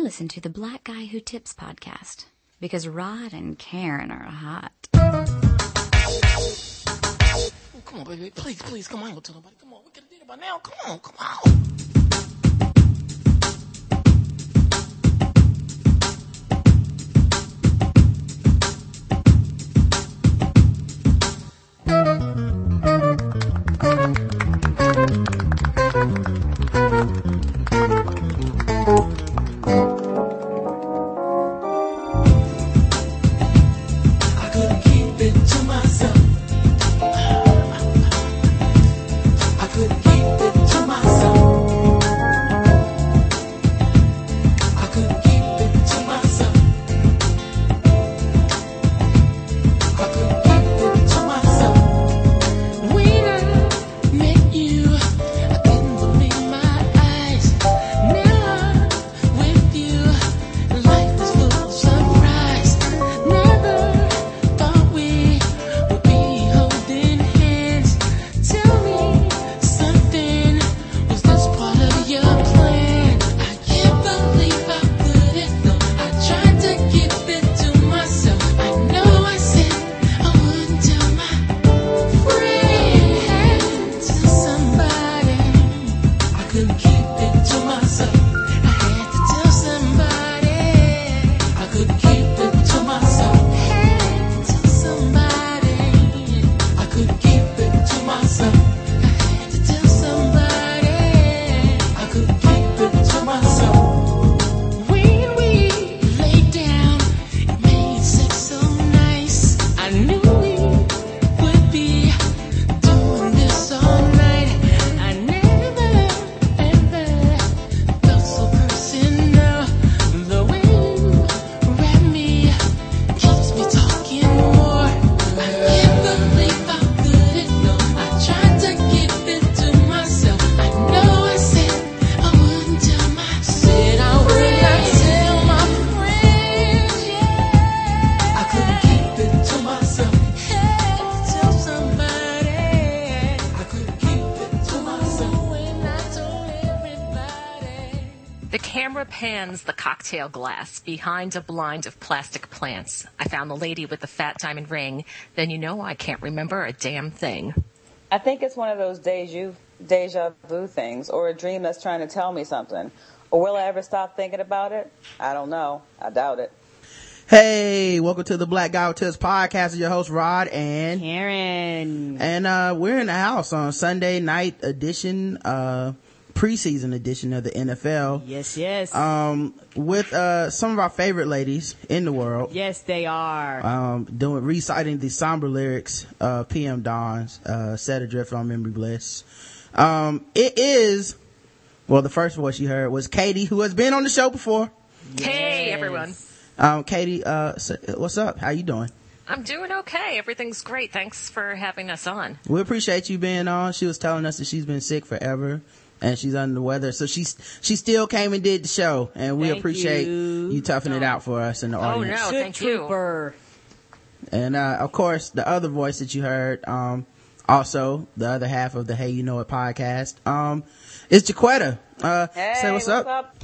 I listen to the Black Guy Who Tips podcast because Rod and Karen are hot. Come on, baby. Please, please, come on. Gonna tell nobody. Come on. We could have it by now. Come on, come on. I camera pans the cocktail glass behind a blind of plastic plants. I found the lady with the fat diamond ring. Then you know I can't remember a damn thing. I think it's one of those deja, deja vu things or a dream that's trying to tell me something. Or will I ever stop thinking about it? I don't know. I doubt it. Hey, welcome to the Black Guy Who Tips podcast. It's your host Rod and Karen. and uh we're in the house on Sunday night edition, uh preseason edition of the NFL. Yes, yes. Um with uh some of our favorite ladies in the world. yes, they are. Um doing reciting the somber lyrics of PM Dawn's uh set adrift on memory bliss. Um it is well the first voice you heard was Katie who has been on the show before. Hey everyone. Um Katie uh what's up? How you doing? I'm doing okay. Everything's great. Thanks for having us on. We appreciate you being on. She was telling us that she's been sick forever and she's under the weather. So she's, she still came and did the show and we Thank appreciate you. you. toughing it out for us in the Oh audience. Oh no, Good thank you. And, uh, of course, the other voice that you heard, um, also the other half of the Hey You Know It podcast, um, is Jacquetta. Uh, Hey, say what's, up? up?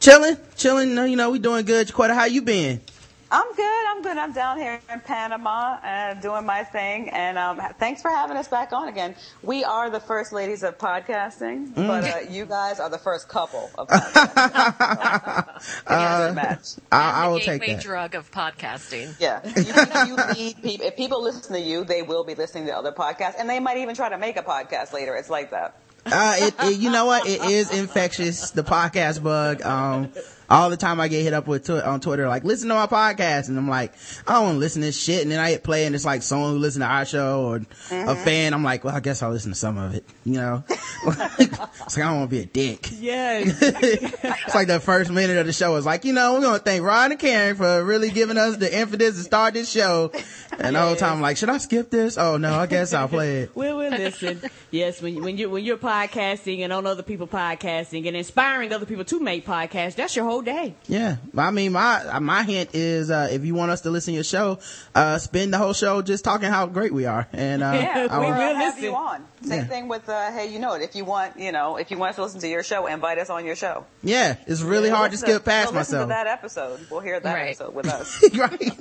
Chilling, chilling. uh, You know, we doing good. Jacquetta, how you been? I'm good. I'm good. I'm down here in Panama and doing my thing. And um, thanks for having us back on again. We are the first ladies of podcasting, but uh, you guys are the first couple of podcasting. Uh, match. I, I And will the take gateway that. drug of podcasting. Yeah, you, you need people. If people listen to you, they will be listening to other podcasts, and they might even try to make a podcast later. It's like that. uh, it, it, you know what? It is infectious. The podcast bug. Um, all the time I get hit up with tw- on Twitter, like, listen to my podcast. And I'm like, I don't want to listen to this shit. And then I hit play and it's like someone who listens to our show or a mm-hmm. fan. I'm like, well, I guess I'll listen to some of it, you know? it's like, I don't want to be a dick. Yes. it's like the first minute of the show is like, you know, we're going to thank Rod and Karen for really giving us the impetus to start this show. And all the whole time I'm like, should I skip this? Oh no, I guess I'll play it. we will listen. Yes, when, when you when you're podcasting and on other people podcasting and inspiring other people to make podcasts, that's your whole day. Yeah. I mean, my, my hint is, uh, if you want us to listen to your show, uh, spend the whole show just talking how great we are. And, uh, Yeah, I we want- will have listen. you on. Same Yeah. thing with uh, hey, you know it. If you want, you know, if you want us to listen to your show, invite us on your show. yeah, it's really hard to skip past we'll listen myself. To that episode, we'll hear that Right. episode with us. right.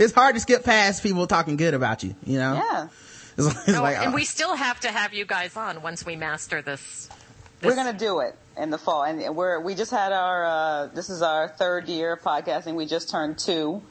It's hard to skip past people talking good about you, you know? yeah, It's, it's Oh, like, and oh. we still have to have you guys on once we master this. we're gonna do it in the fall, and we're we just had our uh, this is our third year of podcasting. We just turned two.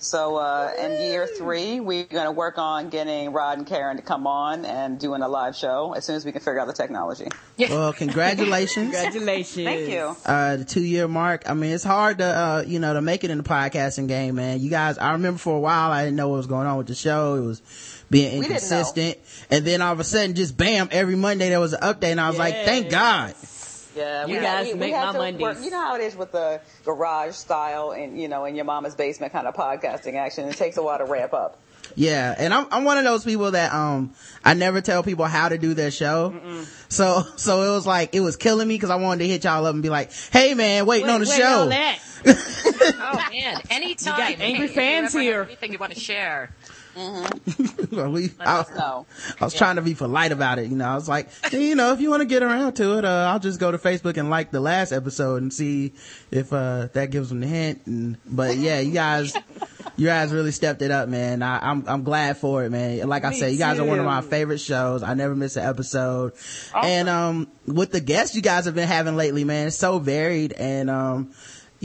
So uh, in year three, we're going to work on getting Rod and Karen to come on and doing a live show as soon as we can figure out the technology. well, congratulations. Congratulations. Thank you. uh, the two year mark. I mean, it's hard to, uh, you know, to make it in the podcasting game, man. You guys, I remember for a while, I didn't know what was going on with the show. It was being We didn't know. inconsistent. And then all of a sudden, just bam, every Monday there was an update and I was like, thank God. Yeah, You we guys we, make we my to Mondays. Work, you know how it is with the garage style and you know in your mama's basement kind of podcasting action. It takes a while to ramp up. Yeah. And I'm, I'm one of those people that, um, I never tell people how to do their show. So, so it was like, it was killing me because I wanted to hit y'all up and be like, hey man, waiting Wait, on the wait, show. all that. Oh man, anytime. You got angry Hey, if you fans here. Anything you want to share? Well, we, I, I was trying to be polite about it, you know. I was like, "Hey, you know, if you want to get around to it, uh, I'll just go to Facebook and like the last episode and see if uh that gives them the hint. And but yeah, you guys, you guys really stepped it up, man. I, I'm I'm glad for it, man. Like I Me said, you guys are one of my favorite shows. I never miss an episode. And um, with the guests you guys have been having lately, man, it's so varied and um.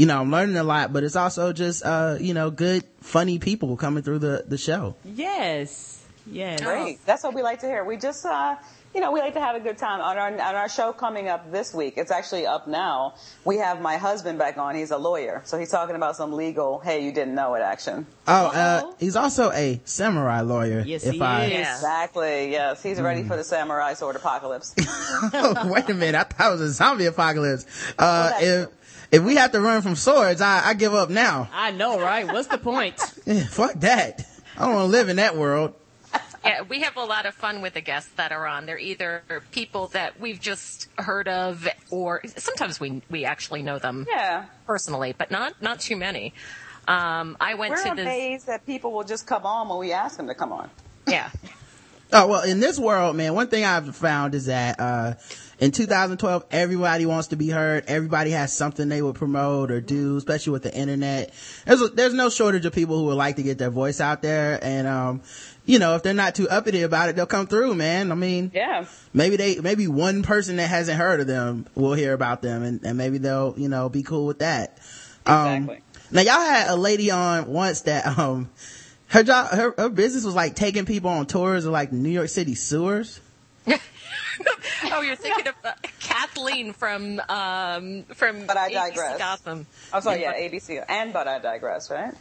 You know, I'm learning a lot, but it's also just, uh, you know, good, funny people coming through the, the show. Yes. Yes. great. That's what we like to hear. We just, uh, you know, we like to have a good time on our on our show coming up this week. It's actually up now. We have my husband back on. He's a lawyer, so he's talking about some legal. Hey, you didn't know it action. Oh, uh, he's also a samurai lawyer. Yes, if he I, is. Exactly. Yes, he's ready for the samurai sword apocalypse. Wait a minute, I thought it was a zombie apocalypse. Uh, that if, if we have to run from swords, I, I give up now. I know, right? What's the point? Yeah, fuck that. I don't want to live in that world. Yeah, we have a lot of fun with the guests that are on. They're either people that we've just heard of, or sometimes we we actually know them Yeah. personally, but not not too many. Um, I went We're to this. amazed that people will just come on when we ask them to come on. Yeah, Oh, well, in this world, man, one thing I've found is that, uh, in 2012, everybody wants to be heard. Everybody has something they would promote or do, especially with the internet. There's, a, there's no shortage of people who would like to get their voice out there. And, um, you know, if they're not too uppity about it, they'll come through, man. I mean, Yeah. maybe they, maybe one person that hasn't heard of them will hear about them and, and maybe they'll, you know, be cool with that. Um, Exactly. now y'all had a lady on once that, um, her job, her, her business was like taking people on tours of like New York City sewers. oh, you're thinking of uh, Kathleen from um, from But I ABC digress. Gotham. I'm sorry, yeah, ABC. And But I Digress, right?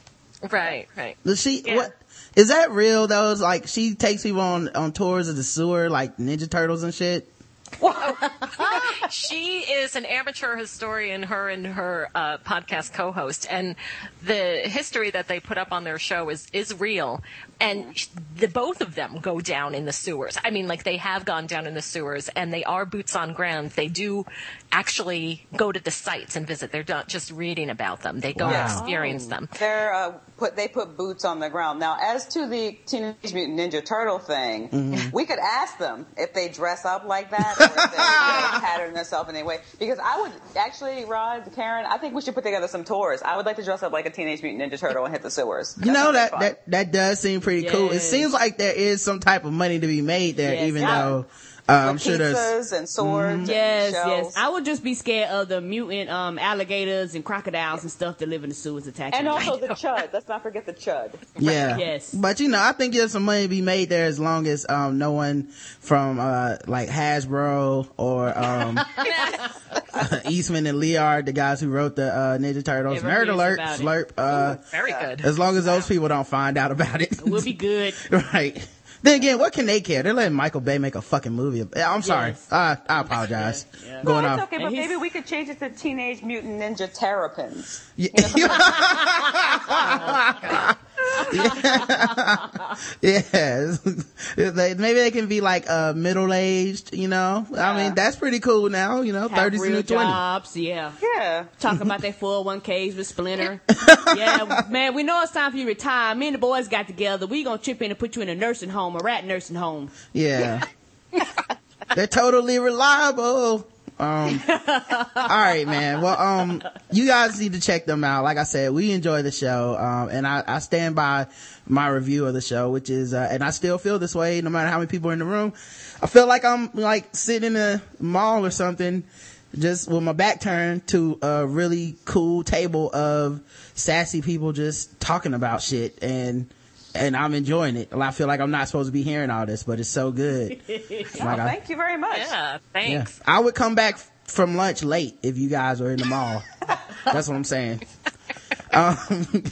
Right, right. Does she, Yeah. what, is that real though? It's like she takes people on, on tours of the sewer, like Ninja Turtles and shit? she is an amateur historian, her and her uh, podcast co-host, and the history that they put up on their show is is real. And the both of them go down in the sewers. I mean, like they have gone down in the sewers, and they are boots on ground. They do actually go to the sites and visit. They're not just reading about them. They go Wow. and experience them. They're uh, put they put boots on the ground. Now, as to the Teenage Mutant Ninja Turtle thing, Mm-hmm. we could ask them if they dress up like that or if they, they pattern themselves in any way. Because I would actually, Rod, Karen, I think we should put together some tours. I would like to dress up like a Teenage Mutant Ninja Turtle and hit the sewers. You know, that, fun. that, that does seem pretty cool. It seems like there is some type of money to be made there, Yes. even Yeah. though, I'm With sure there's, pizzas and swords. and Yes, shells. yes. I would just be scared of the mutant um, alligators and crocodiles and stuff that live in the sewers attacking. And also the chud. Let's not forget the chud. Yeah. Yes. But you know, I think there's some money to be made there as long as, um, no one from, uh, like Hasbro or, um, Eastman and Laird, the guys who wrote the, uh, Ninja Turtles, Ever Nerd Alert. Slurp, uh, Very good. as long as those people don't find out about it. we'll be good. right. Then again, what can they care? They're letting Michael Bay make a fucking movie. I'm sorry. Yes. Uh, I apologize. Yeah. Going no, off. it's okay, but maybe we could change it to Teenage Mutant Ninja Terrapins. Yeah. yeah. They- maybe they can be like uh middle aged, you know. I mean, that's pretty cool now, you know, Have thirties real and twenty. jobs, yeah. Yeah. Talking about their 401ks with Splinter. yeah, man, we know it's time for you to retire. Me and the boys got together. We gonna chip in and put you in a nursing home, a rat nursing home. Yeah. They're totally reliable. Um, all right, man. Well, um, you guys need to check them out. Like I said, we enjoy the show. Um, and I, I stand by my review of the show, which is, uh, and I still feel this way no matter how many people are in the room. I feel like I'm like sitting in a mall or something, just with my back turned to a really cool table of sassy people just talking about shit and, and I'm enjoying it. I feel like I'm not supposed to be hearing all this, but it's so good. Oh, Like I- thank you very much. Yeah, yeah. thanks. I would come back from lunch late if you guys were in the mall. That's what I'm saying. Um,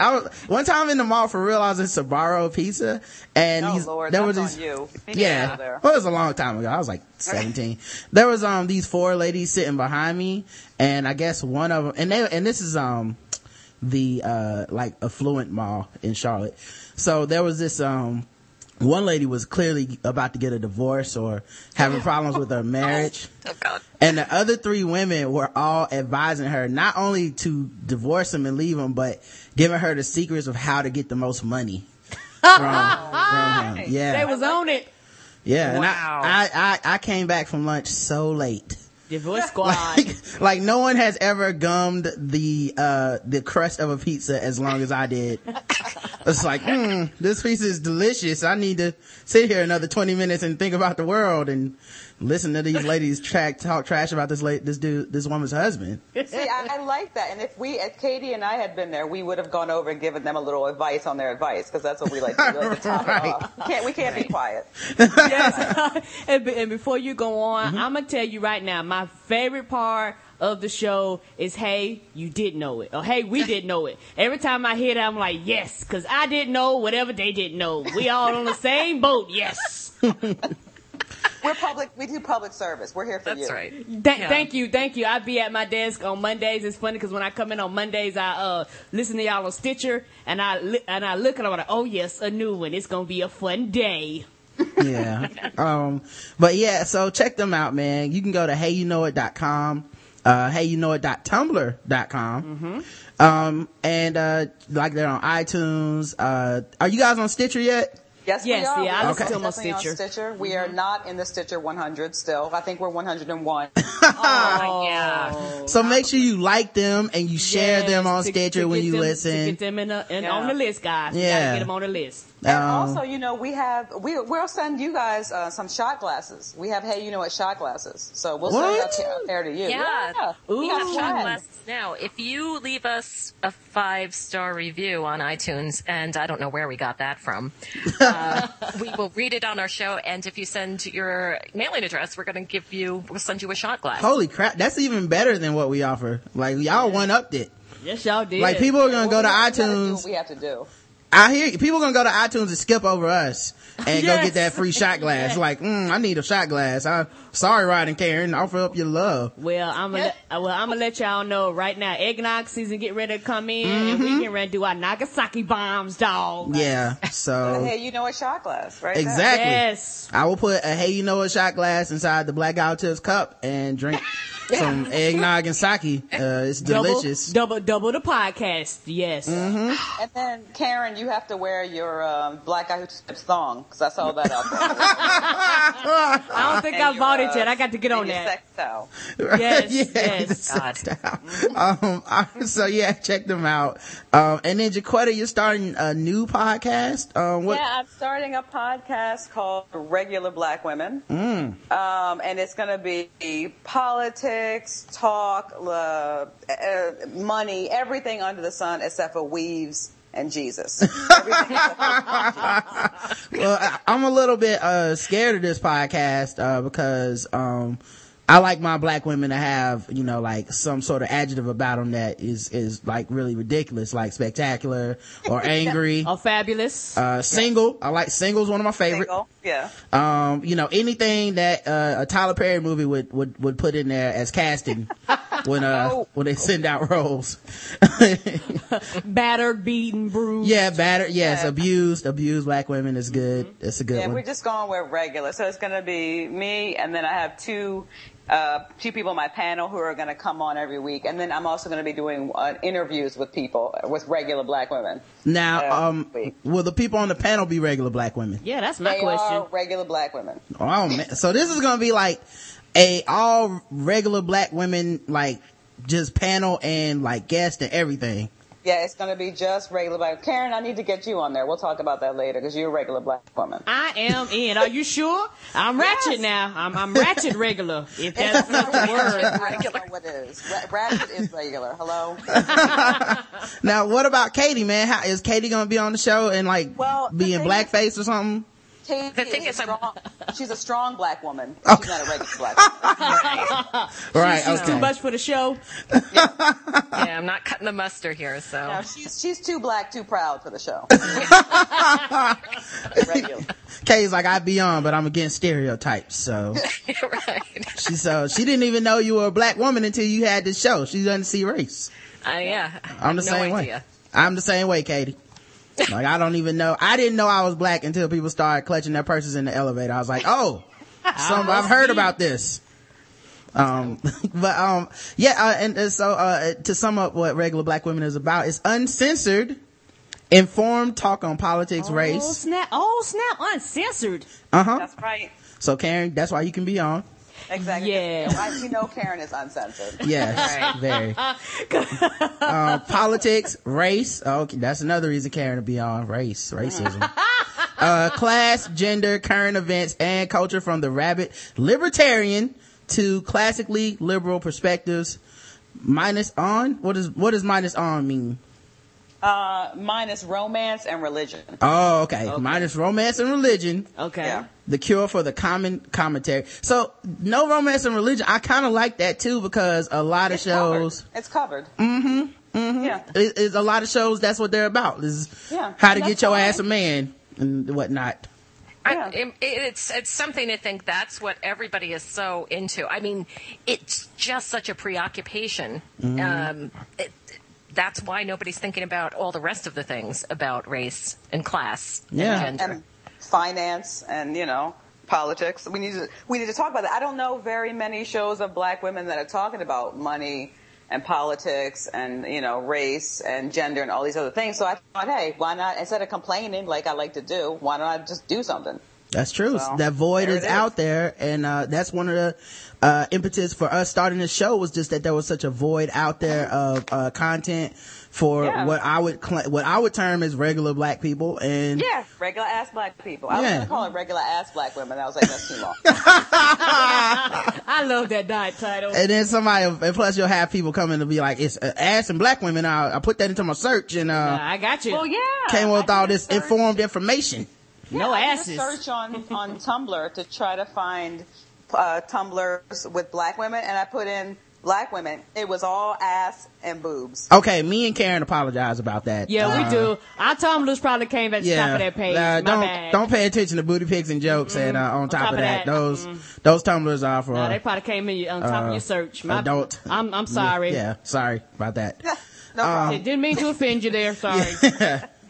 I was, one time in the mall for real, I was in Sbarro Pizza, and Oh these, Lord, there that's was on these, you. You yeah, get out of there. well, it was a long time ago. I was like 17. there was um these four ladies sitting behind me, and I guess one of them, and they, and this is um the uh like affluent mall in Charlotte. So there was this um one lady was clearly about to get a divorce or having problems with her marriage. Oh. And the other three women were all advising her not only to divorce him and leave him, but giving her the secrets of how to get the most money from, from him. Yeah. They was on it. yeah. And I, I, I, I came back from lunch so late. Divorce squad. Like, like no one has ever gummed the, uh, the crust of a pizza as long as I did. It's like, hmm, this pizza is delicious. I need to sit here another 20 minutes and think about the world and listen to these ladies track, talk trash about this late, this dude, this woman's husband. See, I, I like that. And if we, if Katie and I had been there, we would have gone over and given them a little advice on their advice because that's what we like to do. We like to Right. off. We can't, we can't be quiet. yes. and, and before you go on, Mm-hmm. I'm gonna tell you right now, my favorite part of the show is hey, you did know it, or hey, we did know it. Every time I hear that, I'm like, yes, because I didn't know whatever they didn't know. We all on the same boat. Yes. We're public, we do public service. We're here for you. That's right. Th- Yeah. Thank you, thank you. I be at my desk on Mondays. It's funny because when I come in on Mondays, I uh listen to y'all on Stitcher, and I li- and I look and I'm like, oh yes, a new one. It's gonna be a fun day. yeah. Um, but yeah, so check them out, man. You can go to heyyouknowit.com, uh, heyyouknowit.tumblr.com. Mm-hmm. Um, and, uh, like they're on iTunes. Uh, are you guys on Stitcher yet? Yes, Yes, we are. yeah, I We're listen to them on definitely on Stitcher. Stitcher. We are mm-hmm. not in the Stitcher 100 still. I think we're 101. Oh, yeah. So make sure you like them and you share Yes, them on to- Stitcher to when you them- To listen. get them in a, in, Yeah. on the list, guys. You Yeah. gotta get them on the list. And Um, also, you know, we have we we'll send you guys uh, some shot glasses. We have hey, you know what shot glasses. So we'll send it What? out, to, out there to you. Yeah. Ooh. We have shot glasses now. If you leave us a five star review on iTunes, and I don't know where we got that from, uh, we will read it on our show. And if you send your mailing address, we're going to give you, we'll send you a shot glass. Holy crap. That's even better than what we offer. Like y'all one upped it. Yes, y'all did. Like people are going to go to Well, we gotta do iTunes. we have to do. I hear you. People gonna go to iTunes and skip over us and go get that free shot glass. Like, mm, I need a shot glass. I sorry, Rod and Karen. Offer up your love. Well, I'm gonna let, well, I'm gonna let y'all know right now. Eggnog season get ready to come in, and Mm-hmm. we get ready to do our Nagasaki bombs, dog. Yeah. So Hey, you know what shot glass, right? there. exactly. Yes. I will put a hey, you know a shot glass inside the Black Guy Tips cup and drink some eggnog and sake. Uh, it's delicious. Double, double, double the podcast. Yes. Mm-hmm. And then Karen, you have to wear your um, black guy who tips thong because I saw that out. I don't think And I your, bought it uh, yet. I got to get on that. sex towel. Yes, yeah, yes. the sex God. towel. Um, I- so yeah, check them out. Um, and then Jacquetta, you're starting a new podcast. Um, what? Yeah, I'm starting a podcast called Regular Black Women. Mm. Um, and it's going to be politics, talk, uh, uh, money, everything under the sun except for weaves and Jesus. Everything except for- well, I, I'm a little bit uh scared of this podcast uh because um I like my black women to have you know like some sort of adjective about them that is is like really ridiculous, like spectacular or angry. or fabulous. Uh, single. I like singles. One of my favorite. Single, yeah. Um, you know anything that uh, a Tyler Perry movie would would would put in there as casting. when uh Oh. when they send out roles. Battered, beaten, bruised. yeah, battered. Yes, Yeah. abused, abused black women is good. It's a good Yeah, one. we're just going with regular. So it's going to be me, and then I have two uh, two people on my panel who are going to come on every week, and then I'm also going to be doing uh, interviews with people with regular black women. now, Yeah, um, will the people on the panel be regular black women? Yeah, that's my They question. are regular black women. Oh man! So this is gonna be like a all regular black women like just panel and like guest and everything. Yeah, it's going to be just regular black. Karen, I need to get you on there. We'll talk about that later because you're a regular black woman. I am in. Are you sure? I'm ratchet now. I'm, I'm ratchet regular. If that's not the word. I don't know what it is. Ratchet is regular. Hello. Now, what about Katie, man? How is Katie gonna be on the show and like Well, the be in thing blackface or something? Katie The thing is, is, a I'm- strong, she's a strong black woman. She's not a regular black woman. Right. She's okay. too much for the show. Yeah, I'm not cutting the mustard here, so. No, she's she's too black, too proud for the show. regular. Katie's like, I'd be on, but I'm against stereotypes. So right. she so she didn't even know you were a black woman until you had this show. She doesn't see race. Uh, yeah. I'm the no same idea. way. I'm the same way, Katie. Like I don't even know. I didn't know I was black until people started clutching their purses in the elevator. I was like, oh, some I've heard about this. Um, but um, yeah, uh, and uh, so uh, to sum up what regular black women is about, it's uncensored, informed talk on politics, race. Oh race. snap! Oh snap! Uncensored. Uh huh. That's right. So Karen, that's why you can be on. Exactly. Yeah. I, we know Karen is uncensored. Yes, Right. very. um, politics, race. Oh, Okay, that's another reason Karen to be on race, racism. uh, class, gender, current events, and culture from the rabbit libertarian to classically liberal perspectives. Minus on? What does, what does minus on mean? Uh, minus romance and religion. Oh, okay. Minus romance and religion. Okay. Yeah. The cure for the common commentary. So, no romance and religion. I kind of like that too because a lot of It's shows. covered. It's covered. Mm-hmm. Mm-hmm. Yeah. it- it's a lot of shows that's what they're about is Yeah, how to get your fine. ass a man and whatnot Yeah. I, it, it's it's something to think that's what everybody is so into. I mean, it's just such a preoccupation. Mm-hmm. Um, it, that's why nobody's thinking about all the rest of the things about race and class Yeah. and gender. and finance and you know politics. We need to we need to talk about that. I don't know very many shows of black women that are talking about money and politics and you know race and gender and all these other things. So I thought, hey, why not instead of complaining like I like to do, why don't I just do something? That's true So, that void there is, it is. out there and uh, that's one of the uh, impetus for us starting the show was just that there was such a void out there of uh, content for Yeah. what i would cl- what i would term as regular black people and Yeah, regular ass black people. I was Yeah. gonna call it regular ass black women. I was like, that's too long. I love that diet title. and then somebody and plus you'll have people coming to be like it's uh, ass and black women I, I put that into my search and uh, Uh, I got you. well, yeah. came with all this search. informed information no asses. I did a search on on Tumblr to try to find uh, Tumblrs with black women, and I put in black women. It was all ass and boobs. okay me and karen apologize about that Yeah, Uh, we do. Our Tumblr's probably came at the top of that page. Uh, My don't bad. don't pay attention to booty pics and jokes. And uh, on, top of that, those mm. those tumblers are for No, they probably came in on top of uh, your search. My, adult. I'm I'm sorry. Yeah, sorry about that. No problem. Didn't mean to offend you there. Sorry.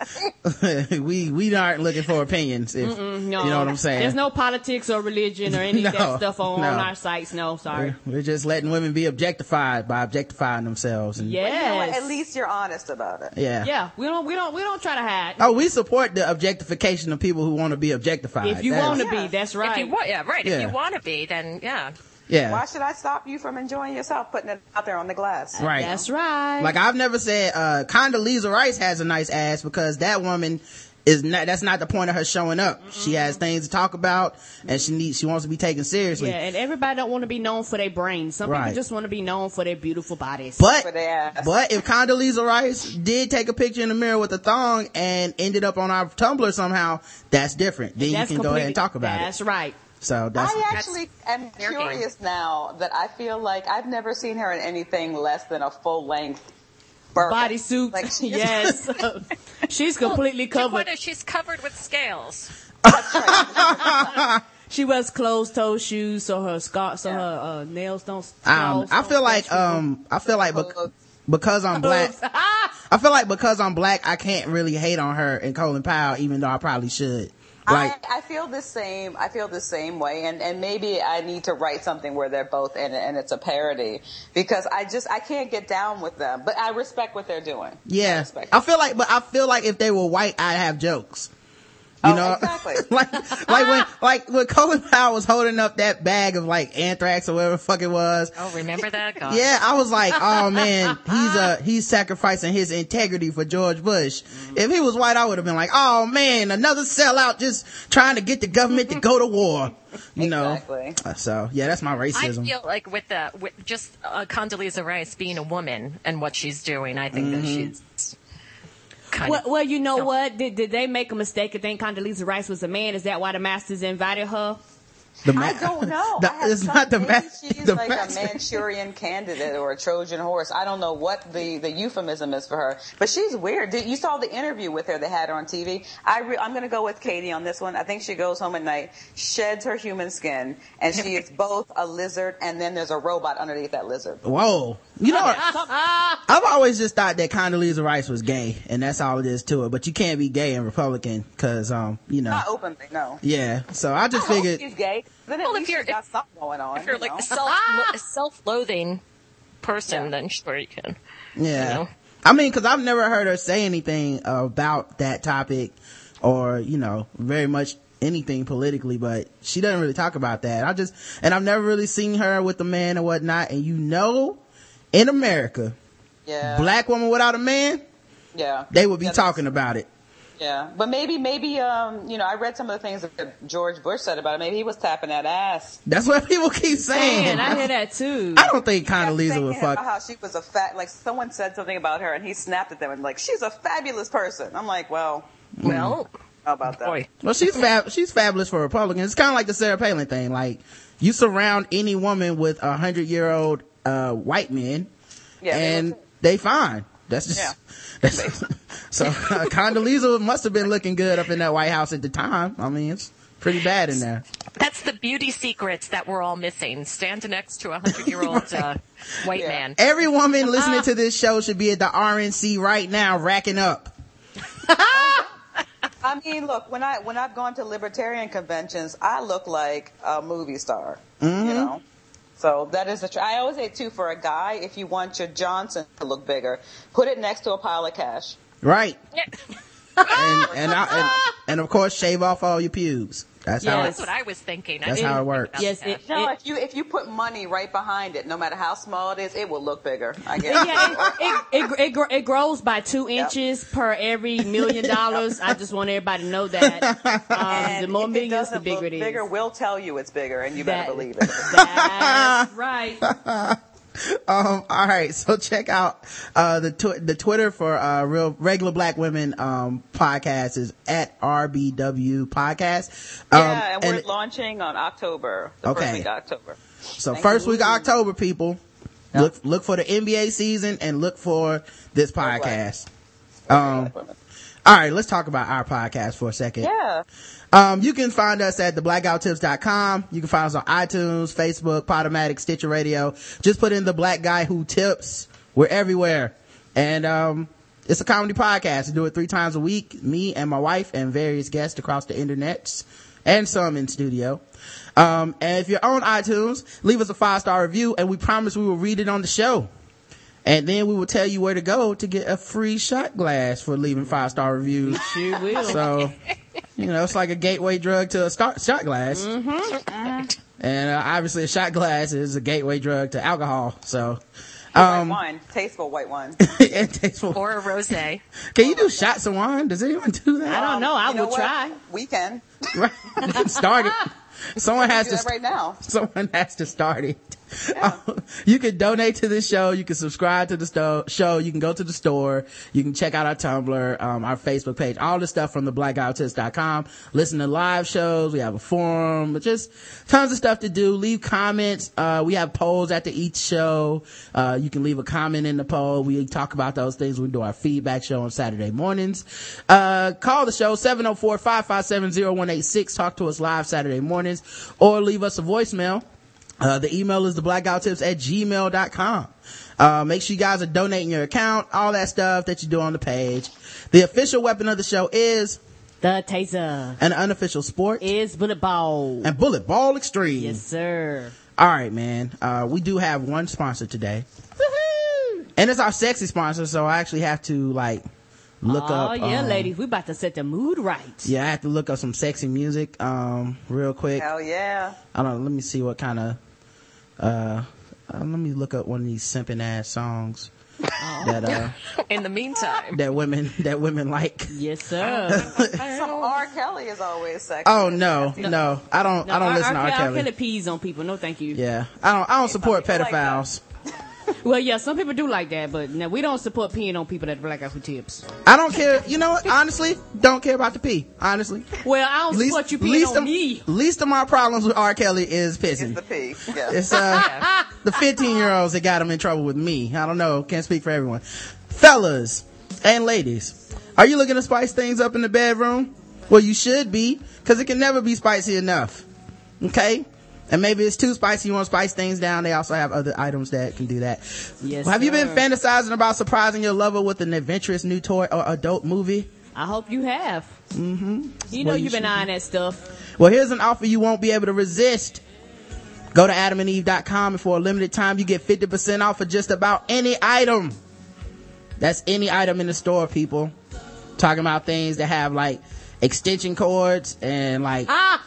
we we aren't looking for opinions. If No, you know what I'm saying. There's no politics or religion or any of that stuff on, no. on our sites. No, sorry. We're, we're just letting women be objectified by objectifying themselves. And, Yes. You know? At least you're honest about it. yeah. Yeah, we don't we don't we don't try to hide. Oh, we support the objectification of people who want to be objectified. if you want is- to be, that's right. If you want, yeah, right. Yeah. If you want to be, then yeah. Yeah. Why should I stop you from enjoying yourself, putting it out there on the glass? Right. That's right. Like I've never said uh Condoleezza Rice has a nice ass because that woman is not that's not the point of her showing up. She has things to talk about and she needs she wants to be taken seriously. yeah, and everybody don't want to be known for their brains. Some Right. people just want to be known for their beautiful bodies. But For their ass. but if Condoleezza Rice did take a picture in the mirror with a thong and ended up on our Tumblr somehow, that's different. Then that's you can go ahead and talk about That's it. That's right. So that's I actually am their game. curious now that I feel like I've never seen her in anything less than a full length Bodysuit. Like she yes. She's completely covered. Jacquetta, she's covered with scales. That's right. she wears closed toe shoes so her scar so her uh, nails don't. Um, I feel like, um, I feel like bec- because I'm black, I feel like because I'm black, I can't really hate on her and Colin Powell, even though I probably should. Like, I, I feel the same. I feel the same way, and and maybe I need to write something where they're both in it and it's a parody because I just I can't get down with them, but I respect what they're doing. Yeah, respect I feel like, but I feel like if they were white, I'd have jokes. You Oh, know, exactly. like, like when, like when Colin Powell was holding up that bag of like anthrax or whatever the fuck it was. Oh, remember that? God. Yeah, I was like, oh man, he's uh he's sacrificing his integrity for George Bush. If he was white, I would have been like, oh man, another sellout just trying to get the government to go to war. You Exactly. know. Uh, So yeah, that's my racism. I feel like with the with just uh, Condoleezza Rice being a woman and what she's doing, I think that Mm-hmm. she's kind Well, of. well, you know No. what? Did, did they make a mistake and think Condoleezza Rice was a man? Is that why the Masters invited her? The ma- I don't know. The- I it's not the maybe ma- she's the like master. a Manchurian candidate or a Trojan horse. I don't know what the, the euphemism is for her, but she's weird. Did, you saw the interview with her. They had her on TV. I re, I'm going to go with Katie on this one. I think she goes home at night, sheds her human skin, and she is both a lizard and then there's a robot underneath that lizard. Whoa. You know, I've always just thought that Condoleezza Rice was gay, and that's all it is to it. But you can't be gay and Republican, cause um, you know, Not openly, no. yeah. So I just I hope figured, she's gay. Then at Well, if least you're- she's got something going on. If you're you like know? a self a self-loathing person, Yeah. then sure you can. yeah. You know? I mean, cause I've never heard her say anything about that topic, or you know, very much anything politically. But she doesn't really talk about that. I just, and I've never really seen her with a man or whatnot. And you know, in America, yeah. black woman without a man, Yeah. they would be Yeah, talking about it. Yeah, but maybe, maybe, um, you know, I read some of the things that George Bush said about it. Maybe he was tapping that ass. That's what people keep saying. Man, I hear that too. I don't think Kept Condoleezza saying would fuck. How she was a fat, like someone said something about her, and he snapped at them and like, she's a fabulous person. I'm like, well, Well, how about that? boy, Well, she's fab. She's fabulous for Republicans. It's kind of like the Sarah Palin thing. Like you surround any woman with a hundred year old uh, white men, Yeah, and look- they fine. That's just. Yeah. That's, so uh, Condoleezza must have been looking good up in that White House at the time. I mean, it's pretty bad in there. that's the beauty secrets that we're all missing. Stand next to a hundred-year-old uh, white Yeah. man. Every woman listening to this show should be at the RNC right now, racking up. I mean, look, when I when I've gone to libertarian conventions, I look like a movie star. Mm-hmm. You know. So that is the. Tr- I always say too for a guy, if you want your Johnson to look bigger, put it next to a pile of cash. Right. Yeah. And and, I, and and of course shave off all your pubes. That's how it, That's what I was thinking. That's didn't how it works. Yes, that. it- No, if you if you put money right behind it, no matter how small it is, it will look bigger. I guess. yeah, it, it, it, it, gr- it grows by two inches per every million dollars. I just want everybody to know that. Um, the more millions, the bigger look it is. bigger, we'll tell you it's bigger, and you better believe it. That's right. Um, all right. So check out, uh, the, tw- the Twitter for, uh, real, regular black women, um, podcast is at RBW podcast. Um, yeah, and we're launching on October, the Okay. first week of October. so thank first you. week of October, people, look, look for the NBA season and look for this podcast. Um, all right. Let's talk about our podcast for a second. Yeah. Um, you can find us at theblackguywhotips.com. You can find us on iTunes, Facebook, Podomatic, Stitcher Radio. Just put in the black guy who tips. We're everywhere. And, um, it's a comedy podcast. We do it three times a week. Me and my wife and various guests across the internets and some in studio. Um, and if you're on iTunes, leave us a five star review and we promise we will read it on the show. And then we will tell you where to go to get a free shot glass for leaving five star reviews. She will. So, you know, it's like a gateway drug to a start, shot glass. And uh, obviously a shot glass is a gateway drug to alcohol. So, white um, wine, tasteful white wine. and tasteful. Or a rosé. Can you do shots of wine? Does anyone do that? I don't know. I You know will try. We can Right. Start it. Someone has do to, that right now. someone has to start it. you can donate to this show. You can subscribe to the sto- show. You can go to the store. You can check out our Tumblr, um, our Facebook page, all the stuff from the blackguywhotips.com. Listen to live shows. We have a forum, just tons of stuff to do. Leave comments. Uh, we have polls after each show. Uh, you can leave a comment in the poll. We talk about those things. We do our feedback show on Saturday mornings. Uh, call the show 704-557-0186. Talk to us live Saturday mornings or leave us a voicemail. Uh, the email is the blackguywhotips at gmail.com. Uh, make sure you guys are donating your account, all that stuff that you do on the page. The official weapon of the show is The taser an unofficial sport is bullet ball. and bullet ball extreme. Yes, sir. All right, man. Uh, we do have one sponsor today. And it's our sexy sponsor, so I actually have to like look oh, up. yeah, um, ladies. We about to set the mood right. Yeah, I have to look up some sexy music, um, real quick. Hell yeah. I don't let me see what kind of, uh, uh, let me look up one of these simping ass songs that, uh, In the meantime, that women, that women like. Yes, sir. Some R. Kelly is always sexy. Oh, no, no, I don't, I don't R- listen to R. Kelly. Kelly pees on people. No, thank you. Yeah, I don't, I don't support people like pedophiles. Well, yeah, some people do like that, but no, we don't support peeing on people that black out for tips. I don't care, you know what, honestly, don't care about the pee, honestly. Well, I don't support you peeing on of, me. least of my problems with R. Kelly is pissing. It's the P. Yeah. It's uh the 15 year olds that got him in trouble with me. I don't know. Can't speak for everyone. Fellas and ladies, are you looking to spice things up in the bedroom? Well, you should be, cause it can never be spicy enough. Okay? And maybe it's too spicy. You want to spice things down. They also have other items that can do that. Yes, have you been fantasizing about surprising your lover with an adventurous new toy or adult movie? I hope you have. Mm-hmm. You know Well, you you've been should eyeing that stuff. Well, here's an offer you won't be able to resist. Go to adamandeve.com and for a limited time you get 50% off of just about any item. That's any item in the store, people. Talking about things that have like extension cords and like Ah,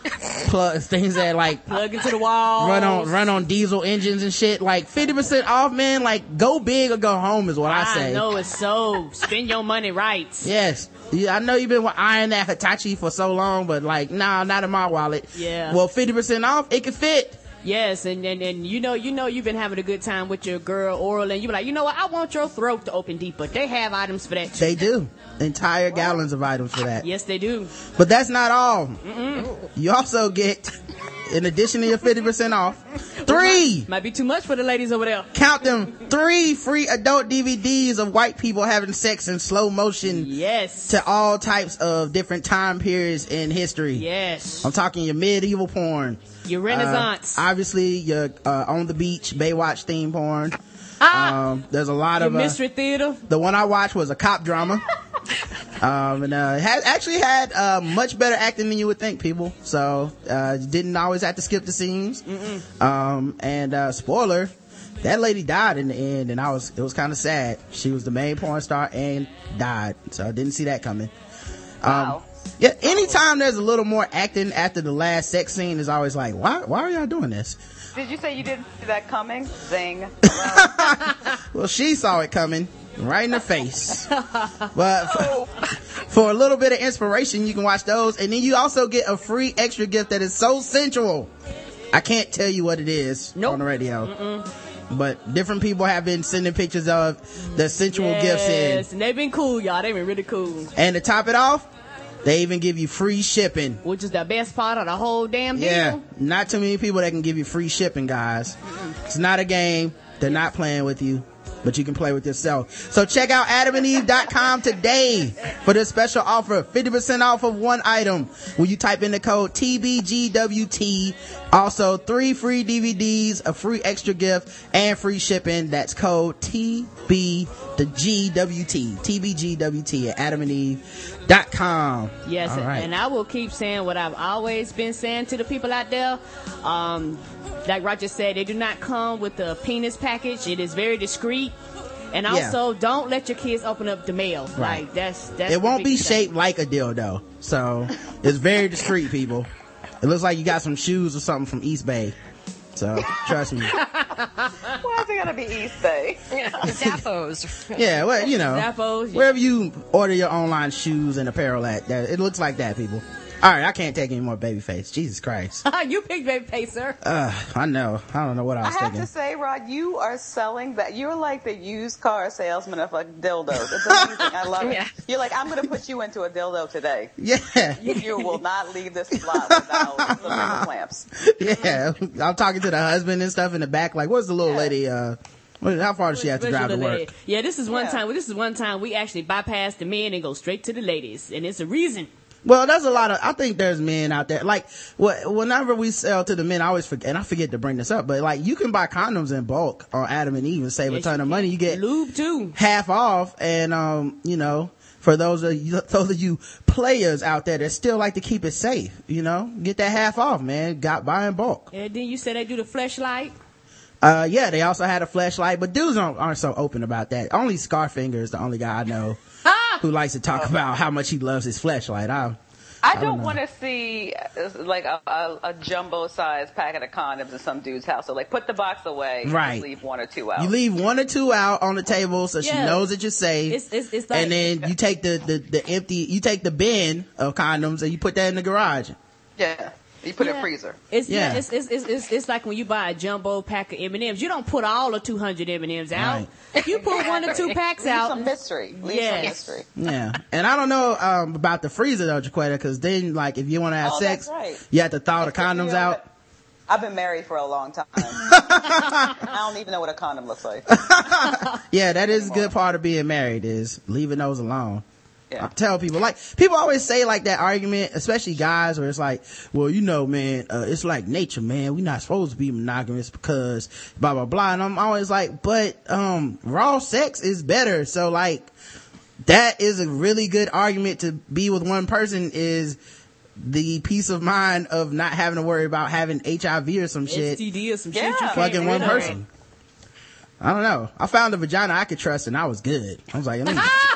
plugs, things that like plug into the wall. run on run on diesel engines and shit. Like 50% off, man. Like go big or go home is what I say. I know it's so. Spend your money right. Yes. Yeah, I know you've been eyeing that Hitachi for so long, but like, nah, not in my wallet. Yeah. Well, 50% off, it can fit. Yes, and, and and you know you know you've been having a good time with your girl oral, and you be like, you know what? I want your throat to open deeper. They have items for that. They do. Entire gallons of items for that. Yes, they do. But that's not all. You also get, in addition to your 50% off, three, Might be too much for the ladies over there. count them, three free adult DVDs of white people having sex in slow motion Yes. to all types of different time periods in history. yes. I'm talking your medieval porn. Your Renaissance. Uh, obviously, your uh, on the beach Baywatch theme porn. ah. Um, there's a lot of uh, mystery theater. the one I watched was a cop drama. um, and uh, had actually had uh, much better acting than you would think, people. So uh, didn't always have to skip the scenes. Um, and uh, spoiler, that lady died in the end, and I was it was kind of sad. She was the main porn star and died, so I didn't see that coming. Um, Wow. Yeah, anytime there's a little more acting after the last sex scene is always like, why why are y'all doing this? Did you say you didn't see that coming? Zing. Well, she saw it coming right in the face. but for, for a little bit of inspiration, you can watch those. And then you also get a free extra gift that is so sensual. I can't tell you what it is Nope. on the radio. But different people have been sending pictures of the sensual yes, gifts in. and they've been cool, y'all. They've been really cool. And to top it off, they even give you free shipping. Which is the best part of the whole damn deal. Yeah, not too many people that can give you free shipping, guys. It's not a game. They're not playing with you, but you can play with yourself. So check out adamandeve.com today for this special offer. 50% off of one item when you type in the code TBGWT. Also, three free DVDs, a free extra gift, and free shipping. That's code TB, the GWT, TBGWT at adamandeve.com. Yes, right. and I will keep saying what I've always been saying to the people out there. Um, like Roger said, they do not come with the penis package. It is very discreet. And Yeah. also, don't let your kids open up the mail. Right. Like that's that's. it won't be biggest thing. shaped like a dildo. So it's very discreet, people. It looks like you got some shoes or something from Eastbay. So trust me. Why is it gonna be Eastbay? Zappos. Yeah, well, you know, Zappos, yeah. wherever you order your online shoes and apparel at, that it looks like that, people. All right, I can't take any more babyface. Jesus Christ. you picked Babyface, sir. Uh, I know. I don't know what I was saying. I have to say, Rod, you are selling that. You're like the used car salesman of like dildos. It's amazing. I love it. You're like, I'm going to put you into a dildo today. Yeah, You will not leave this lot without the little clamps. yeah. I'm talking to the husband and stuff in the back. Like, what's the little Yeah. lady? Uh, how far does she have to drive to work? Yeah, this is one Yeah. time. This is one time we actually bypass the men and go straight to the ladies, and it's a reason. Well, there's a lot of. I think there's men out there. Like, wh- whenever we sell to the men, I always forget, and I forget to bring this up, but like, you can buy condoms in bulk on Adam and Eve and save a ton of money. You get lube too. half off, and um, you know, for those of you, those of you players out there that still like to keep it safe, you know, get that half off, man. Got buy in bulk. And then you said they do the Fleshlight. Uh, yeah, they also had a Fleshlight, but dudes aren't, aren't so open about that. Only Scarfinger is the only guy I know! who likes to talk about how much he loves his Fleshlight. I, I don't don't want to see uh, like a, a, a jumbo sized packet of condoms in some dude's house. So like, put the box away. and Right. leave one or two out. you leave one or two out on the table so she knows that you're safe. It's it's, it's like and then you take the, the, the empty, you take the bin of condoms and you put that in the garage. yeah. You put it Yeah. in freezer. It's, Yeah. yeah. it's, it's, it's, it's, it's like when you buy a jumbo pack of M&Ms. You don't put all the 200 M&Ms out. If you put one or two packs Leave out. some mystery. Leave Yes. some mystery. Yeah. And I don't know, um, about the freezer though, Jacquetta, cause then like if you want to have Oh, sex, right. you have to thaw the condoms know, out. I've been married for a long time. I don't even know what a condom looks like. Yeah, that is a good part of being married is leaving those alone. I tell people like people always say like that argument, especially guys, where it's like, well, you know, man, uh, it's like nature, man. We're not supposed to be monogamous because blah blah blah. And I'm always like, but um, raw sex is better. So like, that is a really good argument to be with one person. Is the peace of mind of not having to worry about having HIV or some shit STD or some Yeah. shit you fucking one rid person. I don't know. I found a vagina I could trust and I was good. I was like, let me.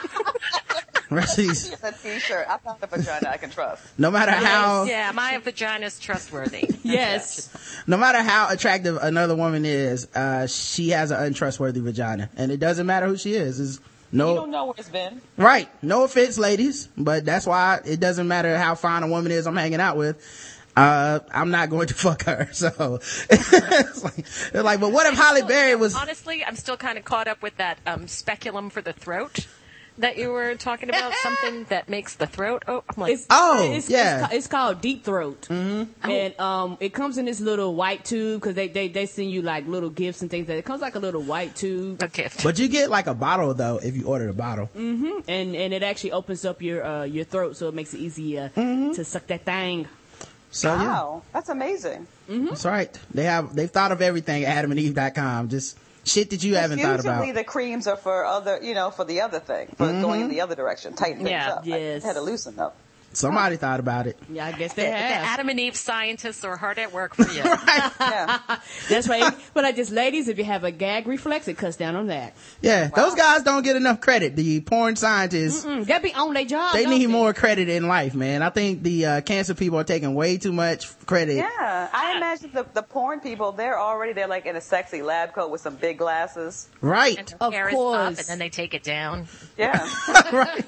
rest of these, a t-shirt. I found a vagina I can trust. no matter how, Yeah, my vagina's trustworthy. Yes. no matter how attractive another woman is, uh, she has an untrustworthy vagina, and it doesn't matter who she is. Is You don't know where it's been. right. No offense, ladies, but that's why it doesn't matter how fine a woman is I'm hanging out with. Uh, I'm not going to fuck her. So it's like, they're like, but what if Halle Berry was? Honestly, I'm still kind of caught up with that um, speculum for the throat that you were talking about. something that makes the throat. Oh, I'm like, It's, Oh, it's, yeah. It's, it's called deep throat, mm-hmm. and um, it comes in this little white tube because they, they they send you like little gifts and things. That it comes like a little white tube, okay. But you get like a bottle though if you order the bottle. mm-hmm. and and it actually opens up your uh, your throat, so it makes it easier to suck that thing. So yeah. Wow, that's amazing. That's right. They have they've thought of everything at adamandeve.com. Just shit that you haven't thought Usually about. the creams are for other, you know, for the other thing, for going in the other direction, tighten things Yeah, up. yes. I had to loosen up. Somebody thought about it. Yeah, I guess they The have. Adam and Eve scientists are hard at work for you. Yeah. That's right. but I just, ladies, if you have a gag reflex, it cuts down on that. Yeah, those guys don't get enough credit. The porn scientists, Mm, they be on their job. they don't need more credit in life, man. I think the uh, cancer people are taking way too much credit. Yeah, I imagine the, the porn people, they're already, they're like in a sexy lab coat with some big glasses. And Right. their Of hair is up, course. and then they take it down. Yeah. right.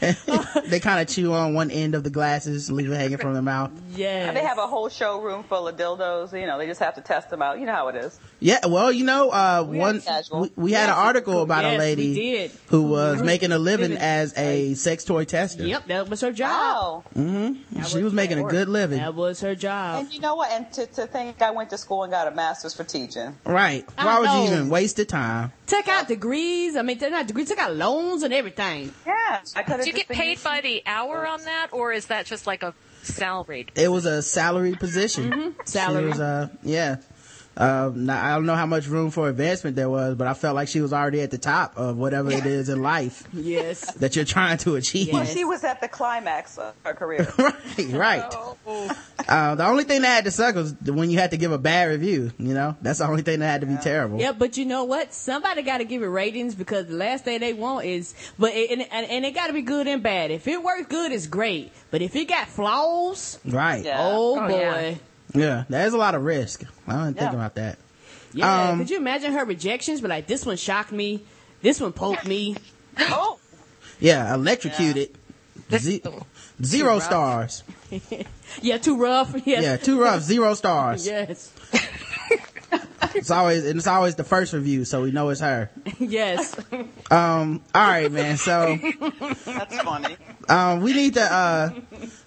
they kind of chew on one end of the glasses, leave it hanging from their mouth. Yeah. they have a whole showroom full of dildos. You know, they just have to test them out. You know how it is. Yeah, well, you know, uh, We one, had casual. we, we had an article about Yes, a lady who was making a living Living. as a sex toy tester. Yep, that was her job. Wow. She was making a good living. That was her job. And you know what? And to, to think I went to school and got a master's for teaching. Right. I Why would you even waste the time? Took out degrees. I mean, they're not degrees. Took out loans and everything. Yeah. I could Do you get paid by the hour on that, or is that just like a salaried? It was a salary position. Mm-hmm. Salary. Was, uh, yeah. Now, I don't know how much room for advancement there was, but I felt like she was already at the top of whatever it is in life Yes. that you're trying to achieve. Well, she was at the climax of her career. right, right. Uh, the only thing that had to suck was when you had to give a bad review, you know? That's the only thing that had to be terrible. Yeah, but you know what? Somebody got to give it ratings because the last thing they want is, but it, and, and, and it got to be good and bad. If it works good, it's great. But if it got flaws, Right. Yeah. oh, Oh, boy. yeah. Yeah, there's a lot of risk. I didn't think about that. Yeah. Um, Could you imagine her rejections? But like, this one shocked me. This one poked me. oh. Yeah, electrocuted. Ze- zero stars. Yeah, too rough. Yes. Yeah, too rough. Zero stars. Yes. It's always and it's always the first review, so we know it's her. Yes. Um. All right, man. So That's funny. um, we need to uh,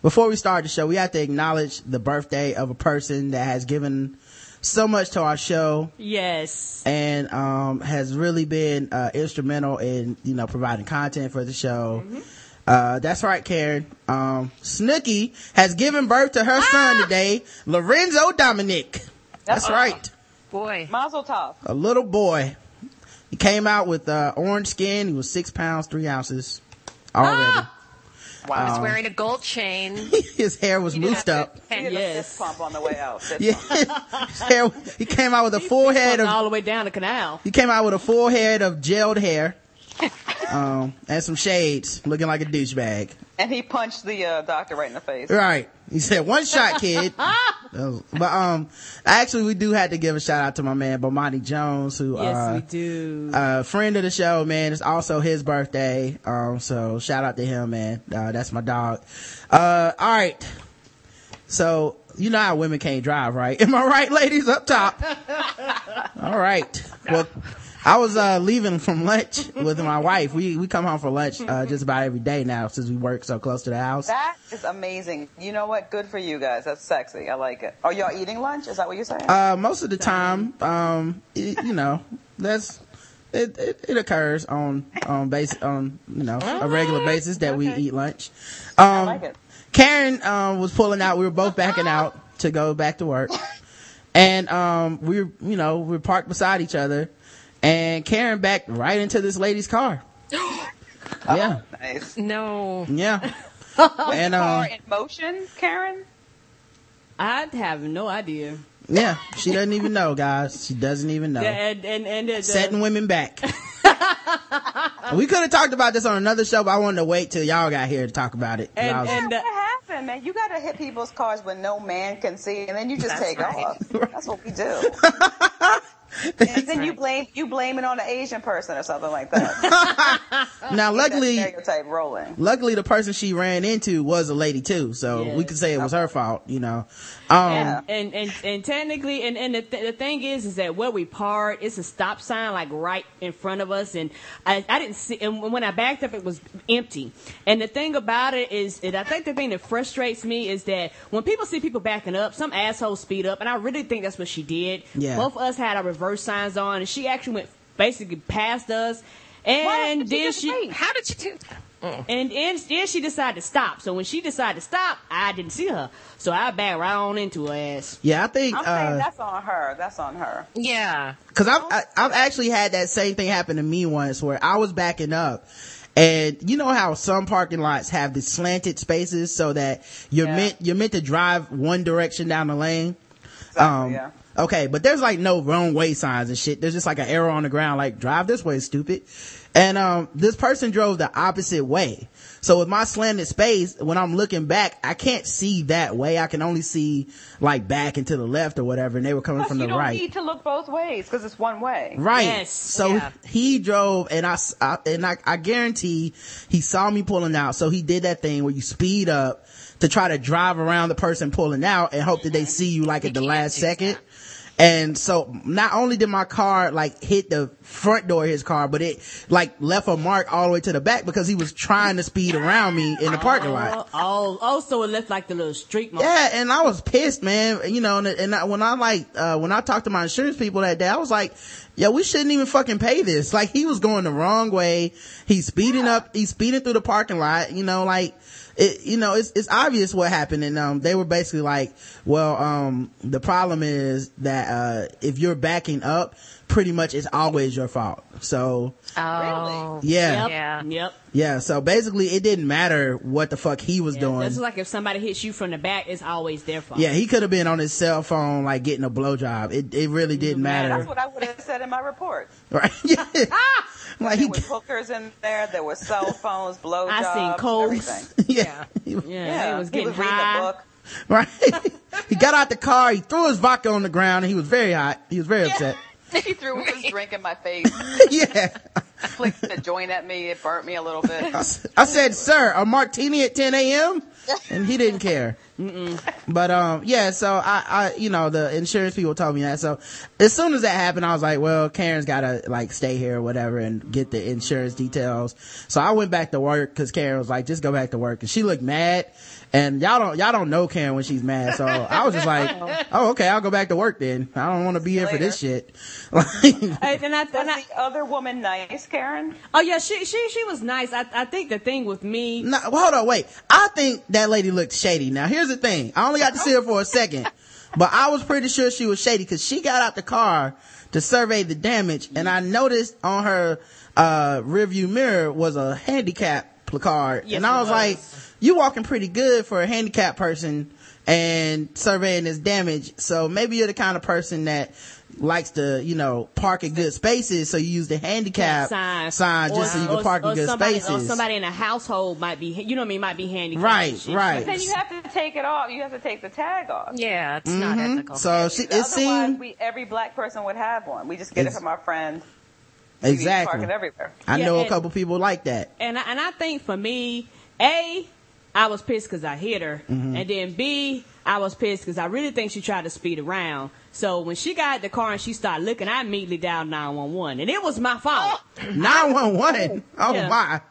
before we start the show, we have to acknowledge the birthday of a person that has given so much to our show Yes. and um, has really been uh, instrumental in you know providing content for the show. Uh, that's right, Karen. Um, Snooki has given birth to her son today, Lorenzo Dominic. That's right, Boy. Mazel tov. a little boy. He came out with uh, orange skin. He was six pounds three ounces already. Ah! Wow. was wearing a gold chain. His hair was He didn't moosed up. to- He a Yes. pump on the way out. Yeah. His hair, he came out with a full head of all the way down the canal. He came out with a full head of gelled hair, um, and some shades, looking like a douchebag. And he punched the uh, doctor right in the face. Right. He said, one shot, kid. Was- but, um, actually, we do have to give a shout out to my man, Bomani Jones, who, Yes, uh, we do. uh, friend of the show, man. It's also his birthday. Um, so shout out to him, man. Uh, that's my dog. Uh, all right. So, you know how women can't drive, right? Am I right, ladies? Up top. all right. Well, I was, uh, leaving from lunch with my wife. We, we come home for lunch, uh, just about every day now since we work so close to the house. That is amazing. You know what? Good for you guys. That's sexy. I like it. Are y'all eating lunch? Is that what you're saying? Uh, most of the time, um, it, you know, that's, it, it, it occurs on, on base, on, you know, a regular basis that we eat lunch. Um, I like it. Karen, um, was pulling out. We were both backing out to go back to work. And, um, we were, you know, we were parked beside each other and Karen backed right into this lady's car. Yeah. Nice. No. Yeah. and, Car um, in motion, Karen? I have no idea. yeah, she doesn't even know, guys. She doesn't even know. Yeah, and and and uh, setting women back. we could have talked about this on another show, but I wanted to wait till y'all got here to talk about it. 'cause And- I was- and- What happened, man? You gotta hit people's cars when no man can see, and then you just take right. off. That's what we do. and then you blame you blame it on an Asian person or something like that. now, luckily, stereotype rolling. luckily, the person she ran into was a lady too, so Yes. we could say it was her fault. You know, um, Yeah. and and and technically, and and the, th- the thing is, is that where we park, it's a stop sign like right in front of us, and I, I didn't see. And when I backed up, it was empty. And the thing about it is, and I think the thing that frustrates me is that when people see people backing up, some assholes speed up, and I really think that's what she did. Yeah. Both of us had our reverse signs on, and she actually went basically past us. And did then just she, wait? How did you do that? and, and then she decided to stop. So when she decided to stop, I didn't see her. So I backed right on into her ass. yeah, I think I'm saying uh, that's on her. That's on her. Yeah. because I've I, I've actually had that same thing happen to me once where I was backing up. And you know how some parking lots have the slanted spaces so that you're Yeah. meant you're meant to drive one direction down the lane. Exactly, Um, yeah. Okay, but there's like no wrong way signs and shit. There's just like an arrow on the ground, like drive this way, stupid. And um, this person drove the opposite way. So with my slanted space, when I'm looking back, I can't see that way. I can only see like back and to the left or whatever. And they were coming Plus, from you the don't right. need to look both ways because it's one way. Right. Yes. So Yeah. he drove and I and I, I guarantee he saw me pulling out. So he did that thing where you speed up to try to drive around the person pulling out and hope that they see you like at the last second. that. And so not only did my car like hit the front door of his car, but it like left a mark all the way to the back because he was trying to speed around me in the parking lot. Oh, oh, also it left like the little streak mark. Yeah, and I was pissed, man. You know, and, and I, when I like, uh, when I talked to my insurance people that day, I was like, yo, we shouldn't even fucking pay this. Like, he was going the wrong way. He's speeding up, he's speeding through the parking lot, you know, like, it, you know, it's, it's obvious what happened. And, um, they were basically like, well, um, the problem is that, uh, if you're backing up, pretty much it's always your fault. So, Oh. yeah, Yep. Yeah. Yep. yeah. So basically it didn't matter what the fuck he was Yeah, doing. It's like if somebody hits you from the back, it's always their fault. Yeah, he could have been on his cell phone, like getting a blowjob. It it really didn't matter. matter, That's what I would have said in my report. right? Yeah. like he, There was hookers in there. There were cell phones, blowjobs, I seen codes. everything. yeah, He- Yeah, Yeah, he was he getting was reading high. a book. right. he got out the car, he threw his vodka on the ground, and he was very hot. He was very upset. He threw his drink in my face. yeah, flicked the joint at me. It burnt me a little bit. I said, sir, a martini at 10 a.m. and he didn't care. But, um, yeah, so I, I, you know, the insurance people told me that. So as soon as that happened, I was like, well, Karen's gotta like stay here or whatever and get the insurance details. So I went back to work cause Karen was like, just go back to work. And she looked mad. And y'all don't, y'all don't know Karen when she's mad. So I was just like, oh, okay, I'll go back to work then. I don't want to be here for this shit. Like, Hey, and I, Was and I, the other woman nice, Karen? oh yeah, she she she was nice. I I think the thing with me, No, well, hold on, wait. I think that lady looked shady. Now, here's the thing. I only got to see her for a second, but I was pretty sure she was shady because she got out the car to survey the damage, and I noticed on her uh rearview mirror was a handicap placard, Yes, and I was, was. like, "You walking pretty good for a handicapped person." And surveying this damage, so maybe you're the kind of person that likes to, you know, park in good spaces. So you use the handicap sign, sign just so you can or- park or in good somebody, spaces. Or somebody in a household might be, you know what I mean, might be handicapped. Right, and shit. right. Then you have to take it off. You have to take the tag off. Yeah, it's not mm-hmm. ethical. So she, it seems we, every black person would have one. We just get it from our friend. We Park exactly. it everywhere. I Yeah, know a couple people like that. And and I think for me, A, I was pissed because I hit her. Mm-hmm. And then B, I was pissed because I really think she tried to speed around. So when she got in the car and she started looking, I immediately dialed 911. And it was my fault. Nine one one. Oh Yeah. my!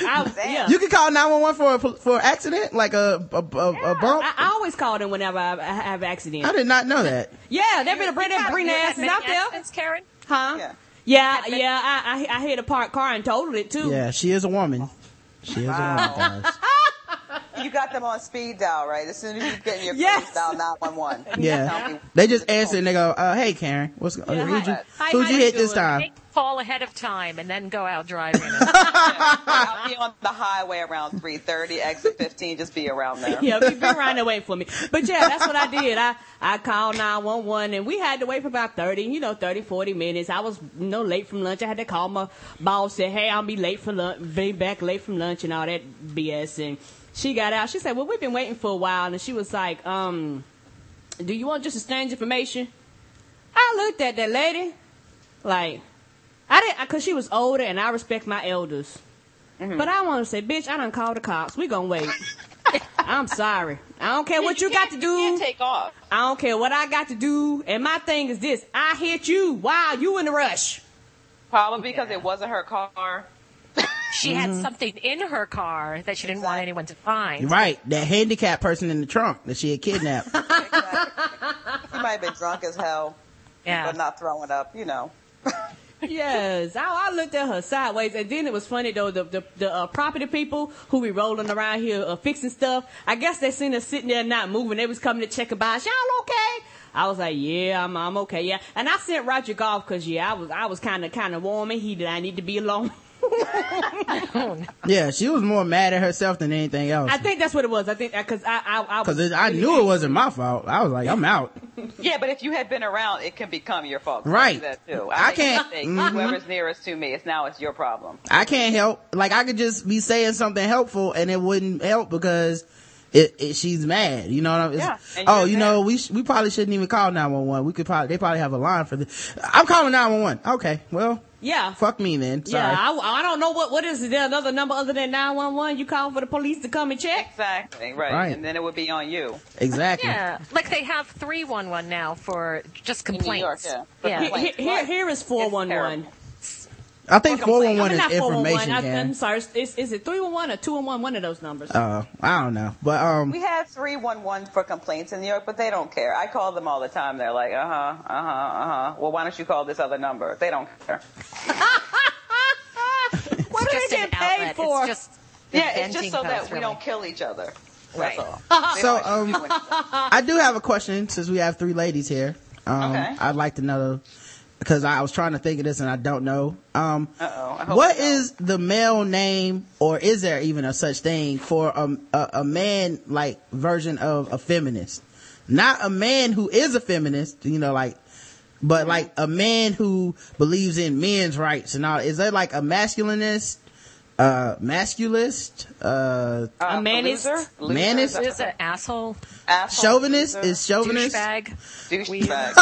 I, yeah. You can call nine one one for a for accident, like a a, a, a bump. I, I always call them whenever I, I have accidents. I did not know that. Yeah, they're gonna bring You that had- bring you their had asses many out there. accidents, Karen? Huh? Yeah. Yeah, yeah. I, I I hit a parked car and totaled it too. Yeah, she is a woman. She is a woman. guys. You got them on speed dial, right? As soon as you get in your Yes. face, dial 911. Yeah, they just answer and they go, uh, "Hey, Karen, what's uh, Yeah, who'd you hi- who'd how you you hit this time?" Make a call ahead of time and then go out driving. I'll be on the highway around 3:30, exit 15. Just be around there. yeah, be, be around there waiting for me. But yeah, that's what I did. I, I called 911 and we had to wait for about 30, you know, 30, 40 minutes. I was, you know, late from lunch. I had to call my boss, say, hey, I'll be late for lunch, be back late from lunch and all that BS. And she got out. She said, well, we've been waiting for a while. And she was like, um, do you want just exchange information? I looked at that lady like, I didn't, cause she was older and I respect my elders. But I want to say, bitch, I done called the cops. We gonna wait. I'm sorry. I don't care what you, got to do. You can't take off. I don't care what I got to do. And my thing is this: I hit you. Wow, you in a rush. Probably because it wasn't her car. She had something in her car that she didn't want anyone to find. Right, that handicapped person in the trunk that she had kidnapped. He might have been drunk as hell, Yeah. but not throwing up. You know. Yes, I, I looked at her sideways, and then it was funny though. The the, the uh, property people who be rolling around here uh, fixing stuff. I guess they seen us sitting there not moving. They was coming to check about us. Y'all okay? I was like, yeah, I'm I'm okay, yeah. And I sent Roger golf because yeah, I was I was kind of kind of warm and heated. I need to be alone. yeah, she was more mad at herself than anything else. I think that's what it was. I think because I I, I was Because I knew it wasn't my fault. I was like, I'm out. Yeah, but if you had been around, it can become your fault. Right. That too. I make a can't- mistake. mhm. Whoever's nearest to me, it's now it's your problem. I can't help. Like I could just be saying something helpful and it wouldn't help because it, it she's mad. You know what I'm? Yeah, Oh, you're you mad. know, we sh- we probably shouldn't even call 911. We could probably they probably have a line for this. I'm calling 911. Okay, well, Yeah. fuck me then. Sorry. Yeah, I, I don't know what what is there another number other than nine one one. You call for the police to come and check. Exactly. Right. Right. And then it would be on you. Exactly. Yeah, like they have 311 now for just In New York, complaints. yeah. Yeah. Complaints. here, Right. here is four one one. terrible. I think For complaint. 411 not is 411. information. I, Karen. I'm sorry. Is, is it three one one or two one one? One of those numbers. Uh, I don't know, but um, We have 311 for complaints in New York, but they don't care. I call them all the time. They're like, uh huh, uh huh, uh huh. Well, why don't you call this other number? They don't care. what are just they an getting paid outlet. for? It's just Yeah, it's just so that post, we really. don't kill each other. Right. That's all. So, um, do. I do have a question since we have three ladies here. Um, Okay. I'd like to know because I was trying to think of this and I don't know. Um, Uh-oh, I hope what is the male name, or is there even a such thing for a, a, a man like version of a feminist? Not a man who is a feminist, you know, like, but like a man who believes in men's rights and all. Is there like a masculinist uh, masculist, uh, Uh, manist? loser? Loser Manist? Is an asshole, asshole, chauvinist loser, is chauvinist. douchebag. douchebag.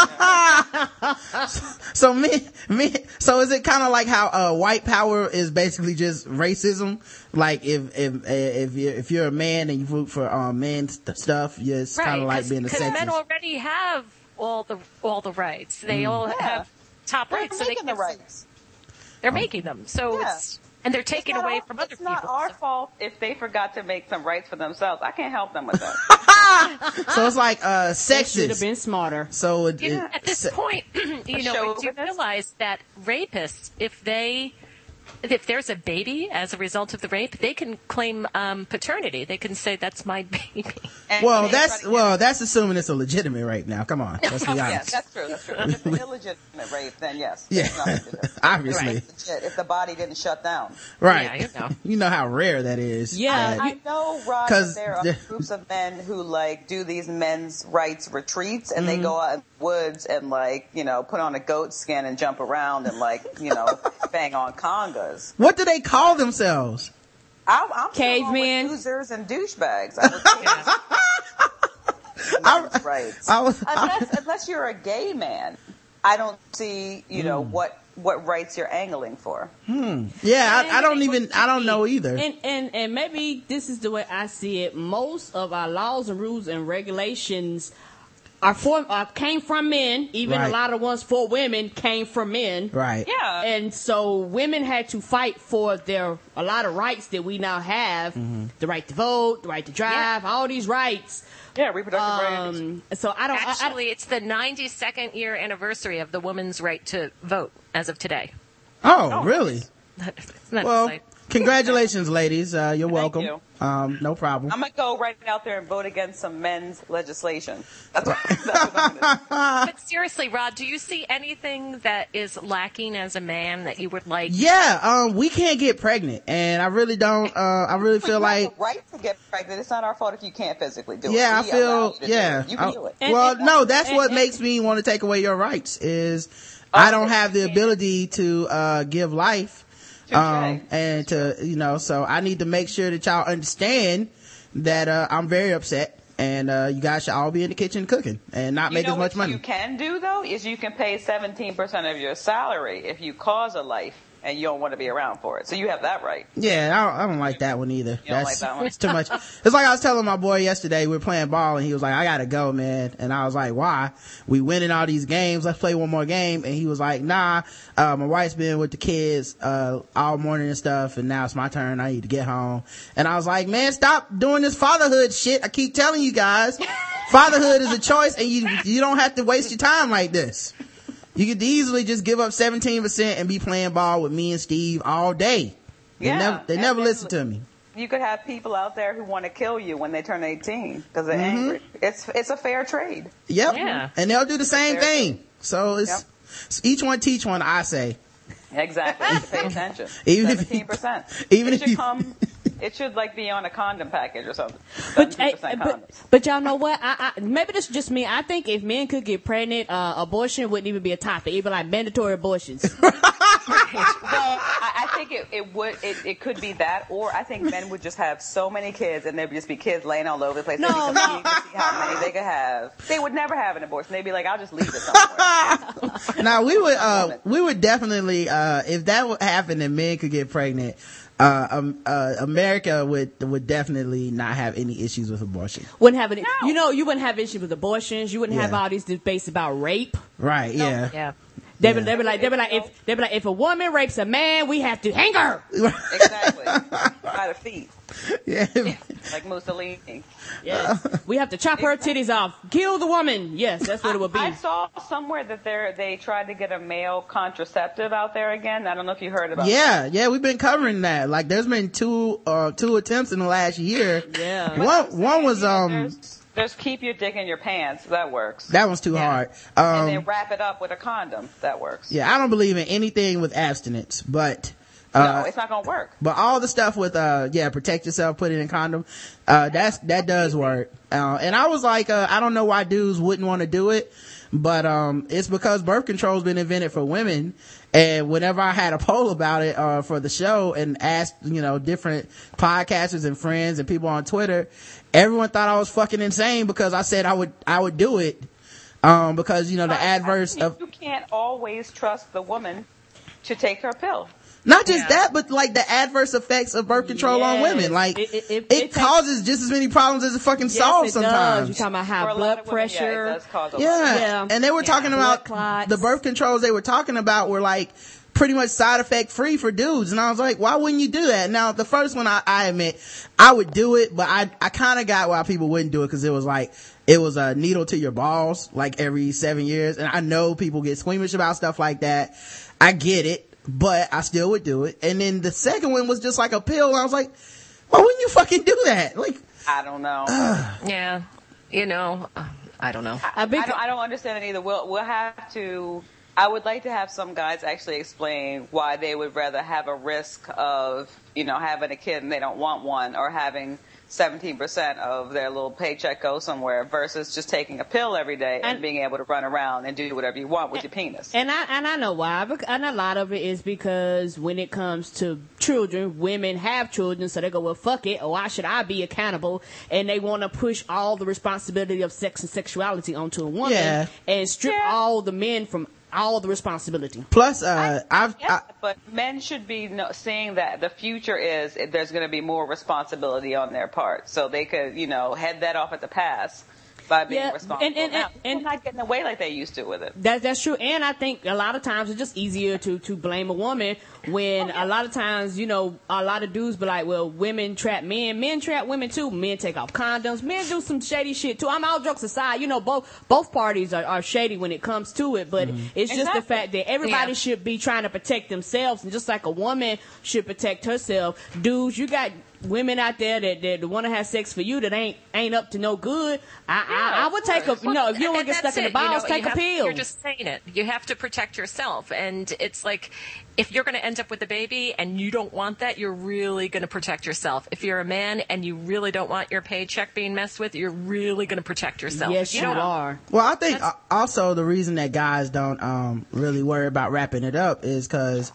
So me, me, so is it kind of like how, uh, white power is basically just racism? Like if, if, if you're, if you're a man and you vote for, um, men st- stuff, yeah, it's kind of like being a because men already have all the all the rights. They all Yeah. have top They're rights. so they making the can- rights. They're making them. So Yeah. it's and they're taken away our- from other people. it's not our So- fault if they forgot to make some rights for themselves. I can't help them with that. So it's like, uh, They should have been smarter. So it, You know, it- at this se- point, you know, show do you realize that rapists, if they, if there's a baby as a result of the rape, they can claim um, paternity. They can say that's my baby. And well, that's, well, that's assuming it's a legitimate rape now. Come on. Let's be honest. yes, that's true. That's true. If it's an illegitimate rape, then yes. Yeah. there's nothing to do. Obviously. Right. If the body didn't shut down. Right. Yeah, you know. You know how rare that is. Yeah. that- I know, Rod, 'Cause that there are groups of men who like do these men's rights retreats, and they Mm-hmm. go out in the woods and like you know put on a goat skin and jump around and like you know bang on congas. What do they call themselves? I, I'm still going losers and douchebags. I would say men's. I was, unless unless you're a gay man, I don't see you know Mm. what what rights you're angling for. Hmm. yeah, I, I don't even, I don't know either. And and and maybe this is the way I see it. Most of our laws and rules and regulations are for uh, came from men. Even Right. a lot of ones for women came from men. Right. Yeah, And so women had to fight for their a lot of rights that we now have: Mm-hmm. the right to vote, the right to drive, all these rights. yeah, reproductive rights. Um, so I don't. I- I, Actually, it's the 92nd year anniversary of the woman's right to vote as of today. Oh, really? Isn't that Well, exciting? congratulations, ladies. Uh, you're welcome. you. Um, no problem. I'm gonna go right out there and vote against some men's legislation. That's what, that's what I'm gonna do. But seriously, Rod, do you see anything that is lacking as a man that you would like? yeah, um, we can't get pregnant, and I really don't. Uh, I really feel like, have the right to get pregnant. It's not our fault if you can't physically do it. yeah, I feel, allow you yeah. you can I- do it. And- well, and- no, that's and- what and- makes me want to take away your rights. Is I don't have the ability to uh, give life, Touche. Um, and to you know, so I need to make sure that y'all understand that uh, I'm very upset. And uh, you guys should all be in the kitchen cooking and not You make as much what money. you can do though is you can pay 17% of your salary if you cause a life and you don't want to be around for it. So you have that right. Yeah, I don't, I don't like that one either. You That's like that one? it's too much. It's like I was telling my boy yesterday. We were playing ball, and he was like, "I gotta go, man." And I was like, "Why? We winning all these games. Let's play one more game." And he was like, "Nah, uh, my wife's been with the kids uh, all morning and stuff, and now it's my turn. I need to get home." And I was like, "Man, stop doing this fatherhood shit. I keep telling you guys, fatherhood is a choice, and you you don't have to waste your time like this." You could easily just give up 17% and be playing ball with me and Steve all day. They Yeah, never, they never then- listen to me. You could have people out there who want to kill you when they turn 18 because they're Mm-hmm. angry. It's it's a fair trade. Yep. Yeah. And they'll do the same Fair thing. So it's, Yep. it's each one teach one, I say. Exactly. Pay attention. Even if you- 17%. even it if you- come, it should like be on a condom package or something. But, 17% hey, condoms. but but y'all know what? I, I maybe this is just me. I think if men could get pregnant, uh, abortion wouldn't even be a topic. It'd be like mandatory abortions. well, I, I think it, it would it, it could be that, or I think men would just have so many kids, and there'd just be kids laying all over the place. No, They'd be no. to see how many they could have. They would never have an abortion. They'd be like, "I'll just leave it somewhere." Now we would, uh, we would definitely, uh, if that would happen and men could get pregnant, uh, um, uh, America would, would definitely not have any issues with abortion. wouldn't have any. You know, you wouldn't have issues with abortions. You wouldn't have all these debates about rape. Right. Yeah. Yeah. They'd be, Yeah. they'd be like, they'd be like, if they'd be like, if a woman rapes a man, we have to hang her. exactly. By the feet, Yeah. like Mussolini. Yes, we have to chop her titties off, kill the woman. Yes, that's what it would be. I saw somewhere that they they tried to get a male contraceptive out there again. I don't know if you heard about. That. Yeah. Yeah. We've been covering that. Like there's been two, uh, two attempts in the last year. Yeah. One, one was, um, There's, there's keep your dick in your pants. That works. that one's too Yeah. hard. and then Um, wrap it up with a condom. That works. yeah, I don't believe in anything with abstinence, but, uh, no, it's not gonna work. But all the stuff with uh yeah, protect yourself, put it in condom, uh that's that does work. Uh, and I was like, uh, I don't know why dudes wouldn't want to do it. But um it's because birth control's been invented for women and whenever i had a poll about it uh for the show and asked you know different podcasters and friends and people on twitter everyone thought i was fucking insane because i said i would i would do it um because you know the adverse I of you can't always trust the woman to take her pill. Not just Yeah. that but like the adverse effects of birth control on women like It- it, it- it- it takes- causes just as many problems as it fucking Yes, solves it does. sometimes You're talking about high a blood of women, yeah, pressure. it does cause a lot. Yeah. Yeah. And they were talking about the birth controls they were talking about were like pretty much side effect free for dudes. And I was like, why wouldn't you do that? Now, the first one I, I admit, I would do it, but I, I kind of got why people wouldn't do it because it was like, it was a needle to your balls like every seven years. And I know people get squeamish about stuff like that. I get it, but I still would do it. And then the second one was just like a pill. I was like, why wouldn't you fucking do that? Like, I don't know. Yeah. You know, uh, I don't know. I I don't, I don't understand it either. We'll we'll have to. I would like to have some guys actually explain why they would rather have a risk of you know having a kid and they don't want one, or having 17% of their little paycheck go somewhere versus just taking a pill every day and, And- being able to run around and do whatever you want with your penis. And I and I know why. And a lot of it is because when it comes to children, women have children, so they go, "Well, fuck it. Why should I be accountable?" And they want to push all the responsibility of sex and sexuality onto a woman Yeah. and strip Yeah. all the men from all the responsibility. plus, uh, I've, Yes, I, but men should be no, seeing that the future is there's going to be more responsibility on their part, so they could, you know, head that off at the pass by being Yeah, responsible. and- and- now, and- people not getting away like they used to with it. That that's true, and I think a lot of times it's just easier to to blame a woman when oh, a lot of times you know a lot of dudes be like, well, women trap men, men trap women too. Men take off condoms, men do some shady shit too. I'm all jokes aside, you know, both both parties are, are shady when it comes to it, but mm-hmm. it's just the fact that everybody Yeah. should be trying to protect themselves, and just like a woman should protect herself, dudes, you got. Women out there that, that want to have sex for you that ain't ain't up to no good. I I, I would take a course. you know if you don't want to get that's stuck in the it, you know, take a have- pill. You're just saying it. You have to protect yourself, and it's like if you're going to end up with a baby and you don't want that, you're really going to protect yourself. If you're a man and you really don't want your paycheck being messed with, you're really going to protect yourself. yes, you don't- are. Well, I think uh, also the reason that guys don't um really worry about wrapping it up is because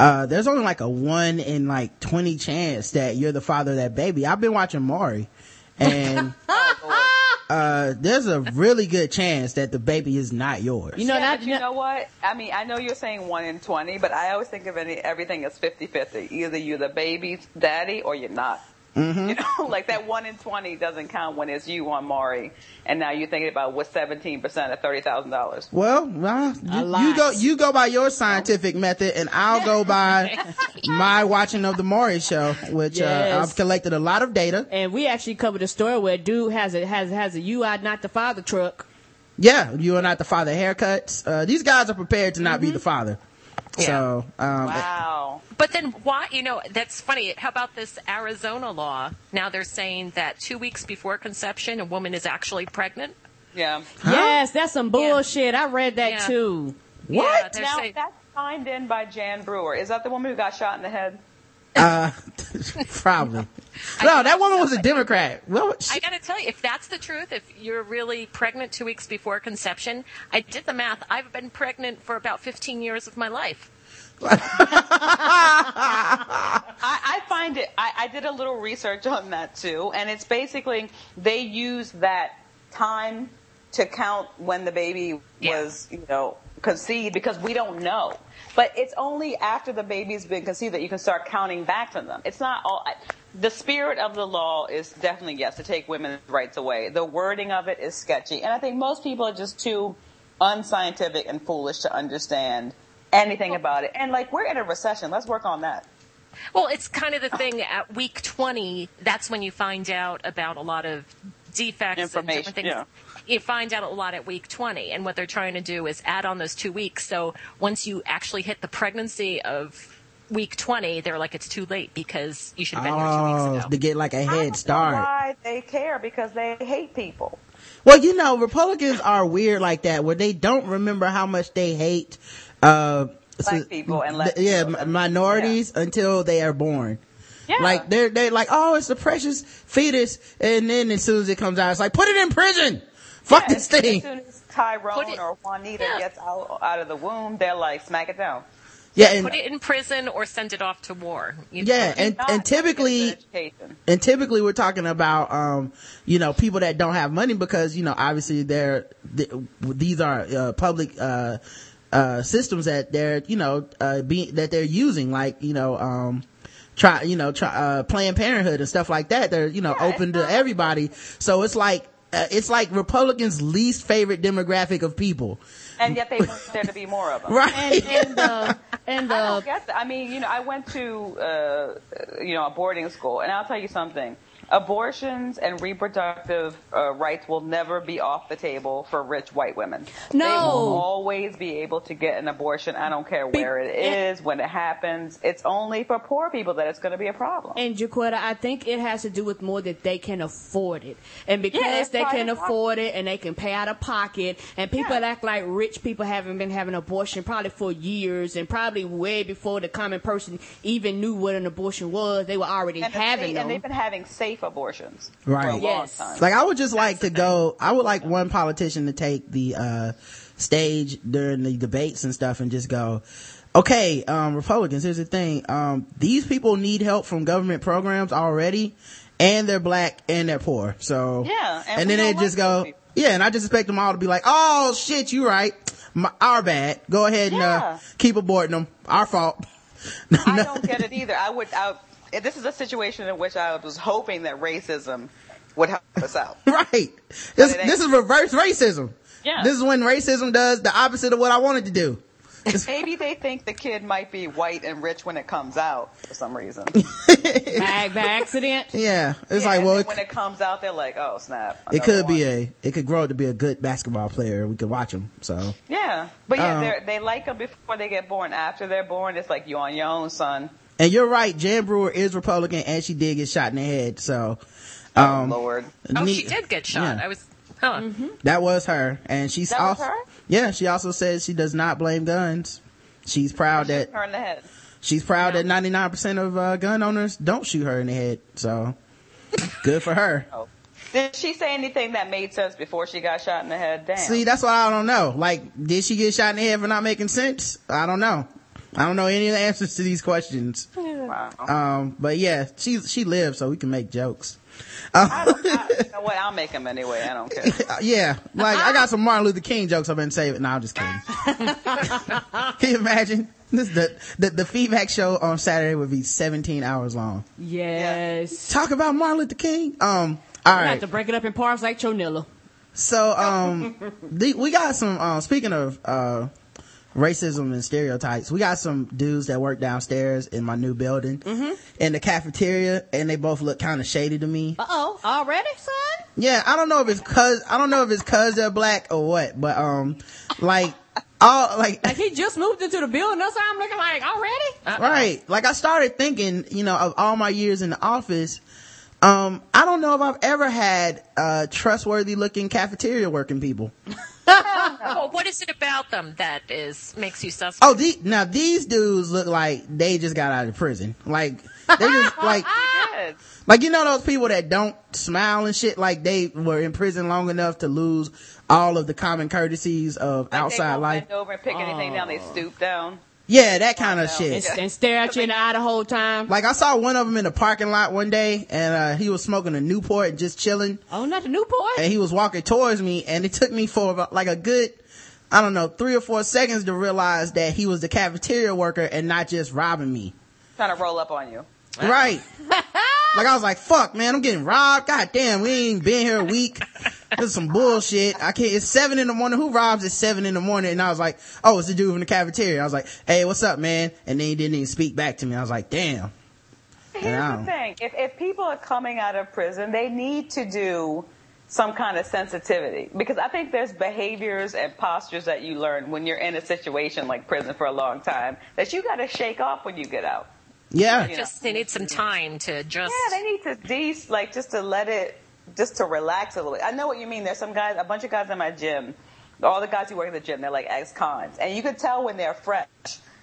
uh there's only like a one in like twenty chance that you're the father of that baby. I've been watching Maury and uh there's a really good chance that the baby is not yours. You know yeah, that you know what? I mean, I know you're saying one in 20, but I always think of any, everything as 50-50. Either you're the baby's daddy or you're not. Mm-hmm. You know, like that one in 20 doesn't count when it's you on Maury. And now you're thinking about what 17% of $30,000. Well, well, you, you go you go by your scientific method, and I'll go by my watching of the Maury show, which Yes. uh, I've collected a lot of data. and we actually covered a story where a dude has a has has a UI not the father truck. Yeah, you are not the father haircuts. Uh, these guys are prepared to not be the father. So, um, Wow. But then why, you know, that's funny. How about this Arizona law? Now they're saying that two weeks before conception, a woman is actually pregnant. Yeah. Yes, that's some bullshit. I read that Yeah. too. What? they're Now, saying- that's signed in by Jan Brewer. Is that the woman who got shot in the head? Uh, probably. No, that woman was a Democrat. Well, she, I got to tell you, if that's the truth, if you're really pregnant two weeks before conception, I did the math. I've been pregnant for about 15 years of my life. I, I find it. I, I did a little research on that too, and it's basically they use that time to count when the baby Yeah. was, you know, conceived because we don't know. But it's only after the baby's been conceived that you can start counting back from them. It's not all. I, the spirit of the law is definitely yes to take women's rights away. The wording of it is sketchy, and I think most people are just too unscientific and foolish to understand anything about it. And like we're in a recession, let's work on that. Well, it's kind of the thing at week 20, that's when you find out about a lot of defects and different things. yeah. You find out a lot at week 20, and what they're trying to do is add on those two weeks. So once you actually hit the pregnancy of week 20, they're like, it's too late because you should have been here two oh, weeks ago. to get like a head don't know start. Why they care? Because they hate people. Well, you know, Republicans are weird like that, where they don't remember how much they hate, uh, Black so- people and th- Latinos yeah, and- m- minorities until they are born. Yeah. Like they're they're like, oh, it's a precious fetus, and then as soon as it comes out, it's like put it in prison. Fuck Yeah, this as, thing. As soon as Tyrone it- or Juanita Yeah. gets out out of the womb, they're like, smack it down. Yeah, and Put it in prison or send it off to war. You yeah, know? and and typically get an education. and typically we're talking about um you know people that don't have money because you know obviously they're th- these are uh, public uh uh systems that they're you know uh being that they're using like you know um try you know try uh planned parenthood and stuff like that they're you know Yeah, open to not- everybody so it's like uh, it's like republicans least favorite demographic of people and yet they want there to be more of them. right And, and the, and I don't the, get that. I mean, you know, I went to, uh, you know, a boarding school, and I'll tell you something. Abortions and reproductive uh, rights will never be off the table for rich white women. No. They will always be able to get an abortion. I don't care where it is, when it happens. It's only for poor people that it's going to be a problem. And Jacquetta, I think it has to do with more that they can afford it. And because Yeah, they can afford it and they can pay out of pocket, and people Yeah. act like rich people haven't been having abortion probably for years and probably way before the common person even knew what an abortion was, they were already and, having they, them. and they've been having safe abortions Right. for a long Yes. time. Like I would just like to go. I would like one politician to take the uh, stage during the debates and stuff and just go. Okay, um, Republicans. Here's the thing. Um, these people need help from government programs already, and they're black and they're poor. So Yeah, and and, then they just like go. people. Yeah, and I just expect them all to be like, "Oh shit, you right, My, our bad. Go ahead and uh, keep aborting them. Our fault." I don't get it either. I would. I, this is a situation in which I was hoping that racism would help us out. right. This, this is reverse racism. Yeah. This is when racism does the opposite of what I wanted to do. Maybe they think the kid might be white and rich when it comes out for some reason. by, by accident. Yeah, it's Yeah, like and well, then it, when it comes out, they're like, "Oh snap!" it another could be a, it could grow to be a good basketball player. We could watch him. So yeah, but yeah, Um, they're, they like them before they get born. After they're born, it's like you on your own, son. And you're right, Jan Brewer is Republican, and she did get shot in the head. So Oh um, Lord, Oh, she did get shot. yeah. I was. Huh. that was her, and she's That was also her? yeah. She also says she does not blame guns. She's proud that her in the head. she's proud that 99 percent of uh, gun owners don't shoot her in the head. So good for her. Oh. Did she say anything that made sense before she got shot in the head? Damn. See, that's why I don't know. Like, did she get shot in the head for not making sense? I don't know. I don't know any of the answers to these questions. wow. Um, but yeah, she she lived, so we can make jokes. I don't, I, you know what? I'll make them anyway. I don't care. Uh, yeah, like I got some Martin Luther King jokes I've been saving. No, I'm just kidding. can you imagine? This the, the the feedback show on Saturday would be 17 hours long. Yes. Talk about Martin Luther King. Um, all I have right. to break it up in parts like Chonilla. So, um, the, we got some, uh, speaking of, uh, racism and stereotypes, we got some dudes that work downstairs in my new building Mm-hmm. in the cafeteria and they both look kind of shady to me. Uh oh, already, son? Yeah, I don't know if it's cause, I don't know if it's cause they're black or what, but, um, like, all, like, Like he just moved into the building. That's why I'm looking like already. right. Like I started thinking, you know, of all my years in the office, um, I don't know if I've ever had, uh, trustworthy looking cafeteria working people. Well, what is it about them that is makes you suspect? Oh, the, now these dudes look like they just got out of prison. Like they just like Good. like you know those people that don't smile and shit. Like they were in prison long enough to lose all of the common courtesies of Like, outside they life. over and pick anything down. They oh. stoop down. Yeah, that kind of know. shit. And, and stare at you in the eye the whole time. Like I saw one of them in the parking lot one day, and uh, he was smoking a Newport and just chilling. oh, not the Newport. and he was walking towards me and it took me for about, like a good i don't know three or four seconds to realize that he was the cafeteria worker and not just robbing me Trying to roll up on you. Right. Like i was like fuck man i'm getting robbed. God damn we ain't been here a week. This is some bullshit. I can't it's seven in the morning. Who robs at seven in the morning? And i was like oh it's the dude from the cafeteria. I was like hey what's up man? And then he didn't even speak back to me. I was like damn. Here's the thing: if if people are coming out of prison, they need to do some kind of sensitivity. Because I think there's behaviors and postures that you learn when you're in a situation like prison for a long time that you got to shake off when you get out. Yeah You know. Just they need some time to just. Yeah, they need to de like just to let it, just to relax a little bit. I know what you mean. There's some guys, a bunch of guys in my gym. All the guys who work in the gym, they're like ex-cons, and you could tell when they're fresh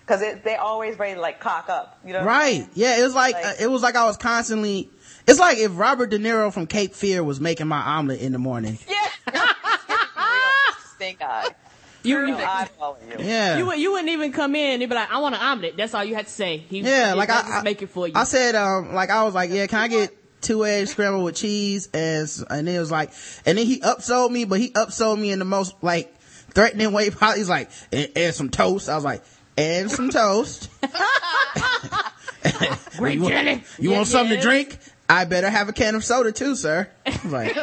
because they're always ready to like cock up. You know, what I'm Right. Yeah, it was like, Like- uh, it was like I was constantly, it's like if Robert De Niro from Cape Fear was making my omelet in the morning. Yeah. pink eye. You, you, you. Yeah. you, would- you wouldn't even come in. You'd be like, I want an omelet. That's all you had to say. He, Yeah, he like I, I make it for you. I said, um, like I was like, yeah, can I get two eggs scrambled with cheese? And and then it was like, and then he upsold me, but he upsold me in the most like threatening way. possible. He's like, and, and some toast. I was like, and some toast. Great you want, jelly. you Yeah, want something yes. to drink? I better have a can of soda too, sir. I like,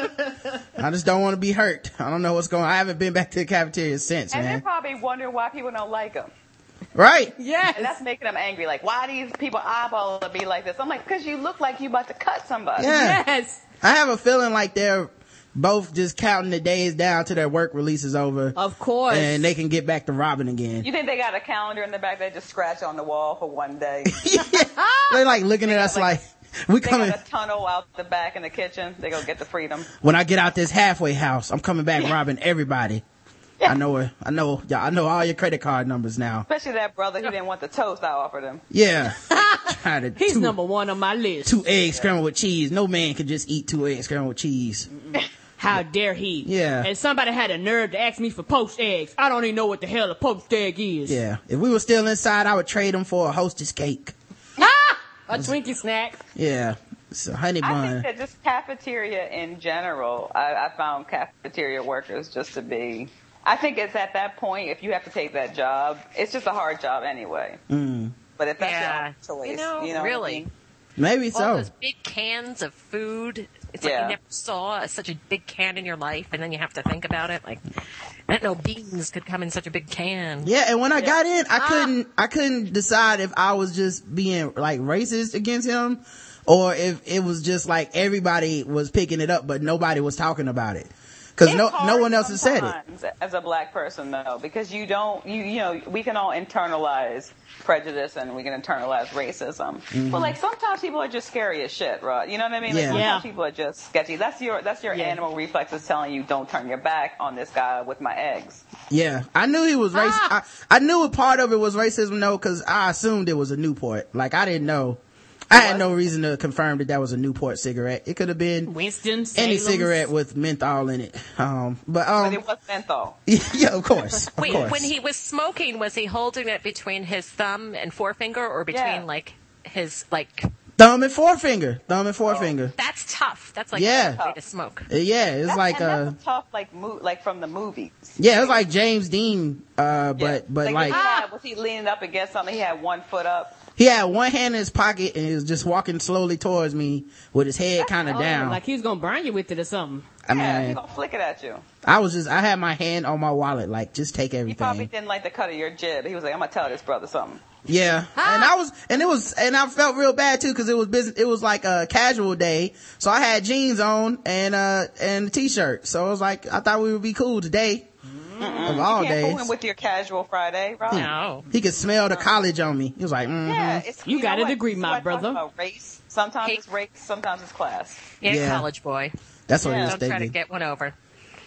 I just don't want to be hurt. I don't know what's going. on. I haven't been back to the cafeteria since, And they're probably wondering why people don't like them. Right? Yes. And that's making them angry. Like, why do these people eyeball to be like this? I'm like, because you look like you about to cut somebody. Yeah. Yes. I have a feeling like they're both just counting the days down till their work release is over. Of course. and they can get back to robbing again. You think they got a calendar in the back they just scratch on the wall for one day? They're like looking at us like, we They coming, got a tunnel out the back in the kitchen. They go get the freedom. when I get out this halfway house, I'm coming back robbing everybody. I know it. I know, yeah, I know all your credit card numbers now. Especially that brother who didn't want the toast I offered him. Yeah. To He's two, number one on my list. two eggs scrambled with cheese. No man can just eat two eggs scrambled with cheese. How dare he? Yeah. And somebody had a nerve to ask me for poached eggs. I don't even know what the hell a poached egg is. Yeah. If we were still inside, I would trade them for a hostess cake. A Twinkie snack. Yeah. It's a honey I think that just cafeteria in general, I, I found cafeteria workers just to be. I think it's at that point if you have to take that job, it's just a hard job anyway. Mm. But if that's Yeah. your choice, You know, what I really. mean? Maybe All so. those big cans of food. It's like Yeah. you never saw such a big can in your life, and then you have to think about it. Like, I didn't know beans could come in such a big can. Yeah, and when I got in, I ah. couldn't, I couldn't decide if I was just being like racist against him or if it was just like everybody was picking it up, but nobody was talking about it. Cause no, no one else has said it. As a black person, though, because you don't, you you know, we can all internalize prejudice and we can internalize racism. But like sometimes people are just scary as shit, right? You know what I mean? Like Yeah. sometimes Yeah. people are just sketchy. That's your that's your Yeah. animal reflexes telling you don't turn your back on this guy with my eggs. Yeah, I knew he was racist. Ah. I, I knew a part of it was racism though, cause I assumed it was a Newport. Like I didn't know. I had no reason to confirm that that was a Newport cigarette. It could have been Winston. any cigarette with menthol in it. Um, but um, But it was menthol. yeah, of course, of Wait, course. when he was smoking, was he holding it between his thumb and forefinger, or between Yeah. like his like? thumb and forefinger, thumb and forefinger. That's tough. That's like Yeah. a way to smoke. Uh, Yeah, it's That- like and uh, that's a tough like mo- like from the movies. yeah, it was like James Dean. Uh, Yeah. but but like, like he had, was he leaning up against something? He had one foot up. He had one hand in his pocket and he was just walking slowly towards me with his head kind of Oh, down. Like he was gonna burn you with it or something. I Yeah, he gonna flick it at you. I was just I had my hand on my wallet, like just take everything. He probably everything. didn't like the cut of your jib. He was like, I'm gonna tell this brother something. Yeah, and I was and it was and I felt real bad too because it was business. It was like a casual day, so I had jeans on and uh and a t-shirt. So I was like I thought we would be cool today. Of all you can't fool days, him with your casual Friday, right? No. he could smell the college on me. He was like, mm Yeah, it's You got a what? degree, my what I talk brother. About race. Sometimes Hey. it's race, sometimes it's class. Yeah, Yeah. college boy. That's what Yeah. he was Don't try to get one over.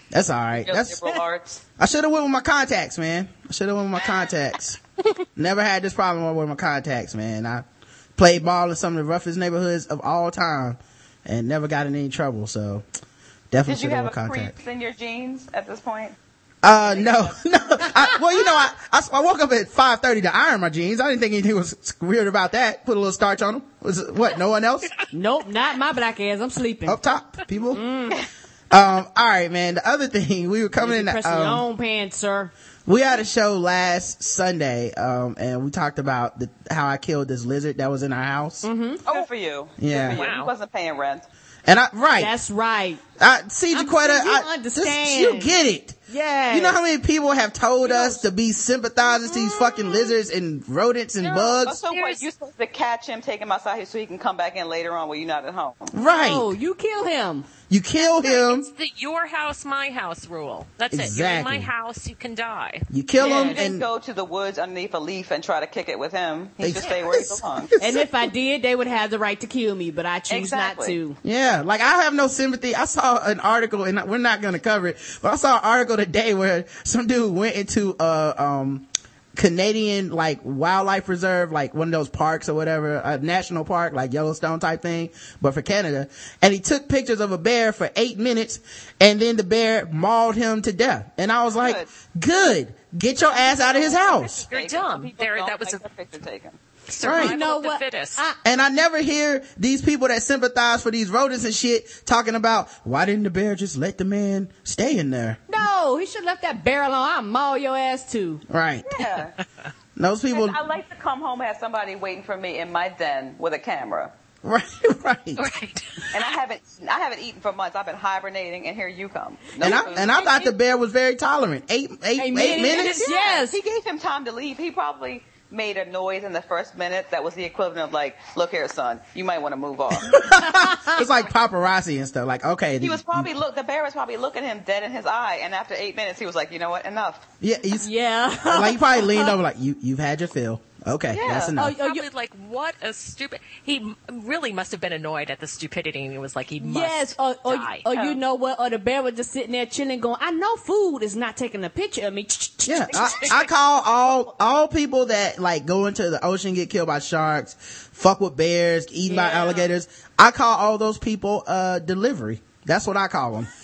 That's all right. That's liberal arts. I should have went with my contacts, man. I should have went with my contacts. Never had this problem with my contacts, man. I played ball in some of the roughest neighborhoods of all time and never got in any trouble. So definitely Did you should have have went a contacts. crease in your jeans at this point? Uh, no, no. I, well, you know, I, I, I woke up at 5.30 to iron my jeans. I didn't think anything was weird about that. Put a little starch on them. Was it, what, no one else? Nope, not my black ass. I'm sleeping. Up top, people? Um, all right, man. The other thing, we were coming in, Press your um, own pants, sir. we had a show last Sunday, um, and we talked about the, how I killed this lizard that was in our house. Mm-hmm. Oh, for you. Yeah. Good for you. Wow. He wasn't paying rent. And I, right. That's right. I, see, I'm Jacquetta, saying you I, understand. you get it. Yeah. You know how many people have told us to be sympathizers to these fucking lizards and rodents and bugs? so what? You're supposed to catch him, take him outside so he can come back in later on when you're not at home. Right. Oh, you kill him. You kill him, It's the your house, my house rule. That's it. You're in Exactly. my house, you can die. you kill Yeah, him, you and go to the woods underneath a leaf and try to kick it with him. He should Ex- stay where he belongs. And if I did, they would have the right to kill me, but I choose Exactly. not to. Yeah, like I have no sympathy. I saw an article, and we're not going to cover it, but I saw an article today where some dude went into a um Canadian like wildlife reserve, like one of those parks or whatever, a national park, like Yellowstone type thing, but for Canada. And he took pictures of a bear for eight minutes and then the bear mauled him to death. And I was like, good. Get your ass out of his house. You're dumb. people There, that was like a the picture taken. survival You know what? fittest. I, And I never hear these people that sympathize for these rodents and shit talking about why didn't the bear just let the man stay in there? No, he should have left that bear alone. I'll maul your ass too. Right. Yeah. Those people, I like to come home and have somebody waiting for me in my den with a camera. right, right. right. And I haven't, I haven't eaten for months. I've been hibernating, and here you come. No And I, food. and I thought the bear was very tolerant. Eight, eight, eight minutes. minutes? Yes. He gave him time to leave. He probably made a noise in the first minute that was the equivalent of like, "Look here, son, you might want to move off." It's like paparazzi and stuff. Like, okay. he was probably look. The bear was probably looking him dead in his eye, and after eight minutes, he was like, "You know what? Enough." yeah, he's, Yeah. like he probably leaned over like, you, you've had your fill. Okay, Yeah. that's enough. Oh, Probably like, what a stupid. He really must have been annoyed at the stupidity, and he was like, he must Yes, or, or, die. or Oh. you know what? Or the bear was just sitting there chilling, going, "I know food is not taking a picture of me." Yeah, I, I call all all people that like go into the ocean, get killed by sharks, fuck with bears, eaten by alligators. I call all those people uh delivery. That's what I call them.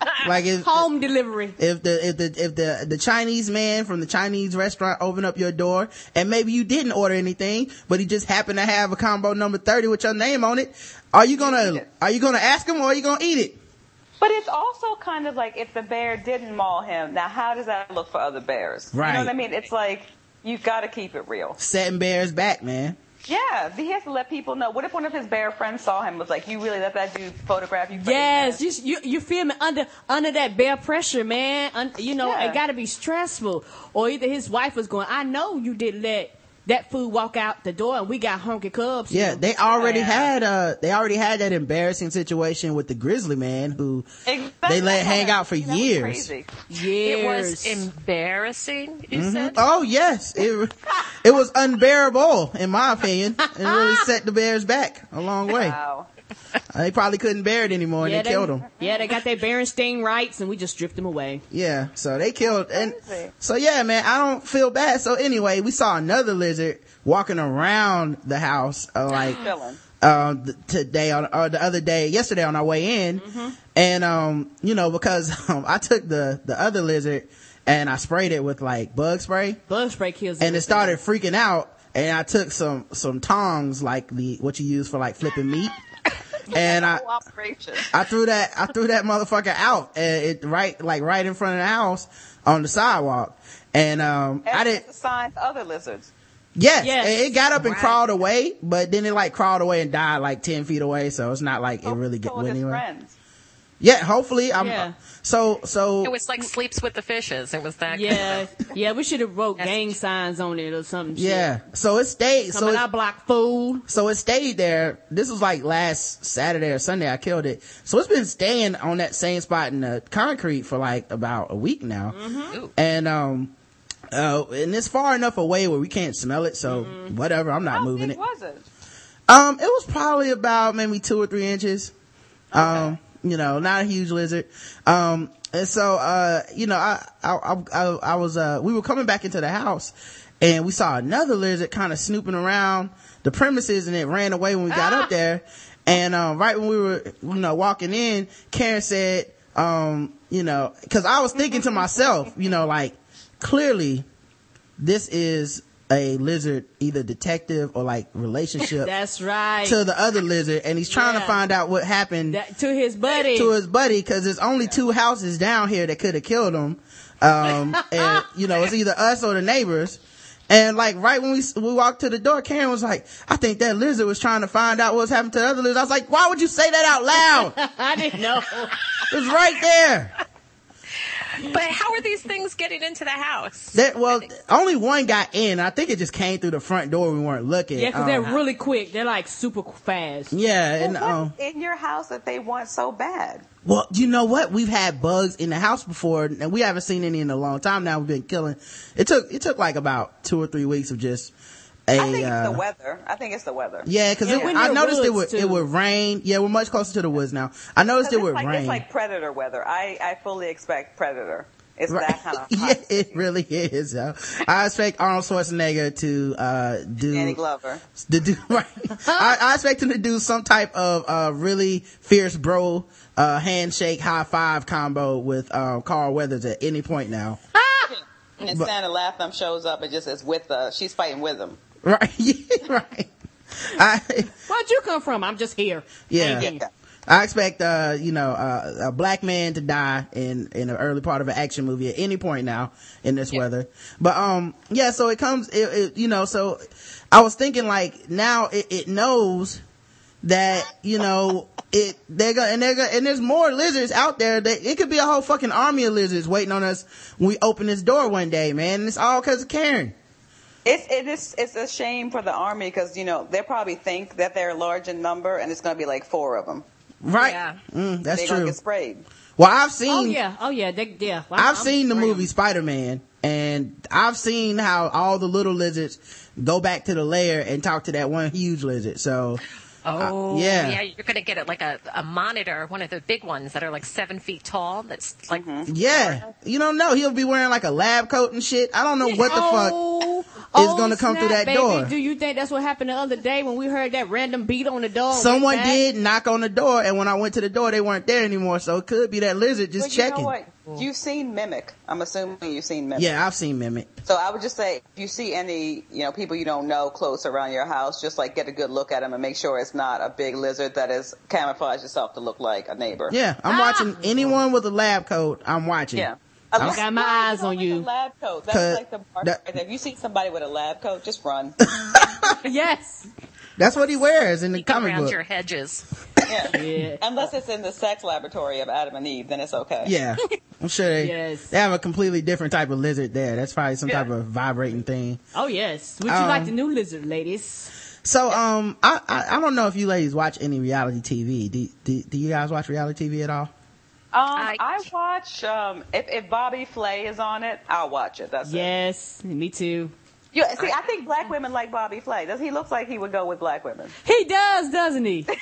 like if Home delivery. if the if the if the the Chinese man from the Chinese restaurant opened up your door and maybe you didn't order anything, but he just happened to have a combo number thirty with your name on it, are you gonna are you gonna ask him or are you gonna eat it? But it's also kind of like if the bear didn't maul him. Now, how does that look for other bears? You Right. know what I mean? It's like you've got to keep it real. Setting bears back, man. Yeah, he has to let people know. What if one of his bear friends saw him and was like, "You really let that dude photograph you?" Yes, you, you you feel me under under that bear pressure, man. Un, you know Yeah. it got to be stressful. Or either his wife was going, "I know you did let that food walk out the door, and we got honky cubs." Yeah, they already Yeah. had uh they already had that embarrassing situation with the grizzly man who Exactly. they let hang out for That was years. It was embarrassing, you said? Oh yes, it it was unbearable in my opinion, and really set the bears back a long way. Wow. They probably couldn't bear it anymore, and yeah, they killed them. Yeah, they got their Berenstain rights, and we just stripped them away. Yeah, so they killed, and so yeah, man, I don't feel bad. So anyway, we saw another lizard walking around the house, uh, like Chilling. um th- today on or the other day yesterday on our way in and um you know because um, i took the the other lizard and i sprayed it with like bug spray Bug spray kills. and it started freaking out and i took some some tongs like the what you use for like flipping meat and i i threw that i threw that motherfucker out and it right like right in front of the house on the sidewalk and um i didn't it's sign to other lizards. Yes, Yes. it got up and Right. crawled away, but then it like crawled away and died like ten feet away. So it's not like it really get Told went his anywhere. friends. Yeah, hopefully I'm. Yeah. So so It was like sleeps with the fishes. It was that. Yeah, yeah, we should have wrote That's- gang signs on it or something. shit. yeah, so it stayed. Come So in it, our block, fool. so it stayed there. This was like last Saturday or Sunday. I killed it. So it's been staying on that same spot in the concrete for like about a week now. Ooh. And um, uh, and it's far enough away where we can't smell it. So whatever, I'm not How moving big it. was it? Um, it was probably about maybe two or three inches. Um, you know, not a huge lizard. Um, and so, uh, you know, I, I, I, I, was, uh, we were coming back into the house and we saw another lizard kind of snooping around the premises and it ran away when we got up there. And, um, right when we were, you know, walking in, Karen said, um, you know, cause I was thinking to myself, you know, like clearly this is a lizard, either detective or like relationship That's right. to the other lizard and he's trying to find out what happened that, to his buddy. to his buddy because there's only two houses down here that could have killed him. Um, and you know, it's either us or the neighbors. And like right when we we walked to the door, Karen was like, "I think that lizard was trying to find out what's happened to the other lizard." I was like, "Why would you say that out loud? I didn't know. It was right there." But how are these things getting into the house? That well, only one got in. I think it just came through the front door. We weren't looking. Yeah, because Um, they're really quick. They're like super fast. yeah, and Well, um, in your house that they want so bad? Well, you know what? We've had bugs in the house before, and we haven't seen any in a long time. Now we've been killing. It took it took like about two or three weeks of just a. I think uh, it's the weather. I think it's the weather. yeah, because Yeah, I noticed it would woods, it would rain. Yeah, we're much closer to the woods now. I noticed it would like, rain. It's like predator weather. I, I fully expect predator. It's that kind of yeah, it really is. Yo. I expect Arnold Schwarzenegger to uh do Danny Glover. to do right. I, I expect him to do some type of uh really fierce bro uh handshake high five combo with uh, Carl Weathers at any point now. And Sanaa Lathan shows up and just is with uh she's fighting with him. Right, right. I Where'd you come from? I'm just here. yeah. I expect, uh, you know, uh, a black man to die in, in an early part of an action movie at any point now in this weather. But, um, yeah, so it comes, it, it, you know, so I was thinking like now it, it knows that, you know, it, they're gonna, and they're gonna, and there's more lizards out there that it could be a whole fucking army of lizards waiting on us when we open this door one day, man. And it's all cause of Karen. It's it is it's a shame for the army because you know they probably think that they're large in number and it's going to be like four of them. Right. Yeah. Mm, that's They're going to true. get sprayed. Well, I've seen. Oh yeah, oh yeah, they, yeah. Well, I've I'm- seen the movie Spider-Man and I've seen how all the little lizards go back to the lair and talk to that one huge lizard. So, Oh, yeah. yeah. You're gonna get it like a, a monitor, one of the big ones that are like seven feet tall. That's like yeah, you don't know. He'll be wearing like a lab coat and shit. I don't know what the fuck. Oh, is oh, gonna come through that baby. door. Do you think that's what happened the other day when we heard that random beat on the door? Someone went did knock on the door and when I went to the door, they weren't there anymore. So it could be that lizard just But you checking. know what? You've seen Mimic. I'm assuming you've seen Mimic. Yeah, I've seen Mimic. So I would just say, if you see any, you know, people you don't know close around your house, just like get a good look at them and make sure it's not a big lizard that has camouflaged itself to look like a neighbor. Yeah, I'm ah! watching anyone with a lab coat. I'm watching. Yeah. I got my eyes on you. A lab coat. That's like the mark that- right there. If you see somebody with a lab coat, just run. Yes. That's what he wears in the comic around book. your hedges. Yeah. Yeah. Unless it's in the sex laboratory of Adam and Eve, then it's okay. Yeah, I'm sure they Yes. they have a completely different type of lizard there. That's probably some Yeah. type of vibrating thing. Oh yes. Would you Um, like the new lizard, ladies? So, um, I, I I don't know if you ladies watch any reality TV. Do do, do you guys watch reality TV at all? Um, I- I watch. Um, if, if Bobby Flay is on it, I'll watch it. That's it. Yes, me too. You, see, I think black women like Bobby Flay. Does he look like he would go with black women? He does, doesn't he?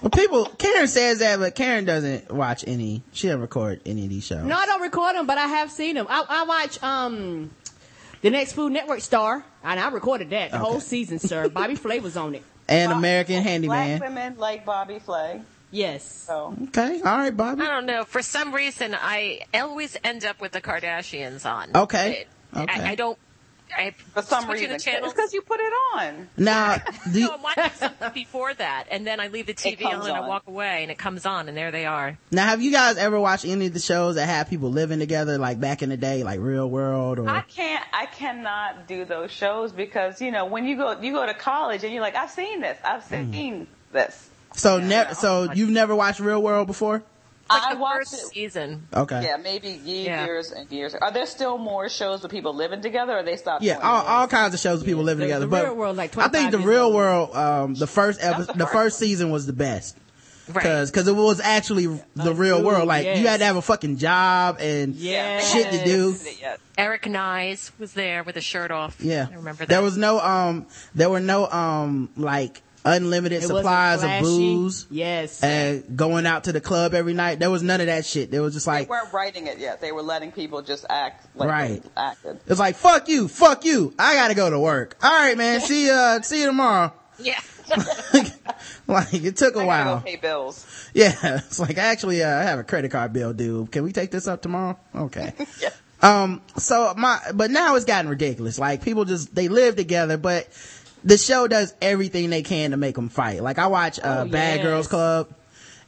Well, people, Karen says that, but Karen doesn't watch any. She doesn't record any of these shows. No, I don't record them, but I have seen them. I, I watch um the next Food Network star, and I recorded that the whole season, sir. Bobby Flay was on it. and Bob- American Handyman. Black women like Bobby Flay. Yes. So Okay, all right, Bobby. I don't know. For some reason, I always end up with the Kardashians on. Okay. It- Okay. I, I don't. I for some reason, the channels. it's because you put it on. Now, do you, No, I'm watching something before that, and then I leave the TV on comes and I walk away, and it comes on, and there they are. now have you guys ever watched any of the shows that have people living together, like back in the day, like Real World or? I can't. I cannot do those shows because you know when you go you go to college and you're like, I've seen this. I've Mm. seen this. So Yeah. never. So you've never watched Real World before? Like I watched it. season. Okay. Yeah, maybe ye- Yeah. years and years. Are there still more shows with people living together, or they stopped? Yeah, all, all kinds of shows with people living The- together. the but Real World, like I think the real old. world, um, the first That episode, the the first first one. season was the best. Right. Cause, cause it was actually the real dude, world. Like yes. you had to have a fucking job and Yes. shit to do. Eric Nies was there with a shirt off. Yeah. I remember that. There was no, um, there were no, um, like unlimited It supplies of booze Yes. and going out to the club every night. There was none of that shit. There was just like. They weren't writing it yet. They were letting people just act like Right. they acted. it's like, fuck you, fuck you. I gotta go to work. All right, man. See you, see you tomorrow. yeah. like it took a I while. pay bills. Yeah, it's like actually, uh, I have a credit card bill due. Can we take this up tomorrow? Okay. Yeah. Um, so my, but now it's gotten ridiculous. Like people just, they live together, but the show does everything they can to make them fight. Like I watch, uh, Oh, Bad yes. Girls Club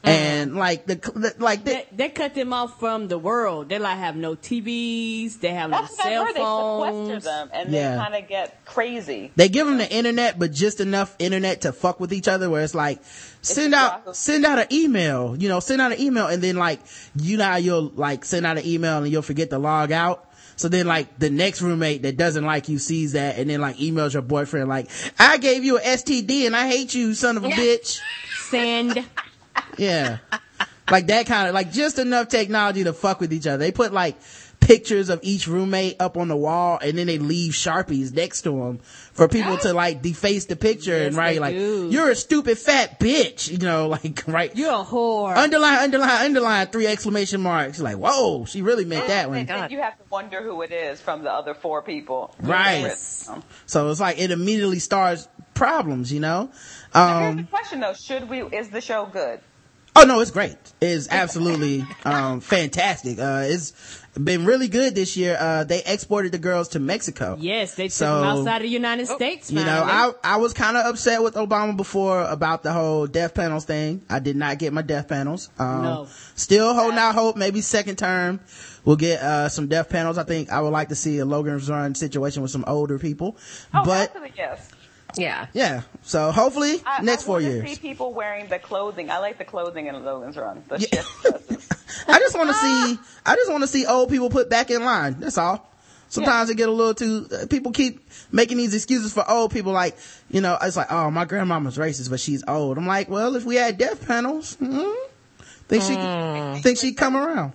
and like the, the like the, they, they cut them off from the world. They like have no TVs. They have no That's what cell heard. They sequester phones. them, and Yeah. they kind of get crazy. they give them the internet, but just enough internet to fuck with each other where it's like, send a out, process. send out an email, you know, send out an email and then like, you know you'll like send out an email and you'll forget to log out. So then like the next roommate that doesn't like you sees that and then like emails your boyfriend like, I gave you an STD and I hate you, son of a bitch. Send. Yeah. like that kind of, like just enough technology to fuck with each other. They put like pictures of each roommate up on the wall and then they leave sharpies next to them for people to like deface the picture and Yes, write like do. you're a stupid fat bitch you know like right You're a whore. underline underline underline three exclamation marks like whoa she really meant that one And you have to wonder who it is from the other four people. Right. Um, so it's like it immediately starts problems you know now here's um the question though: Should we? Is the show good? Oh no, it's great. It's absolutely um, fantastic. Uh, it's been really good this year. Uh, they exported the girls to Mexico. yes, they took So- them outside of the United States. You know. I I was kind of upset with Obama before about the whole death panels thing. I did not get my death panels. Um, No. Still holding out hope. Maybe second term we'll get uh, some death panels. I think I would like to see a Logan's Run situation with some older people. Oh, but yes. Yeah. yeah, so hopefully I, next I four wanna years. See people wearing the clothing. I like the clothing in Logan's Run. The Yeah. shift dresses. I just want to see. I just want to see old people put back in line. That's all. Sometimes it get a little too. Uh, people keep making these excuses for old people. Like you know, it's like, oh, my grandmama's racist, but she's old. I'm like, well, if we had death panels, hmm, think she think she'd come around.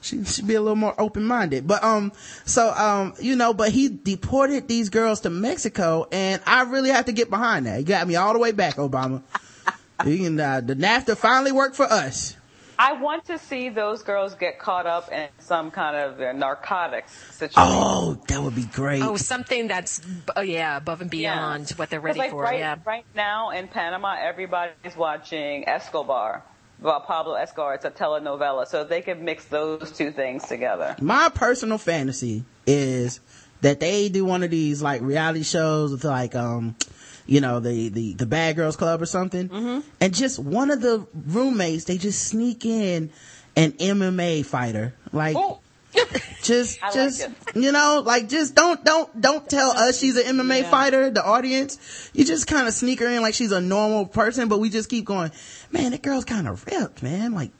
She should be a little more open minded. But um, so um, you know, but he deported these girls to Mexico, and I really have to get behind that. He got me all the way back, Obama. you can, uh, the NAFTA finally worked for us. I want to see those girls get caught up in some kind of uh, narcotics situation. Oh, that would be great. Oh, something that's oh yeah above and beyond what they're ready like, for. Right, yeah. right now in Panama, everybody's watching Escobar. Well, Pablo Escobar. It's a telenovela, so they could mix those two things together. My personal fantasy is that they do one of these like reality shows with like um you know the the the bad girls club or something Mm-hmm. and just one of the roommates they just sneak in an mma fighter like Oh, just like just it. you know like just don't don't don't tell us she's an mma Yeah. fighter the audience you just kind of sneak her in like she's a normal person but we just keep going man that girl's kind of ripped man like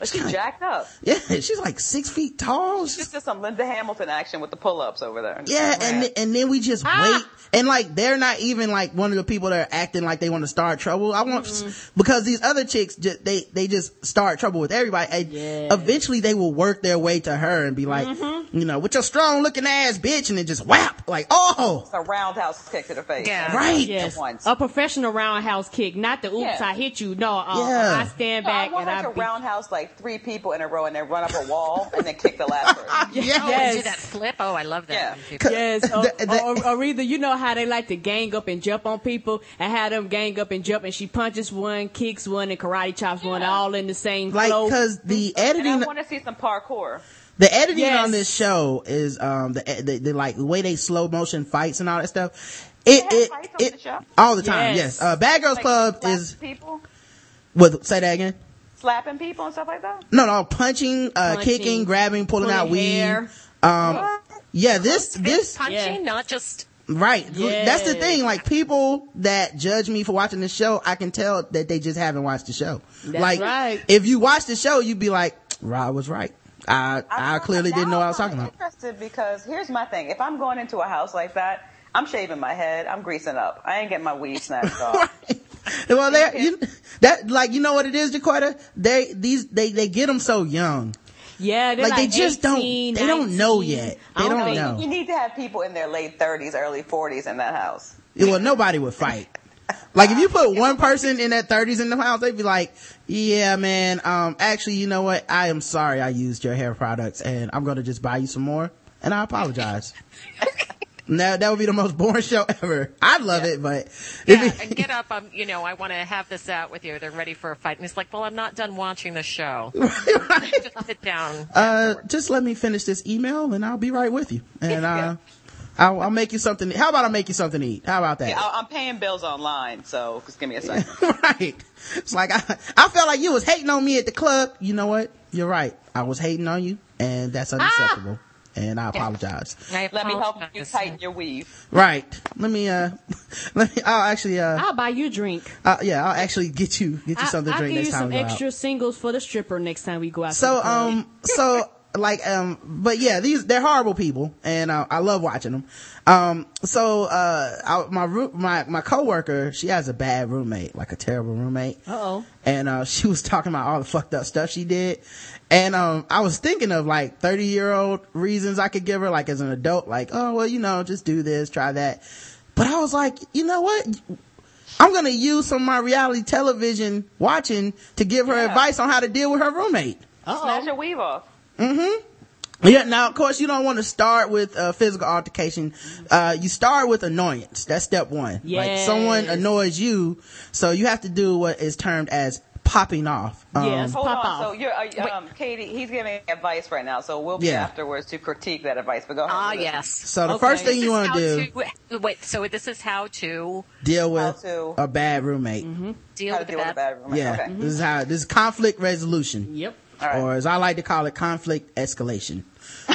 but she jacked up. yeah she's like six feet tall She's- Just did some Linda Hamilton action with the pull-ups over there. yeah, and th- and then we just Ah! wait, and like they're not even like one of the people that are acting like they want to start trouble. I want Mm-hmm. because these other chicks just they they just start trouble with everybody. And Yeah. eventually they will work their way to her and be like, Mm-hmm. you know, with your strong looking ass bitch, and then just whap like, oh, It's a roundhouse kick to the face. Yeah. right, Yes, a professional roundhouse kick, not the oops Yeah. I hit you. No, uh, Yeah. I stand No, I back want and her I to beat- roundhouse like three people in a row and they run up a wall and then kick the last person. Oh, and Yes. do that flip. Oh, I love that. Yeah. when people- Yes, or, The- the- or, or either you know how they like to gang up and jump on people and have them gang up and jump, and she punches one, kicks one, and karate chops one, all in the same like flow. because the And I editing. want to see some parkour. The editing Yes. on this show is um the, the, the like the way they slow motion fights and all that stuff. It have it, fights on it the show? all the time. Yes. Yes, uh, Bad Girls Like, Club is people, with say that again. Slapping people and stuff like that. No, no, punching, uh, Punching, kicking, grabbing, pulling, pulling out weed. hair. Um, yeah, this, this, punching, Yeah. not just right. That's the thing. Like people that judge me for watching the show, I can tell that they just haven't watched the show. That's like, right. if you watch the show, you'd be like, Rod was right. I, I, I'm- clearly didn't know what I was talking I'm about. Interested because here's my thing: if I'm going into a house like that, I'm shaving my head, I'm greasing up. I ain't getting my weed snatched off. well, they you, that like you know what it is, Jacquetta. They these they they get them so young. yeah, they're Like, like, they just don't- 18, they don't know 19. yet. I They don't think- know. You need to have people in their late 30s, early 40s in that house. Well, nobody would fight. Like if you put one person in that thirties in the house, they'd be like, "Yeah, man. Um, actually, you know what? I am sorry I used your hair products, and I'm gonna just buy you some more, and I apologize." Now that would be the most boring show ever. I'd love it, but yeah, it'd be- and get up. Um, you know, I want to have this out with you. They're ready for a fight, and he's like, "Well, I'm not done watching the show. Just sit down." uh, just let me finish this email, and I'll be right with you. And uh, I'll, I'll make you something. How about I make you something to eat? How about that? Yeah, I- I'm paying bills online, so just give me a second. right. It's like I, I felt like you was hating on me at the club. You know what? You're right. I was hating on you, and that's unacceptable. And I apologize. I Let me help you tighten your weave. Right. Let me. uh Let me. I'll actually. uh, I'll buy you a drink. uh Yeah. I'll actually get you get you I, something to I'll drink give next you time some we go out. extra singles for the stripper next time we go out. So um. So like, um, but yeah, these, they're horrible people and, uh, I love watching them. Um, so, uh, I, my, roo- my, my coworker, she has a bad roommate, like a terrible roommate. Uh-oh. And, uh, she was talking about all the fucked up stuff she did. And, um, I was thinking of like 30 year old reasons I could give her, like as an adult, like, oh, well, you know, just do this, try that. But I was like, you know what? I'm gonna use some of my reality television watching to give her Yeah. advice on how to deal with her roommate. Oh snatch your weave off. Yeah, now of course you don't want to start with uh, physical altercation. Uh, you start with annoyance. That's step one. Like someone annoys you, so you have to do what is termed as popping off. Um, Yes. Hold Pop on. off. So you're, uh, um, Katie, he's giving advice right now. So we'll be Yeah. afterwards to critique that advice. But go ahead. Ah, with yes. So the Okay. first thing This you want to do, Wait, so this is how to deal with to- a bad roommate. deal with to the deal with a bad. bad roommate. Yeah, Okay. this is how this is conflict resolution. Yep. Right. or as I like to call it, conflict escalation.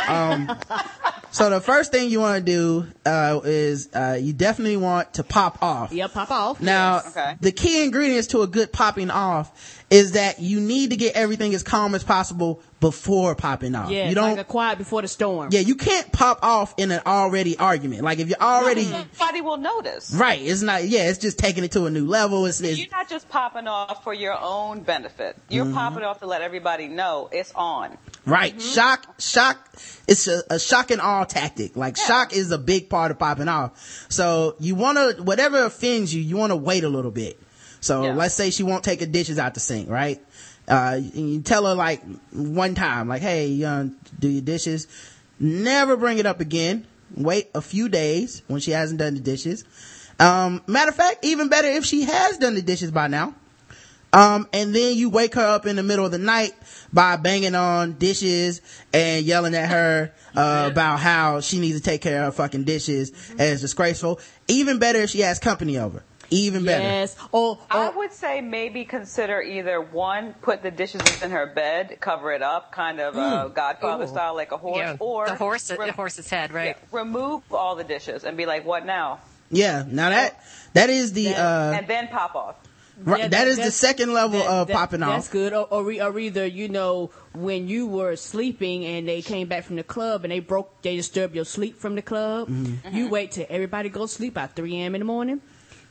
Um, so the first thing you want to do uh, is uh, you definitely want to pop off. Yep, pop off. Now, Yes. Okay. the key ingredients to a good popping off is that you need to get everything as calm as possible before popping off. Yeah, you don't. like a quiet before the storm. yeah, you can't pop off in an already argument. Like if you're already Nobody will notice. right, it's not. Yeah, it's just taking it to a new level. It's, it's You're not just popping off for your own benefit. You're Mm-hmm. popping off to let everybody know it's on. Right. Shock, shock, it's a, a shock and awe tactic. Like shock is a big part of popping off. So you want to, whatever offends you, you want to wait a little bit. So Yeah. let's say she won't take her dishes out the sink, right? Uh, you tell her like one time, like, hey, you do your dishes. Never bring it up again. Wait a few days when she hasn't done the dishes. Um, matter of fact, even better if she has done the dishes by now. Um, and then you wake her up in the middle of the night by banging on dishes and yelling at her, uh, about how she needs to take care of her fucking dishes and it's disgraceful. Even better if she has company over. Even better. Yes. Or, I would say maybe consider either one, put the dishes in her bed, cover it up, kind of uh, Godfather Ooh. style, like a horse, Yeah, or the horse, rem- the horse's head, right? yeah, remove all the dishes and be like, "What now?" Yeah. Now that, that is the, uh, and then pop off. right, Yeah, that is the second level that- of that- popping off. That's good. Or, or, re- or either, you know, when you were sleeping and they came back from the club and they broke, they disturbed your sleep from the club, Mm-hmm. you wait till everybody goes to sleep at 3 a.m. in the morning.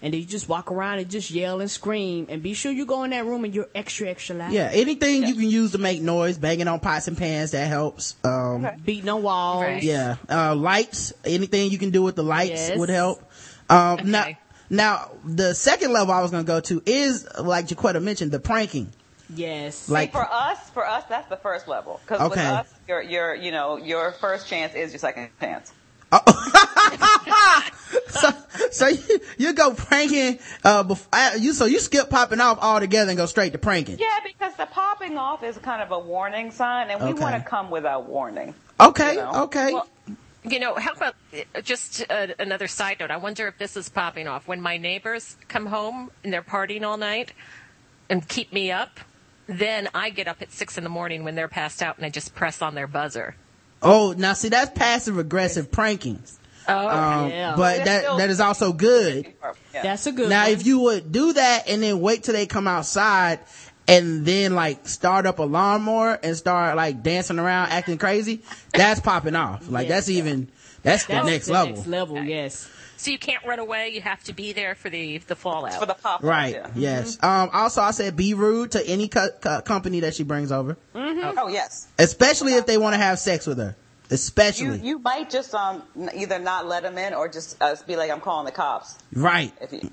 And then you just walk around and just yell and scream and be sure you go in that room and you're extra, extra loud. Yeah. Anything you can use to make noise, banging on pots and pans, that helps. Um, Beating on walls. Right. Yeah. Uh, lights, anything you can do with the lights Yes. would help. Um, now, Okay. now the second level I was going to go to is, like Jacquetta mentioned, the pranking. Yes. Like- See, for us, for us, that's the first level. Because with Okay. us, your, your, you know, your first chance is your second chance. so, so you, you go pranking, uh, bef- uh, you, so you skip popping off altogether and go straight to pranking. Yeah, because the popping off is kind of a warning sign, and we Okay. want to come without warning. Okay. You know? Okay. Well, you know, how about uh, just uh, another side note? I wonder if this is popping off. When my neighbors come home and they're partying all night and keep me up, then I get up at six in the morning when they're passed out and I just press on their buzzer. Oh, now see, that's passive aggressive pranking. Oh, Um, Yeah. but They're that, still- that is also good. Yeah. That's a good Now, one. if you would do that and then wait till they come outside and then like start up a lawnmower and start like dancing around acting crazy, that's popping off. Like Yes. that's even, that's the next the level. Next level, yes. So you can't run away. You have to be there for the the fallout. for the pop. Right. Yeah. Yes. Um, also I said be rude to any co- co- company that she brings over, Oh yes. especially if they want to have sex with her. Especially. you might just um either not let them in or just uh, be like, "I'm calling the cops." right. If you,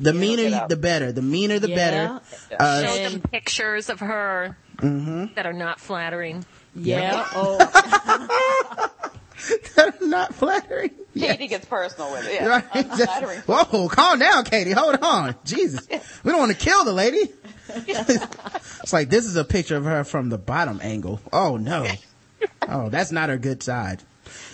The You meaner, look it you- up. the better. The meaner, the Yeah. better. Uh, Show And- them pictures of her Mm-hmm. that are not flattering. Yeah. Oh, not flattering. Katie gets personal with it. Yeah. Right. Unflattering. Whoa, calm down, Katie. Hold on. Jesus. We don't want to kill the lady. it's like this is a picture of her from the bottom angle. Oh no. Oh, that's not her good side.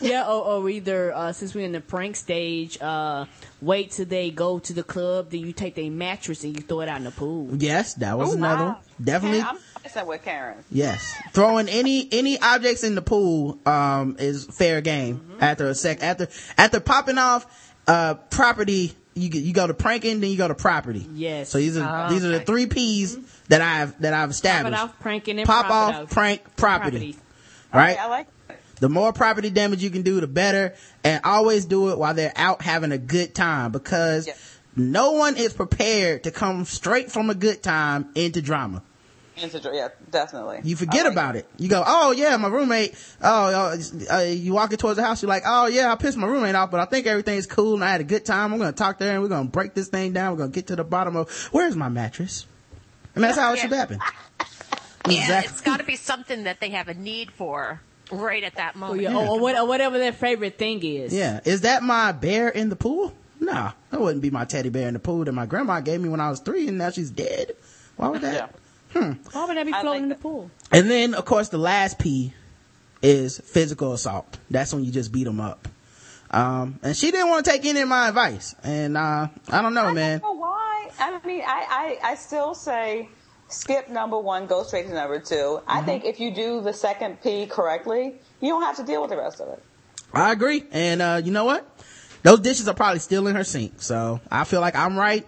yeah, or, or either uh, since we're in the prank stage, uh, wait till they go to the club, then you take their mattress and you throw it out in the pool. Yes, that was Ooh, another wow. one. Definitely. Yeah, I'm messing with Karen. Yes. Throwing any, any objects in the pool, um, is fair game. After a sec, after, after popping off, uh, property, you, you go to pranking, then you go to property. Yes. So these are, Oh, these are the three P's that I've, that I've established. Pop off, pranking, and Pop off, out. prank, property. right? I like. The more property damage you can do, the better. And always do it while they're out having a good time because no one is prepared to come straight from a good time into drama. Into- Yeah, definitely. You forget like about it. You go, oh yeah, my roommate. Oh, uh, uh, you walking towards the house. You're like, oh yeah, I pissed my roommate off, but I think everything's cool and I had a good time. I'm gonna talk to her and we're gonna break this thing down. We're gonna get to the bottom of where's my mattress. And that's how it should happen. Yeah, it's got to be something that they have a need for right at that Or, moment. yeah, or, or or whatever their favorite thing is. Yeah. Is that my bear in the pool? Nah, that wouldn't be my teddy bear in the pool that my grandma gave me when I was three and now she's dead. Why would that? Yeah. Why would that be floating like in the pool? And then, of course, the last P is physical assault. That's when you just beat them up. Um, and she didn't want to take any of my advice. And, uh, I don't know, I man. don't know why. I mean, I, I, I still say skip number one, go straight to number 2 I Mm-hmm. think if you do the second P correctly, you don't have to deal with the rest of it. I agree. And, uh, you know what? Those dishes are probably still in her sink. So I feel like I'm right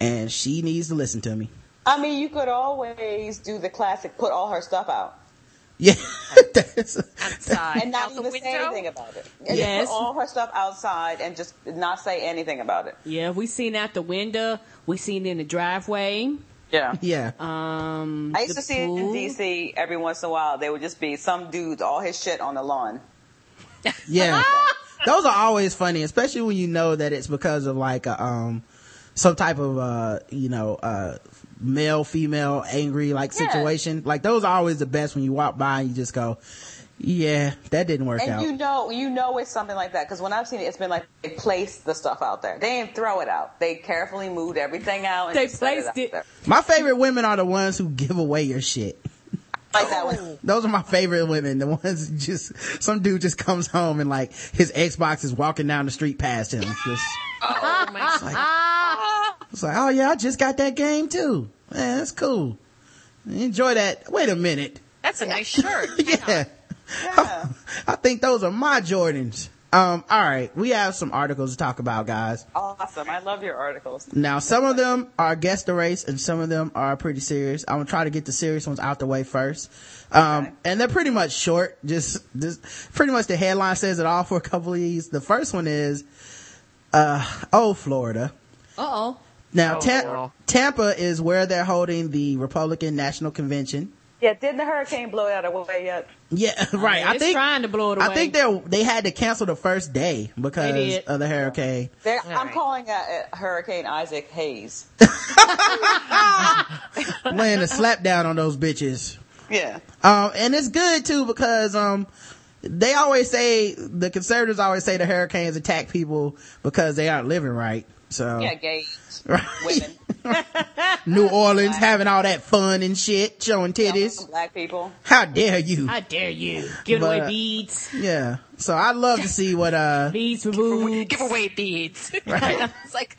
and she needs to listen to me. I mean, you could always do the classic, put all her stuff out. Yeah. That's- Outside, and not out even say anything about it. And Yes. Put all her stuff outside and just not say anything about it. Yeah, we seen out the window. We seen in the driveway. Yeah. yeah. Um, I used to see it in. DC every once in a while. There would just be some dudes, all his shit on the lawn. Yeah. Those are always funny, especially when you know that it's because of like a, um, some type of, uh, you know, uh, male, female, angry like Yeah. situation. Like those are always the best when you walk by and you just go, yeah, that didn't work And out. you know, you know it's something like that because when I've seen it, it's been like they placed the stuff out there. They didn't throw it out. They carefully moved everything out. And They placed out it- My favorite women are the ones who give away your shit. like that one. Those are my favorite women. The ones just, some dude just comes home and like his Xbox is walking down the street past him. Just, Oh my it's like, oh yeah, I just got that game too. Man, that's cool. Enjoy that. Wait a minute. That's a nice shirt. yeah. Yeah. I think those are my Jordans. Um, all right. We have some articles to talk about, guys. Awesome. I love your articles. Now, some of them are guest the race and some of them are pretty serious. I'm gonna try to get the serious ones out the way first. Um, Okay. and they're pretty much short. Just, just pretty much the headline says it all for a couple of these. The first one is, uh, oh, Florida. Uh oh. Now, Oh, Ta- wow. Tampa is where they're holding the Republican National Convention. Yeah, didn't the hurricane blow it out away yet? Yeah, right. I it's think trying to blow it away. I think they they had to cancel the first day because did. of the hurricane. They're, I'm right. calling it uh, Hurricane Isaac Hayes. Laying a slap down on those bitches. Yeah. Um, and it's good too because um, they always say the conservatives always say the hurricanes attack people because they aren't living right. So Yeah, gays, Right. women, New Orleans having all that fun and shit, showing titties. black people. How dare you? How dare you give away beads? Yeah. So I'd love to see what uh Beads for boobs. Give away beads. Right. it's like,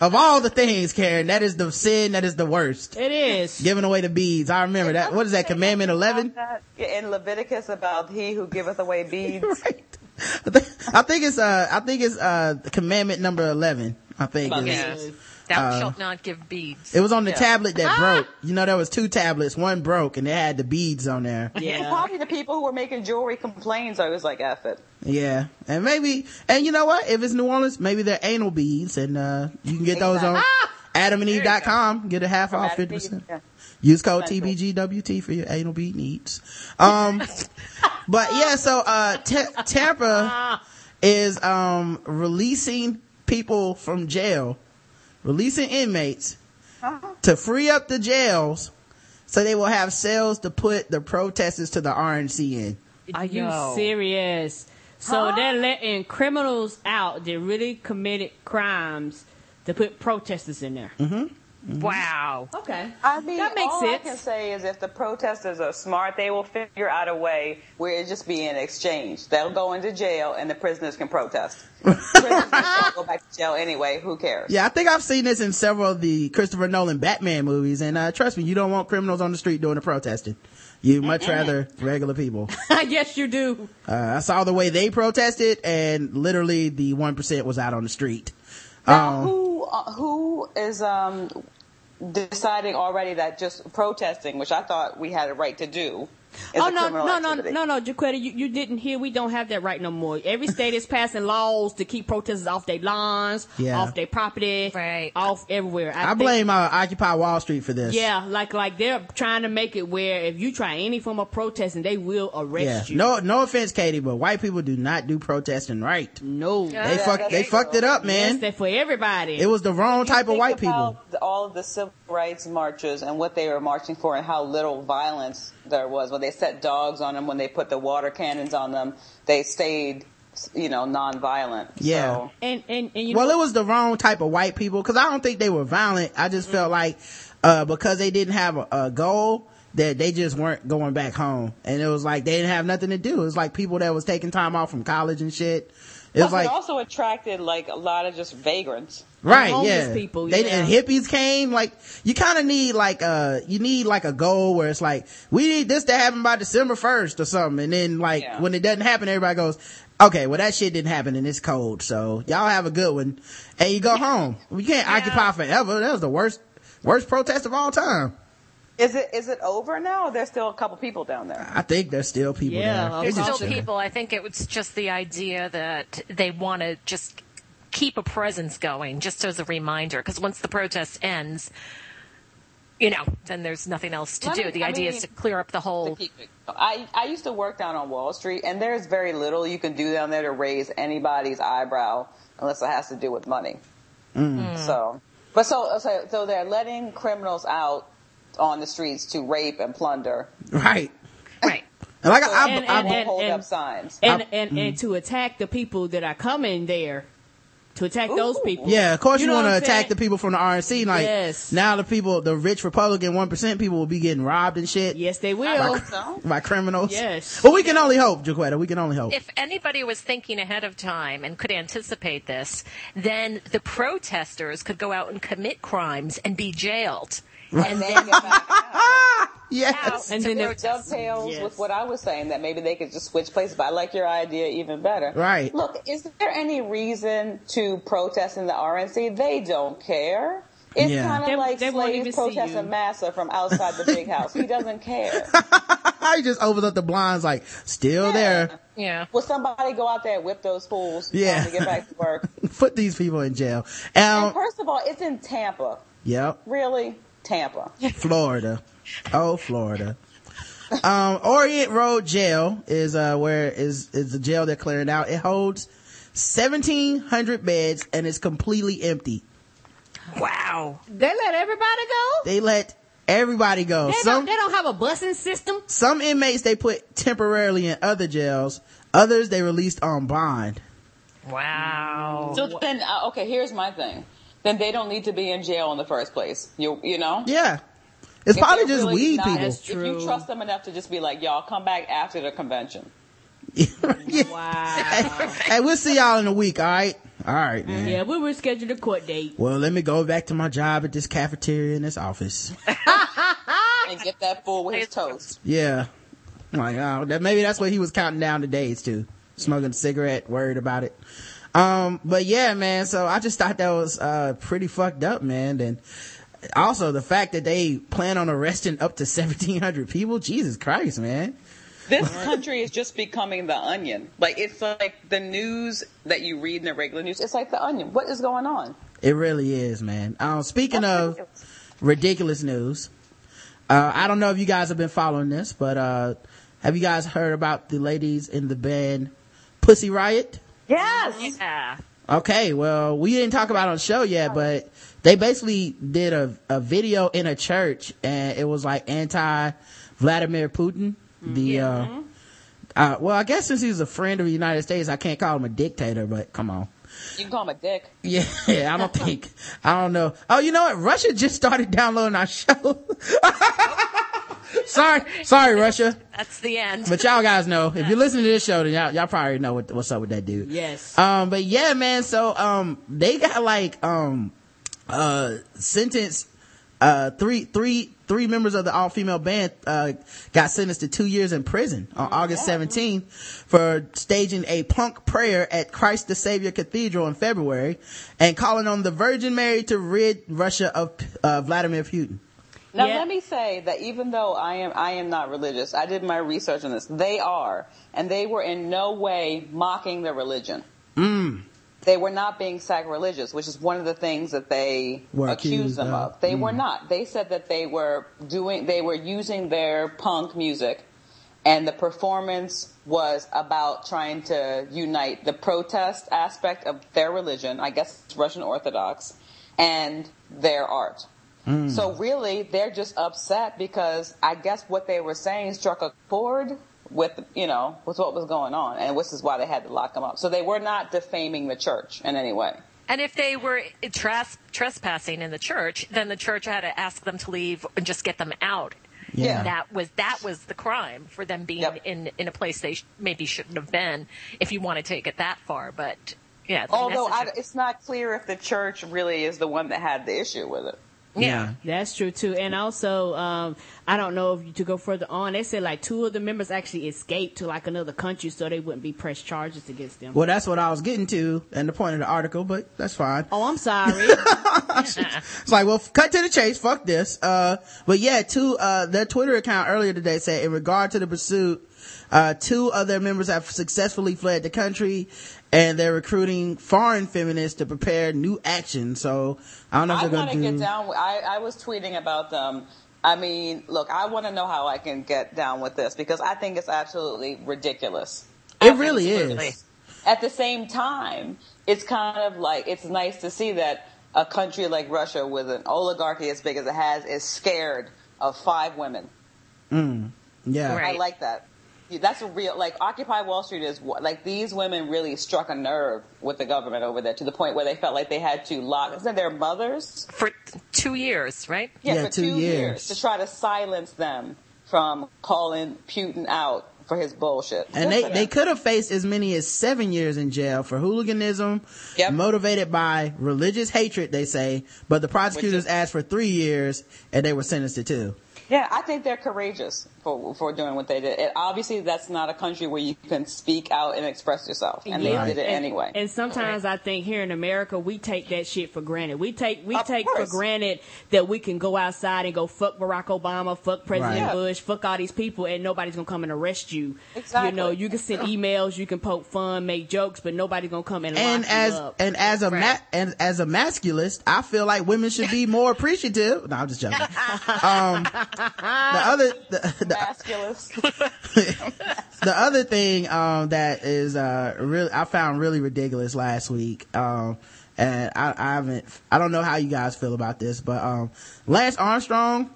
of all the things, Karen, that is the sin that is the worst. It is. Giving away the beads. I remember that. What is that? Commandment eleven. Yeah, in Leviticus about he who giveth away beads. right. I think, I think it's uh I think it's uh commandment number eleven. I think About is- yes, thou Uh, shalt not give beads. it was on the Yeah. tablet that broke. You know, there was two tablets. One broke, and it had the beads on there. And Yeah. probably the people who were making jewelry complained, so I was like, F it. Yeah, and maybe, and you know what? If it's New Orleans, maybe they're anal beads, and uh you can get those on Exactly. AdamandEve.com. Get a half off, fifty percent. Yeah. Use code Mental. TBGWT for your anal bead needs. Um, but yeah, so, uh, Ta- Tampa is, um, releasing people from jail, releasing inmates uh-huh. to free up the jails so they will have cells to put the protesters to the RNC in. Are you No. serious? So they're letting criminals out that really committed crimes to put protesters in there. Mm-hmm. Wow. Okay. I mean, That makes all I can say is if the protesters are smart, they will figure out a way where it just be an exchange. They'll go into jail and the prisoners can protest. prisoners can go back to jail anyway. Who cares? Yeah, I think I've seen this in several of the Christopher Nolan Batman movies, and uh, trust me, you don't want criminals on the street doing the protesting. You much rather regular people. yes, you do. Uh, I saw the way they protested, and literally the one percent was out on the street. Now, Um, who uh, who is um, deciding already that just protesting, which I thought we had a right to do, oh a no, criminal no, no, no, no, Jacquetta, you, you didn't hear. We don't have that right no more. Every state is passing laws to keep protesters off their lawns, Yeah. off their property, Right. off everywhere. I think- blame uh, Occupy Wall Street for this. Yeah, like like they're trying to make it where if you try any form of protesting, they will arrest Yeah. you. No, no offense, Katie, but white people do not do protesting right. no, They Yeah, fucked, they true. fucked it up, man. that's for everybody. It was the wrong You type of white people. all of the civil rights marches and what they were marching for and how little violence there was when they set dogs on them when they put the water cannons on them they stayed you know non-violent Yeah. so, and and and you Well, know, it was the wrong type of white people because I don't think they were violent. I just felt like uh, because they didn't have a, a goal that they just weren't going back home, and it was like they didn't have nothing to do. It was like people that was taking time off from college and shit. It was Plus, like it also attracted like a lot of just vagrants right, homeless yeah. people, They yeah. and hippies came. Like you kind of need like uh you need like a goal where it's like we need this to happen by December first or something, and then like Yeah. when it doesn't happen, everybody goes. Okay, well that shit didn't happen and it's cold, so y'all have a good one, and you go home. We can't occupy forever. That was the worst, worst protest of all time. Is it is it over now or there's still a couple people down there I think there's still people Yeah, there. There's still shouldn't- people. I think it was just the idea that they want to just keep a presence going, just as a reminder. Because once the protest ends, you know, then there's nothing else to Let do. me- the I idea mean, is to clear up the whole. To keep it- I, I used to work down on Wall Street, and there's very little you can do down there to raise anybody's eyebrow unless it has to do with money. Mm. So, but so, so so they're letting criminals out on the streets to rape and plunder. right. Right. And like So I, And- I, and- they and- hold and- up signs. and I- and and mm. to attack the people that are coming there, to attack those people. yeah, of course you, know want to attack saying? the people from the RNC. Like Yes. now the people, the rich Republican one percent people will be getting robbed and shit. Yes, they will. hope so. by criminals. Yes. Well, we can only hope, Jacquetta. We can only hope. If anybody was thinking ahead of time and could anticipate this, then the protesters could go out and commit crimes and be jailed. And And then then get out. yes. And then they- protest. dovetails Yes. with what I was saying that maybe they could just switch places. But I like your idea even better. Right. Look, is there any reason to protest in the RNC? They don't care. It's Yeah. kind of They- like they slaves protesting Massa from outside the big house. He doesn't care. he just opens up the blinds, like still Yeah. there. Yeah. Will somebody go out there and whip those fools? Yeah. Yeah. To get back to work. Put these people in jail. and Um, first of all, it's in Tampa. yep, Really, Tampa. Florida. Oh, Florida. Um, Orient Road Jail is uh where is is the jail they're clearing out. It holds seventeen hundred beds and it's completely empty. Wow. They let everybody go. They let everybody go. They Some don't. They don't have a busing system. some inmates they put temporarily in other jails. Others they released on bond. Wow. So then, uh, okay, here's my thing. Then they don't need to be in jail in the first place. You you know. Yeah. It's If probably just really weed not- people. That's If you trust them enough to just be like, y'all come back after the convention. yeah. Wow. Hey, we'll see y'all in a week, alright? Alright, man. yeah, we were scheduled a court date. Well, let me go back to my job at this cafeteria in this office. and get that fool with his toast. Yeah. Like, oh, that, maybe that's what he was counting down the days to. Smoking a cigarette, worried about it. Um, but yeah, man, so I just thought that was, uh, pretty fucked up, man. And also the fact that they plan on arresting up to 1700 people. Jesus Christ, man. This country is just becoming the onion. Like it's like the news that you read in the regular news. It's like the onion. What is going on? It really is, man. Um, speaking of ridiculous news, uh, I don't know if you guys have been following this, but, uh, have you guys heard about the ladies in the band Pussy Riot? Yes. Yeah. Okay, well, we didn't talk about it on the show yet, but they basically did a, a video in a church and it was like anti Vladimir Putin. The, uh, uh, well, I guess since he's a friend of the United States, I can't call him a dictator, but come on. You can call him a dick. Yeah, I don't think, I don't know. Oh, you know what? Russia just started downloading our show. sorry, sorry, Russia. That's the end. But y'all guys know, if you're listening to this show, then y'all, y'all probably know what, what's up with that dude. Yes. Um, but yeah, man, so, um, they got like, um, uh, sentenced, uh, three, three, three members of the all-female band, uh, got sentenced to two years in prison on August 17th for staging a punk prayer at Christ the Savior Cathedral in February and calling on the Virgin Mary to rid Russia of, uh, Vladimir Putin. Now Yeah. let me say that even though I am I am not religious, I did my research on this. They are, and they were in no way mocking the religion. Mm. They were not being sacrilegious, which is one of the things that they Were accused them of. of. They Mm. were not. They said that they were doing they were using their punk music and the performance was about trying to unite the protest aspect of their religion, I guess it's Russian Orthodox, and their art. Mm. So really, they're just upset because I guess what they were saying struck a chord with, you know, with what was going on, and this is why they had to lock them up. So they were not defaming the church in any way. And if they were tres- trespassing in the church, then the church had to ask them to leave and just get them out. Yeah. That was that was the crime for them being Yep. in in a place they sh- maybe shouldn't have been. If you want to take it that far, but yeah. Although I, message- it's not clear if the church really is the one that had the issue with it. Yeah. That's true too. And also, um, I don't know if you, to go further on, they said like two of the members actually escaped to like another country so they wouldn't be pressed charges against them. Well, that's what I was getting to and the point of the article, but that's fine. Oh, I'm sorry. It's like, well, cut to the chase. Fuck this. Uh, but yeah, two, uh, their Twitter account earlier today said in regard to the pursuit, uh, two of their members have successfully fled the country and they're recruiting foreign feminists to prepare new action. So I don't know if I they're want going to to do. get down. with- I, I was tweeting about them. I mean, look, I want to know how I can get down with this because I think it's absolutely ridiculous. It really Absolutely. is. At the same time, it's kind of like it's nice to see that a country like Russia, with an oligarchy as big as it has, is scared of five women. Mm. Yeah. Right. I like that. Yeah, That's a real like Occupy Wall Street is like these women really struck a nerve with the government over there to the point where they felt like they had to lock. Isn't their mothers? For two years, right? Yeah, Yeah, for two two, years. years. to try to silence them from calling Putin out for his bullshit. And Good they, they could have faced as many as seven years in jail for hooliganism, Yep. motivated by religious hatred, they say. But the prosecutors is- asked for three years and they were sentenced to two. Yeah, I think they're courageous for for doing what they did. And obviously, that's not a country where you can speak out and express yourself, and Yeah. they did it And- anyway. And sometimes I think here in America we take that shit for granted. We take we Of take course. for granted that we can go outside and go fuck Barack Obama, fuck President Right. Bush, fuck all these people, and nobody's gonna come and arrest you. Exactly. You know, you can send emails, you can poke fun, make jokes, but nobody's gonna come and, And lock as, you up. and as a, ma- and as a masculist, I feel like women should be more appreciative. No, I'm just joking. Um, the other, the, the, Masculist. the other thing um that is uh really i found really ridiculous last week um and I, I haven't i don't know how you guys feel about this but um lance armstrong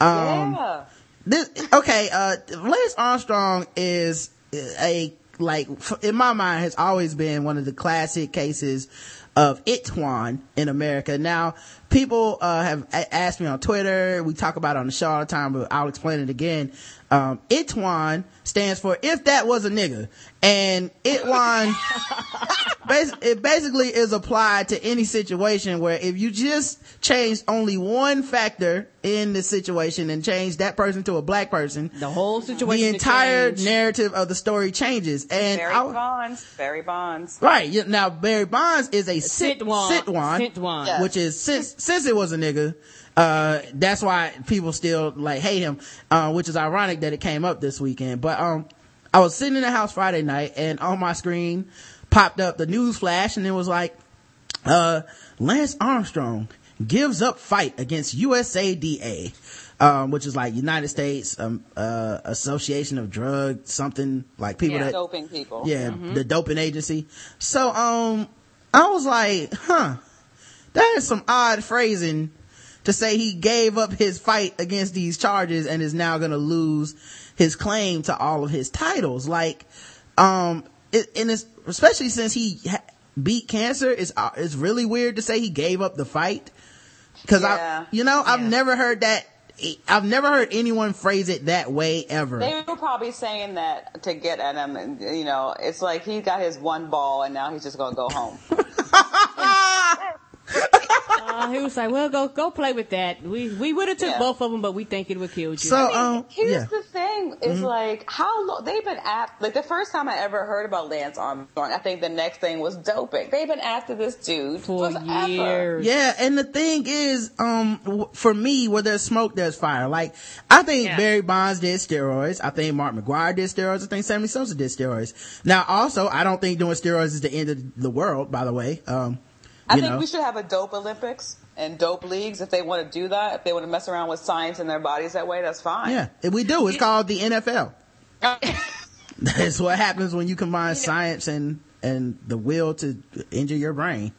um yeah. this okay uh lance armstrong is a like in my mind has always been one of the classic cases of it itwan in america now people uh have a- asked me on twitter we talk about it on the show all the time but i'll explain it again um itwan stands for if that was a nigga and itwan bas- it basically is applied to any situation where if you just change only one factor in the situation and change that person to a black person the whole situation, the entire change. narrative of the story changes and Barry I- Bonds. Barry Bonds. right now barry bonds is a sit, Sitwan. sitwan, Sitwan. Yeah. which is since since it was a nigga uh that's why people still like hate him uh which is ironic that it came up this weekend but um i was sitting in the house friday night and on my screen popped up the news flash and it was like uh lance armstrong gives up fight against usada um, which is like United States um, uh, Association of Drug something like people Yeah. that Doping people. yeah, the doping agency. So, um, I was like, huh, that is some odd phrasing to say he gave up his fight against these charges and is now gonna lose his claim to all of his titles. Like, um, it, and it's, especially since he ha- beat cancer, it's, uh, it's really weird to say he gave up the fight. Cause Yeah. I, you know, I've Yeah. never heard that, I've never heard anyone phrase it that way ever. They were probably saying that to get at him, and you know, it's like he got his one ball, and now he's just gonna go home. Uh, he was like, "Well, go go play with that. We we would have took Yeah. both of them, but we think it would kill you." So, um, Here's yeah. the thing: is like how long they've been at. Like the first time I ever heard about Lance Armstrong, I think the next thing was doping. They've been after this dude for forever. years. Yeah, and the thing is, um, for me, where there's smoke, there's fire. Like, I think Yeah. Barry Bonds did steroids. I think Mark McGwire did steroids. I think Sammy Sosa did steroids. Now, also, I don't think doing steroids is the end of the world, by the way. Um, I you think know. we should have a dope Olympics and dope leagues if they want to do that. If they want to mess around with science in their bodies that way, that's fine. yeah, if we do. It's called the NFL. That's what happens when you combine science and, and the will to injure your brain.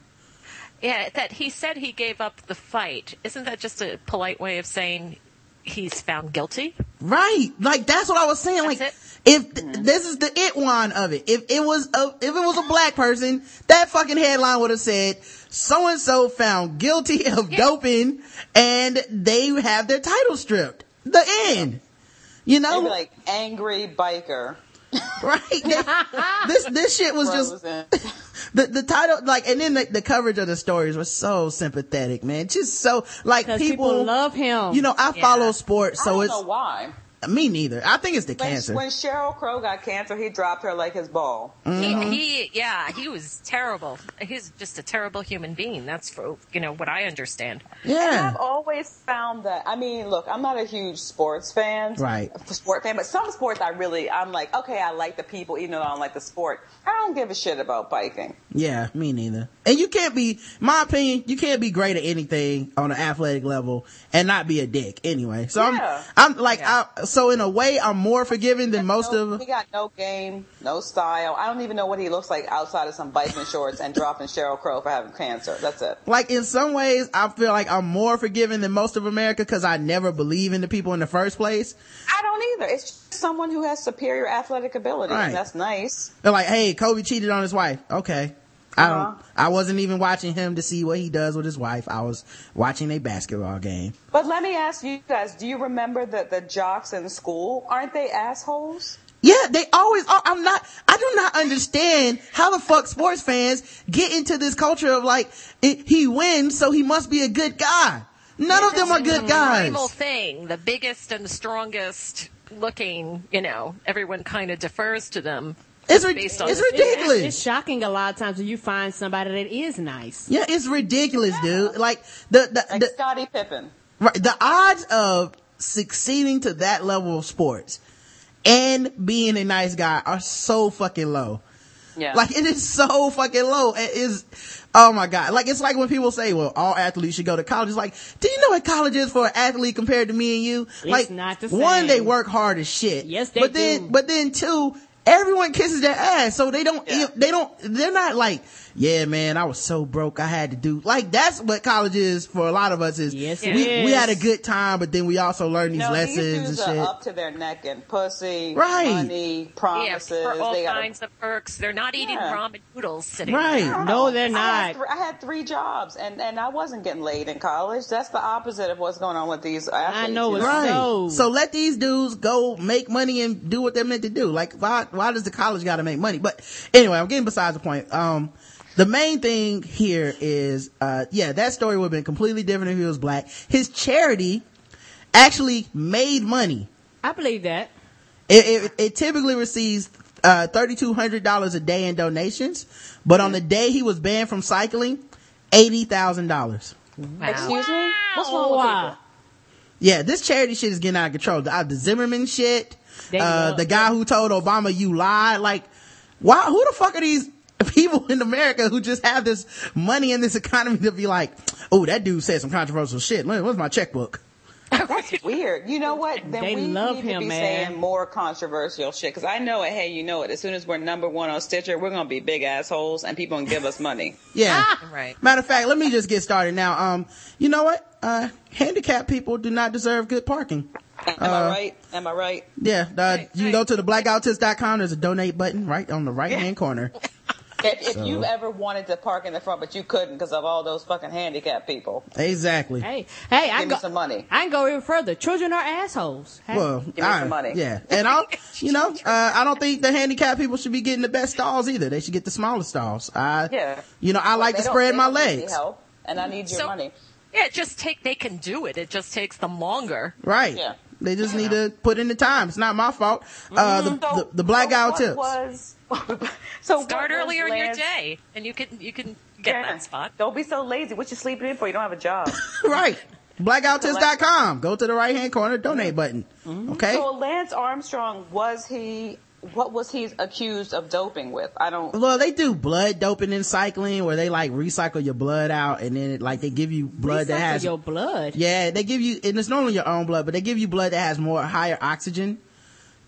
Yeah, that he said he gave up the fight. Isn't that just a polite way of saying he's found guilty? Right. Like that's what I was saying. That's like it? if th- mm-hmm. this is the it one of it. If it was a, if it was a black person, that fucking headline would have said so and so found guilty of doping and they have their title stripped. The end. You know, Maybe like angry biker. right? They- this this shit was just the the title like and then the, the coverage of the stories was so sympathetic, man. Just so like people, people, love him. You know, I Yeah. follow sports, I so don't it's know why. Me neither. I think it's the When, cancer. when Sheryl Crow got cancer, he dropped her like his ball. Mm-hmm. He, he, yeah, he was terrible. He's just a terrible human being. That's for you know what I understand. And yeah. I've always found that. I mean, look, I'm not a huge sports fan, Right. Sport fan, but some sports I really, I'm like, okay, I like the people, even though I don't like the sport. I don't give a shit about biking. Yeah, me neither. And you can't be, my opinion, you can't be great at anything on an athletic level and not be a dick anyway. So Yeah. I'm, I'm like, Yeah. I, so in a way, I'm more forgiving than most no, of, he got no game, no style. I don't even know what he looks like outside of some biking shorts and dropping Sheryl Crow for having cancer. That's it. like in some ways, I feel like I'm more forgiving than most of America because I never believe in the people in the first place. I don't either. It's just someone who has superior athletic ability. Right. That's nice. They're like, hey, Kobe cheated on his wife. Okay. I don't, Uh-huh. I wasn't even watching him to see what he does with his wife. I was watching a basketball game. But let me ask you guys: Do you remember that the jocks in school aren't they assholes? Yeah, they always are. I'm not, I do not understand how the fuck sports fans get into this culture of like, it, he wins, so he must be a good guy. None of them are good guys. Primal thing, the biggest and strongest looking. You know, everyone kind of defers to them. It's, just ri- based on it's this- ridiculous. It's shocking a lot of times when you find somebody that is nice. yeah, it's ridiculous, dude. Like, the, the, Like the, Scottie Pippen. right, the odds of succeeding to that level of sports and being a nice guy are so fucking low. Yeah. Like it is so fucking low. It is, oh my god. Like it's like when people say, well, all athletes should go to college. It's like, do you know what college is for an athlete compared to me and you? like, not the same. one, they work hard as shit. Yes, they but then, do. but then two, everyone kisses their ass. So they don't, Yeah. they don't, they're not like, yeah, man, I was so broke. I had to do, like, that's what college is for a lot of us is Yes, we, it we had a good time, but then we also learned these no, lessons these and shit. up to their neck and pussy, Right. money, Yeah, promises. for all they gotta- kinds of perks. They're not eating Yeah. ramen noodles sitting Right. there. No, they're I had, not. I had three jobs, and, and I wasn't getting laid in college. That's the opposite of what's going on with these athletes. I know, it's Right. No. So let these dudes go make money and do what they're meant to do. Like, why, why does the college gotta make money? But anyway, I'm getting besides the point. Um, the main thing here is, uh, yeah, that story would have been completely different if he was black. His charity actually made money. I believe that. It, it, it typically receives, uh, $3,200 a day in donations, but on the day he was banned from cycling, $80,000. Wow. Excuse me? What's wrong with Wow. people? Yeah, this charity shit is getting out of control. The, uh, the Zimmerman shit, They uh, the guy who told Obama you lied. Like, why, who the fuck are these people in America who just have this money in this economy to be like, oh, that dude said some controversial shit. Look, Where's my checkbook? That's weird. You know what? Then They we love need him, to be man. saying more controversial shit because I know it. Hey, you know it. As soon as we're number one on Stitcher, we're gonna be big assholes, and people gonna give us money. Yeah. Right. Matter of fact, let me just get started now. Um, you know what? Uh, handicapped people do not deserve good parking. Am Uh, I right? Am I right? Yeah, uh, Right, you can go to the blackguywhotips.com. There's a donate button right on the right hand corner. If, if So- you've ever wanted to park in the front but you couldn't because of all those fucking handicapped people, Exactly. Hey, hey, I give go, me some money. I can go even further. Children are assholes. Hey. Well, me some money. Yeah, and I, you know, uh, I don't think the handicapped people should be getting the best stalls either. They should get the smallest stalls. I, Yeah. you know, I like to spread my don't need any legs. help. and I need your So- money. Yeah, it just take. They can do it. It just takes them longer. Right. Yeah. They just need to put in the time. It's not my fault. Uh, the, So- the, the black so tips. Was, so Start was earlier in your day, and you can you can get Yeah. that spot. Don't be so lazy. What you sleeping in for? You don't have a job. right. Blackguywhotips.com. Go to the right hand corner, donate mm-hmm. button. Mm-hmm. Okay. So Lance Armstrong was he? What was he accused of doping with? I don't. Well, they do blood doping in cycling where they like recycle your blood out and then it, like they give you blood that has your blood. Yeah, they give you, and it's normally your own blood, but they give you blood that has more higher oxygen.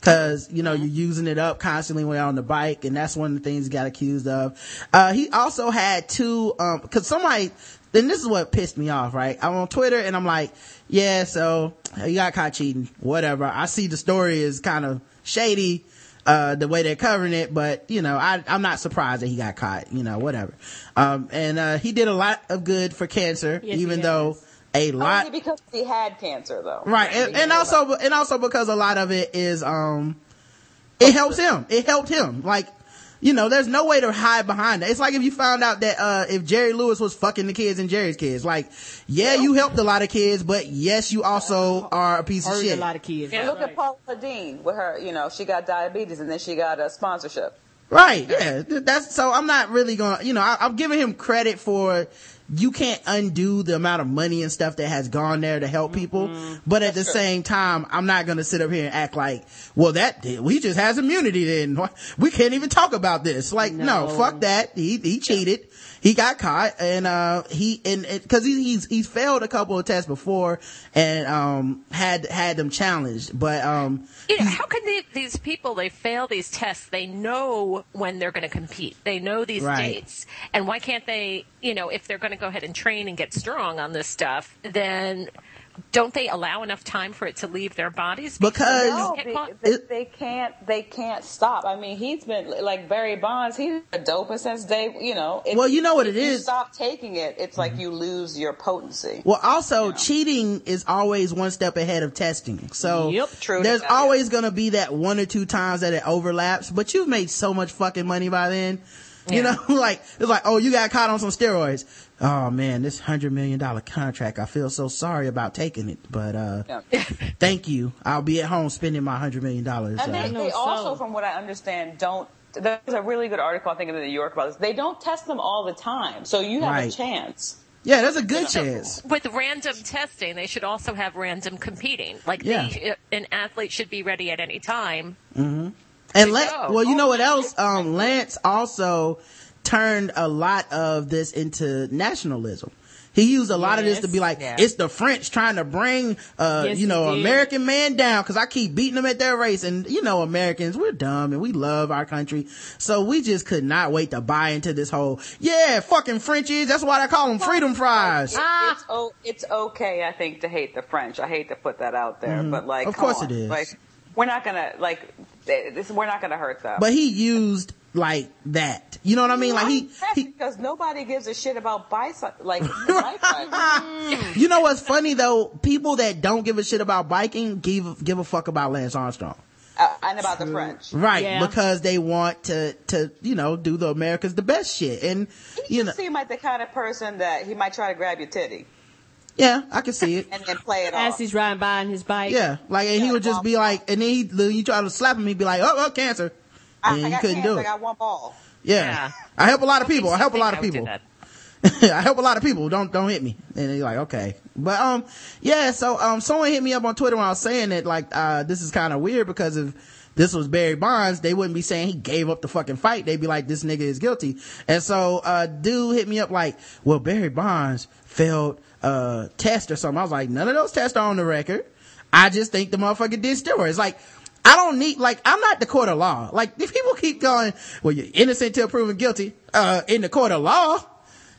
Cause, you know, you're using it up constantly when you're on the bike, and that's one of the things he got accused of. Uh, he also had two, um, cause somebody, then this is what pissed me off, right? I'm on Twitter and I'm like, yeah, so you got caught cheating, whatever. I see the story is kind of shady, uh, the way they're covering it, but you know, I, I'm not surprised that he got caught, you know, whatever. Um, and, uh, he did a lot of good for cancer, Yes, even though a lot, Only because he had cancer, though. right and, and also and also because a lot of it is um it helps him. It helped him. Like you know there's no way to hide behind it it's like if you found out that uh if jerry lewis was fucking the kids and jerry's kids like yeah you helped a lot of kids but yes you also are a piece of shit a lot of kids. Yeah. Look Right. at Paula Deen with her. You know, she got diabetes and then she got a sponsorship. Right. Yeah. That's so I'm not really going to, you know, I, I'm giving him credit for you can't undo the amount of money and stuff that has gone there to help people. Mm-hmm. But at the same time, I'm not going to sit up here and act like, well, that, we just has immunity then. We can't even talk about this. Like, no, No. fuck that. He, he cheated. He got caught and, uh, he, and, and cause he, he's, he's failed a couple of tests before and, um, had, had them challenged. But, um, You know, how can they, these people they fail these tests? They know when they're going to compete. They know these Right. dates, and why can't they? You know, if they're going to go ahead and train and get strong on this stuff, then don't they allow enough time for it to leave their bodies? Because- they No, they, caught? they, they can't. They can't stop. I mean, he's been like Barry Bonds. He's a doper since day. You know. If, Well, you know what it is if it you is. Stop taking it. It's like mm-hmm. you lose your potency. Well, also cheating is always one step ahead of testing. So Yep. True there's always going to be that one or two times that it overlaps, but you've made so much fucking money by then. You know, like, it's like, oh, you got caught on some steroids. Oh man, this hundred million dollar contract. I feel so sorry about taking it, but, uh, Yeah. thank you. I'll be at home spending my hundred million dollars. And they, Uh, know, they also, from what I understand, don't. There's a really good article I think in the New York about this. They don't test them all the time, so you have Right. a chance. yeah, there's a good chance. With random testing, they should also have random competing. Like Yeah. they, an athlete should be ready at any time. And Lance, go. well, you know what else? Um, Lance also turned a lot of this into nationalism. He used a lot of this to be like, Yeah. it's the French trying to bring, uh, Yes, you know. American man down because I keep beating them at their race. And, you know, Americans, we're dumb and we love our country. So we just could not wait to buy into this whole, yeah, fucking Frenchies. That's why I call them freedom fries. It- It's oh, it's okay, I think, to hate the French. I hate to put that out there, but like. Of course on. it is. Like, we're not gonna like this. We're not gonna hurt them. But he used like that. You know what I mean? Like he, he, because nobody gives a shit about bicycle, like. You know what's funny though? People that don't give a shit about biking give give a fuck about Lance Armstrong. uh, and about the French. Right, Yeah. because they want to to you know do the America's the best shit. And He you know, seem like the kind of person that he might try to grab your titty yeah, I can see it. and then play it As off. he's riding by on his bike. Yeah, like and he would just be like, and then he you try to slap him, he'd be like, oh, oh cancer, I, and I you got couldn't cancer, do I it. got one ball. Yeah. Yeah. I help a lot of people. I help a lot of I would do people. I help a lot of people. Don't don't hit me. And he's like, okay. But um, yeah. So um, someone hit me up on Twitter when I was saying that like uh, this is kind of weird because if this was Barry Bonds, they wouldn't be saying he gave up the fucking fight. They'd be like, this nigga is guilty. And so uh, dude hit me up like, well, Barry Bonds failed uh test or something. I was like, none of those tests are on the record. I just think the motherfucker did steroids. Like. I don't need, like, I'm not the court of law. Like, if people keep going, well, you're innocent till proven guilty, uh, in the court of law,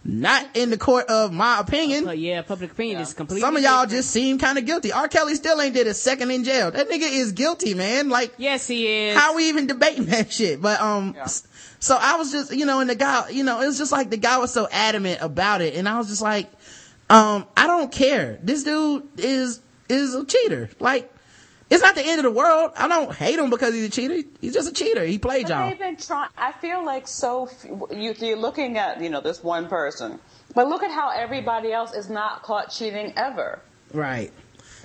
not in the court of my opinion. But yeah, public opinion is completely. Some of y'all different. just seem kind of guilty. R. Kelly still ain't did a second in jail. That nigga is guilty, man. Like, Yes, he is. how we even debating that shit? But, um, Yeah. so I was just, you know, and the guy, you know, it was just like the guy was so adamant about it. And I was just like, um, I don't care. This dude is, is a cheater. Like, it's not the end of the world. I don't hate him because he's a cheater. He's just a cheater. He played But y'all. they've been trying. I feel like so. You, you're looking at you know this one person, But look at how everybody else is not caught cheating ever. Right.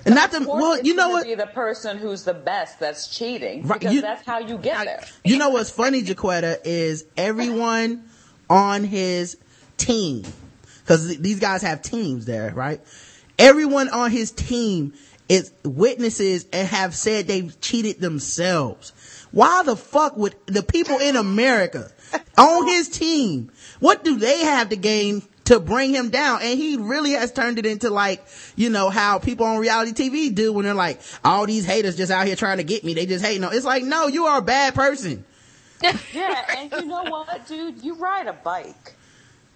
And not the well, you know what? Be the person who's the best that's cheating Right, because you- that's how you get there. You know what's funny, Jacquetta, is everyone on his team, because these guys have teams there, right? Everyone on his team is witnesses and have said they've cheated themselves. Why the fuck would the people in America on his team, what do they have to gain to bring him down? And he really has turned it into like, you know, how people on reality TV do when they're like, all these haters just out here trying to get me. They just hate. No, it's like, no, you are a bad person. Yeah, and you know what, dude? You ride a bike.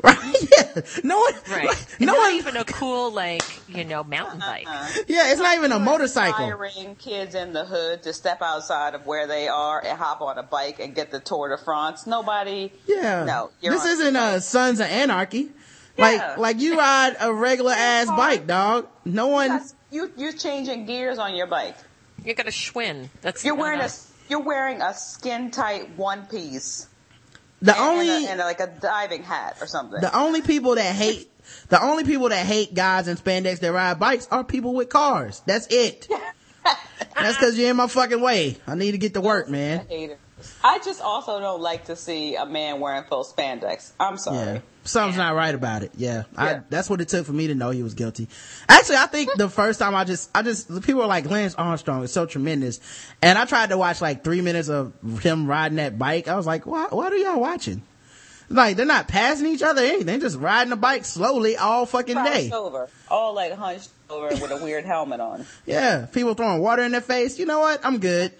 Right? Yeah. No one, Right. like, And no not one, even a cool, like, you know, mountain bike. yeah, it's not even a motorcycle. Inspiring kids in the hood to step outside of where they are and hop on a bike and get the Tour de France. Nobody. Yeah. No. you're This isn't uh Sons of Anarchy. Like, Yeah. like you ride a regular ass bike, dog. No one, Yes, You you're changing gears on your bike. You got a Schwinn. That's You're wearing a us. you're wearing a skin tight one piece the and, only, and, a, and like a diving hat or something. the only people that hate, the only people that hate guys in spandex that ride bikes are people with cars. That's it. That's cause you're in my fucking way. I need to get to work, man. Haters. I just also don't like to see a man wearing full spandex. I'm sorry. Yeah. Something's not right about it. Yeah. I, that's what it took for me to know he was guilty. Actually, I think the first time I just, I just, the people were like, Lance Armstrong is so tremendous. And I tried to watch like three minutes of him riding that bike. I was like, what, what are y'all watching? Like, they're not passing each other anything. They're just riding the bike slowly all fucking day. Over, all like hunched over with a weird helmet on. Yeah. People throwing water in their face. You know what? I'm good.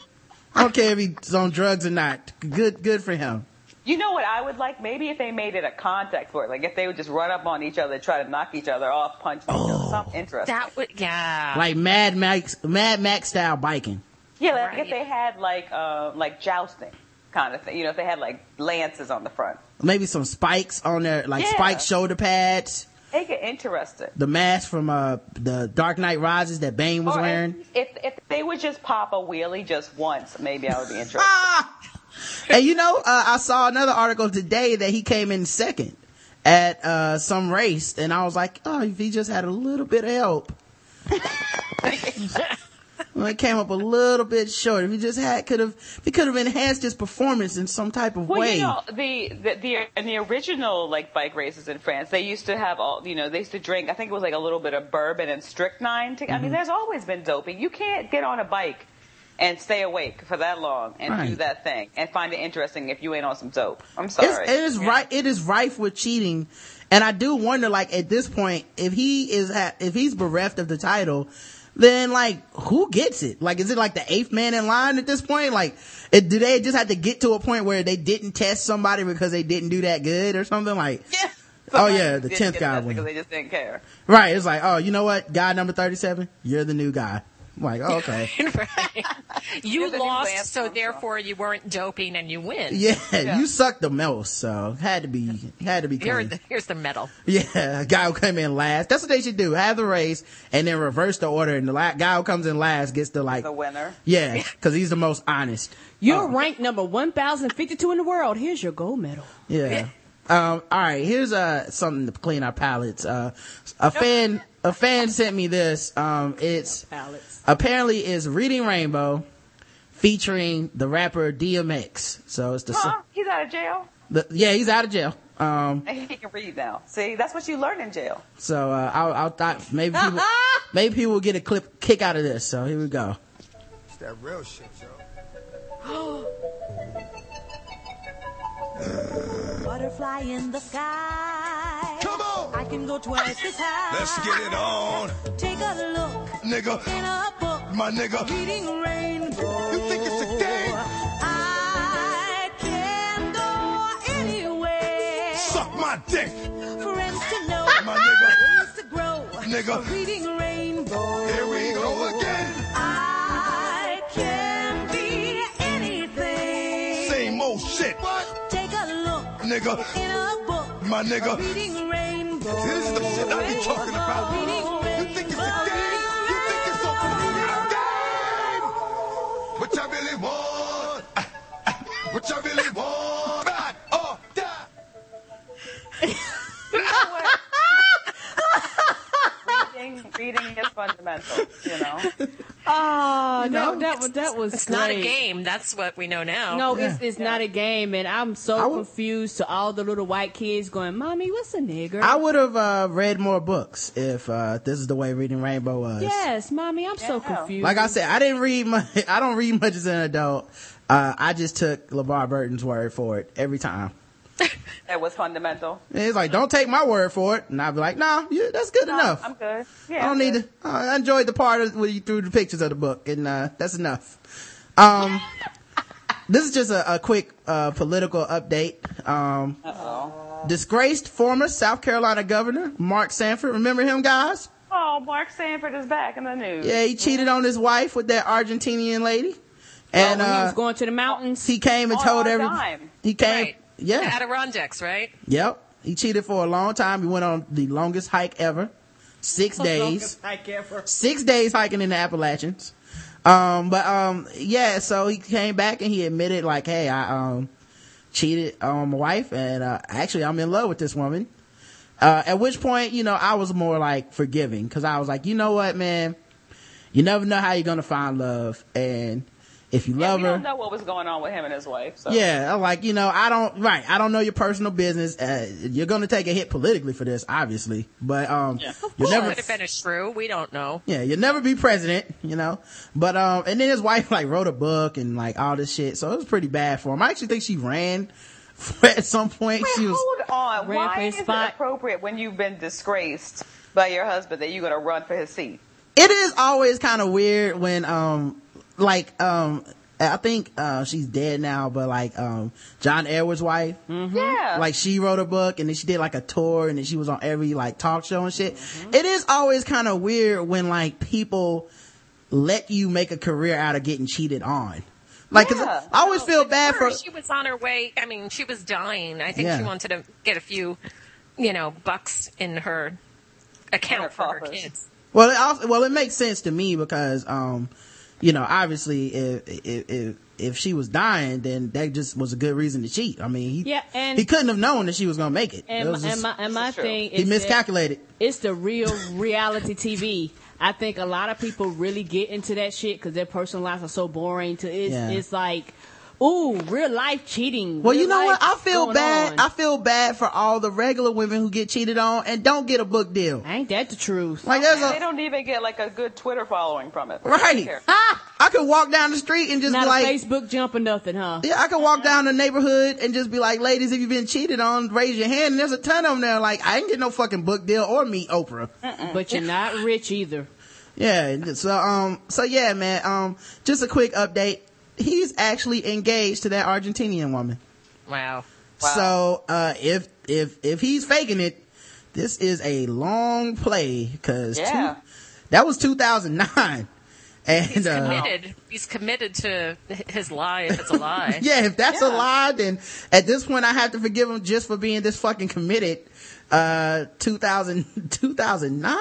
I don't care if he's on drugs or not. Good, good for him. You know what I would like? Maybe if they made it a contact sport, like if they would just run up on each other, try to knock each other off, punch each other, something interesting. That would, yeah. Like Mad Max, Mad Max style biking. yeah, like Right. if they had like uh, like jousting kind of thing. You know, if they had like lances on the front, Maybe some spikes on their, like Yeah. spiked shoulder pads. make it interesting. the mask from uh the Dark Knight Rises that Bane was Or wearing. if if they would just pop a wheelie just once, maybe I would be interested. And you know, uh, I saw another article today that he came in second at uh some race, and I was like, oh, if he just had a little bit of help. well, it came up a little bit short. If he just had, could have, he could have enhanced his performance in some type of Well, way. you know, the, the the in the original like bike races in France, they used to have all you know they used to drink. I think it was like a little bit of bourbon and strychnine. To, I Mm-hmm. mean, there's always been doping. You can't get on a bike and stay awake for that long and do that thing and find it interesting if you ain't on some dope. I'm It's, sorry. it is right. It is rife with cheating, and I do wonder, like at this point, if he is ha- if he's bereft of the title, then like who gets it? Like, is it like the eighth man in line at this point? Like, it, do they just have to get to a point where they didn't test somebody because they didn't do that good or something? Like, Yeah. Oh, yeah, the 10th guy tested won. because they just didn't care. right? It's like, oh, you know what? Guy number thirty-seven, you're the new guy. I'm like, oh, okay, right. You You're lost, so Armstrong. therefore you weren't doping and you win. yeah, you sucked the most, so had to be had to be Here, clean. the, here's the medal. Yeah, a guy who came in last. That's what they should do. Have the race and then reverse the order, and the la- guy who comes in last gets to like, The winner. yeah, because he's the most honest. You're ranked number 1,052 in the world. Here's your gold medal. Yeah. Um, all right. Here's uh something to clean our palates. Uh, a fan, a fan sent me this. Um, it's Palates. apparently is Reading Rainbow, featuring the rapper DMX. So it's the, Huh? He's out of jail. the yeah he's out of jail. Um, And he can read now. See, that's what you learn in jail. so uh, I, I thought maybe people, maybe people will get a clip kick out of this. So here we go. It's that real shit, yo. Butterfly in the sky. On. I can go twice as high. Let's get it on, Take a look nigga. in a book. My nigga. Reading rainbow. You think it's a game? I can go anywhere. Suck my dick, Friends to know. my nigga. Ways to grow. Nigga. Reading rainbow. Here we go again. I can be anything. Same old shit. What? Take a look Nigga. in a book. My nigga. This is the shit I be talking about. You think it's a game? You think it's a fucking game? What y'all really want? What y'all really want? reading is fundamental. You know. Ah, oh, no, no, that that was. It's great. not a game. That's what we know now. No, yeah. it's it's yeah. not a game, and I'm so confused to all the little white kids going, "Mommy, what's a nigger?" I would have uh, read more books if uh, this is the way reading Rainbow was. Yes, mommy, I'm yeah. so confused. Like I said, I didn't read much. I don't read much as an adult. Uh, I just took LeVar Burton's word for it every time. That was fundamental. And It's like, don't take my word for it. And I'd be like, nah, yeah, that's good No, enough. I'm good. Yeah, I don't I'm need good. to. I enjoyed the part of where you threw the pictures of the book, and uh, that's enough. Um, this is just a, a quick uh, political update. Um, disgraced former South Carolina governor Mark Sanford. Remember him, guys? Oh, Mark Sanford is back in the news. Yeah, he cheated on his wife with that Argentinian lady, and when he uh, was going to the mountains. he came and told our every. dime. He came. Right. Yeah. The Adirondacks, right? Yep. He cheated for a long time. He went on the longest hike ever. Six days. Hike ever. Six days hiking in the Appalachians. Um, but, um, yeah, so he came back and he admitted like, hey, I, um, cheated on my wife and, uh, actually I'm in love with this woman. Uh, at which point, you know, I was more like forgiving cause I was like, you know what, man? You never know how you're gonna find love. And if you Yeah, love we her. don't know what was going on with him and his wife. So. Yeah, I'm like, you know, I don't, right, I don't know your personal business. Uh, you're gonna take a hit politically for this, obviously. But, um, you'll Well, never, could have been a shrew. We don't know. yeah, you'll never be president, you know. But, um, and then his wife, like, wrote a book and, like, all this shit. So it was pretty bad for him. I actually think she ran at some point. Wait, she was, hold on. Ran Why is spot. it appropriate when you've been disgraced by your husband that you're going to run for his seat? it is always kind of weird when, um, like, um, I think, uh, she's dead now, but like, um, John Edwards' wife, Yeah. like she wrote a book and then she did like a tour and then she was on every like talk show and shit. It is always kind of weird when like people let you make a career out of getting cheated on. Like, 'cause Yeah. I always feel bad for, Her, she was on her way. I mean, she was dying. I think Yeah. she wanted to get a few, you know, bucks in her account her for her kids. well, it also, well, it makes sense to me because, um, you know, obviously if, if, if, if she was dying, then that just was a good reason to cheat. I mean, he, Yeah, and- he couldn't have known that she was going to make it. and, It was and my, and my This is thing he is that miscalculated. it's the real reality TV. I think a lot of people really get into that shit because their personal lives are so boring. To it's, Yeah. it's like, ooh, real life cheating. Well, real you know what? I feel bad. on. I feel bad for all the regular women who get cheated on and don't get a book deal. Ain't that the truth? Like there's they don't even get like a good Twitter following from it. right. Here. I could walk down the street and just Not be a like, Facebook jump or nothing, huh? yeah, I could walk down the neighborhood and just be like, ladies, if you've been cheated on, raise your hand. And there's a ton of them there. Like I ain't get no fucking book deal or meet Oprah. But you're not rich either. Yeah. So um. So yeah, man. Um. Just a quick update. He's actually engaged to that Argentinian woman. Wow. Wow. So uh, if if if he's faking it, this is a long play because Yeah. that was 2009, and He's uh, committed. He's committed to his lie if it's a lie. yeah, if that's a lie, then at this point I have to forgive him just for being this fucking committed. Uh, 2000 2009.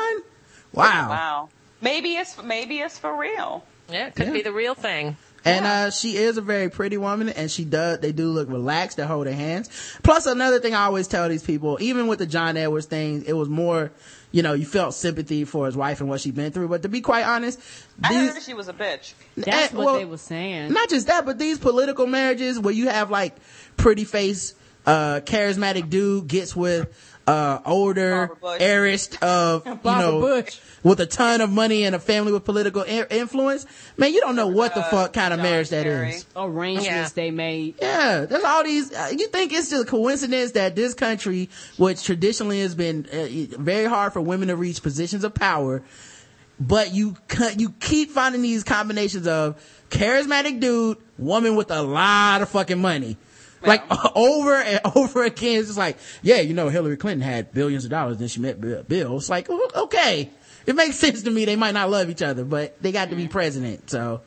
Wow. Wow. Maybe it's maybe it's for real. Yeah, it could Yeah. be the real thing. And uh she is a very pretty woman and she does they do look relaxed, they hold their hands. Plus another thing I always tell these people, even with the John Edwards thing, it was more, you know, you felt sympathy for his wife and what she'd been through. But to be quite honest, I heard she was a bitch. That's eh, what well, they were saying. Not just that, but these political marriages where you have like pretty face, uh, charismatic dude gets with, uh, older Barbara heiress of, you know, Bush. with a ton of money and a family with political in- influence. Man, you don't know what the Uh, fuck kind of John marriage that Kerry. is. Arrangements Yeah. they made. Yeah, there's all these. Uh, you think it's just a coincidence that this country, which traditionally has been uh, very hard for women to reach positions of power, but you you keep finding these combinations of charismatic dude, woman with a lot of fucking money. Like over and over again, it's just like, yeah, you know, Hillary Clinton had billions of dollars, then she met Bill. Bill. It's like, oh, okay, it makes sense to me. They might not love each other, but they got to be president. So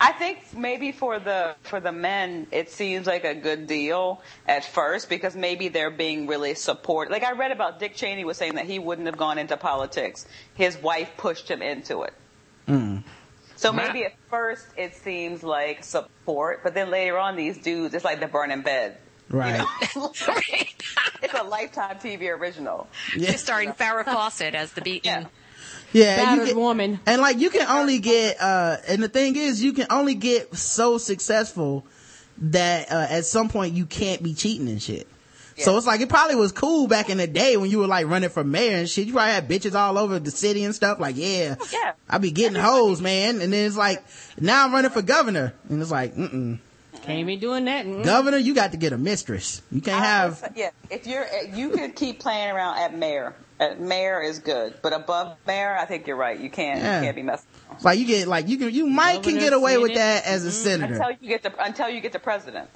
I think maybe for the for the men, it seems like a good deal at first because maybe they're being really supported. Like I read about Dick Cheney was saying that he wouldn't have gone into politics. His wife pushed him into it. Hmm. So maybe at first it seems like support, but then later on, these dudes, it's like the burning bed. right. It's a lifetime TV original. Yeah. Starring Farrah Fawcett as the beaten. Yeah. Yeah, and battered you can, woman. and like you can only get, uh, and the thing is, you can only get so successful that uh, at some point you can't be cheating and shit. So it's like it probably was cool back in the day when you were like running for mayor and shit. You probably had bitches all over the city and stuff. Like, yeah, Yeah. I be getting hoes, man. And then it's like, now I'm running for governor, and it's like, mm-mm. Can't be doing that. Mm. governor, you got to get a mistress. You can't I have. would say- yeah. If you're, you could keep playing around at mayor. At mayor is good, but above mayor, I think you're right. You can't, Yeah. you can't be messing. Like you get like you can you might can get away with that as a senator. Until you get to, until you get to president.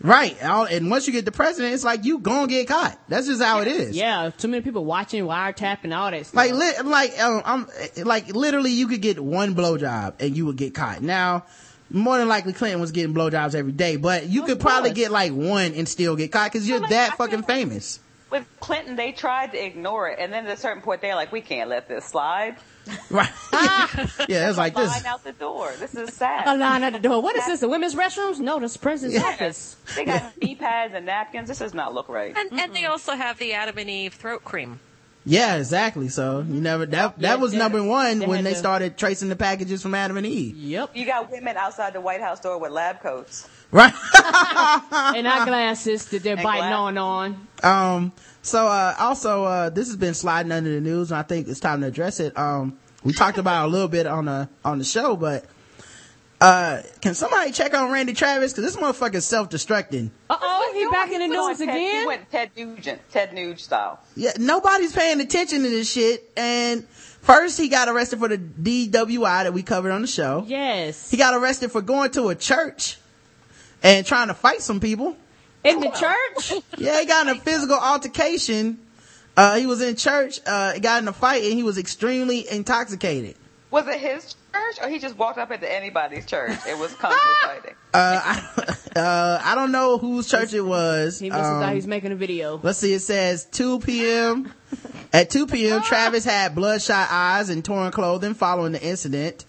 Right. And once you get the president, it's like you gonna get caught. That's just how it is. Yeah, too many people watching, wiretapping, all that stuff. Like, li- like, um, I'm, like, literally, you could get one blowjob and you would get caught. Now, more than likely, Clinton was getting blowjobs every day, but you Of could probably get like one and still get caught because you're like, that I fucking famous. With Clinton, they tried to ignore it, and then at a certain point, they're like, "We can't let this slide." Right. yeah, it was like this. Line out the door. This is a sad. line at the door. What is this? The women's restrooms? No, this is president's Yeah. office. They got knee pads and napkins. This does not look right. And, and they also have the Adam and Eve throat cream. Yeah, exactly. So you never, that, Yeah, that was number one they when they to- started tracing the packages from Adam and Eve. Yep. You got women outside the White House door with lab coats. Right. and eyeglasses that they're And biting glass. on on. Um, so, uh, also, uh, this has been sliding under the news and I think it's time to address it. Um, we talked about it a little bit on the, on the show, but, uh, can somebody check on Randy Travis? Cause this motherfucker's self-destructing. Uh oh, he back in the news Ted- He went Ted Nugent, Ted Nugent style. Yeah, nobody's paying attention to this shit. And first he got arrested for the DWI that we covered on the show. Yes. He got arrested for going to a church and trying to fight some people. In the church? Yeah, he got in a physical altercation. Uh, he was in church, uh, got in a fight and he was extremely intoxicated. Was it his church, or he just walked up into anybody's church? It was kung fu fighting. Uh, I, uh, I don't know whose church it was. He must have Um, thought he was making a video. Let's see, it says 2 p.m. At 2 p.m., Travis had bloodshot eyes and torn clothing following the incident.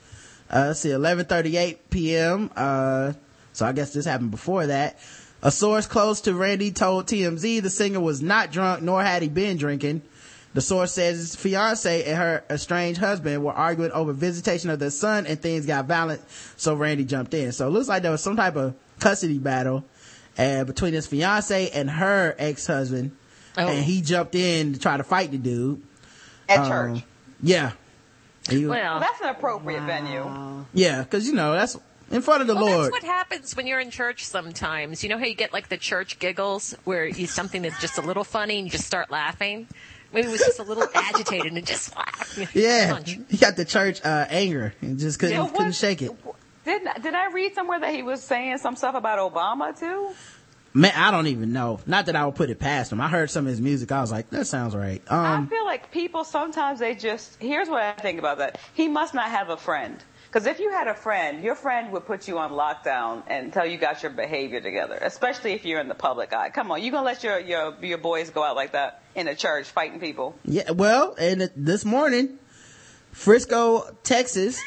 Uh, let's see, 11.38 p.m. Uh, so I guess this happened before that. A source close to Randy told TMZ the singer was not drunk nor had he been drinking. The source says his fiance and her estranged husband were arguing over visitation of their son and things got violent, so Randy jumped in. So it looks like there was some type of custody battle uh, between his fiance and her ex-husband, Oh. and he jumped in to try to fight the dude. At Um, church. Yeah. Was- Well, Well, that's an appropriate venue. yeah, cause you know, that's in front of the well, Lord. that's what happens when you're in church sometimes. You know how you get like the church giggles where you something that's just a little funny and you just start laughing? Maybe it was just a little agitated and just laughed. yeah. punch. He got the church, uh, anger and just couldn't, Yeah, what- couldn't shake it. Did did I read somewhere that he was saying some stuff about Obama too? Man, I don't even know. Not that I would put it past him. I heard some of his music. I was like, that sounds right. I Um, feel like people sometimes they just. Here's what I think about that. He must not have a friend. Because if you had a friend, your friend would put you on lockdown until you got your behavior together. Especially if you're in the public eye. Come on, you gonna let your your your boys go out like that in a church fighting people? yeah, well, and this morning, Frisco, Texas,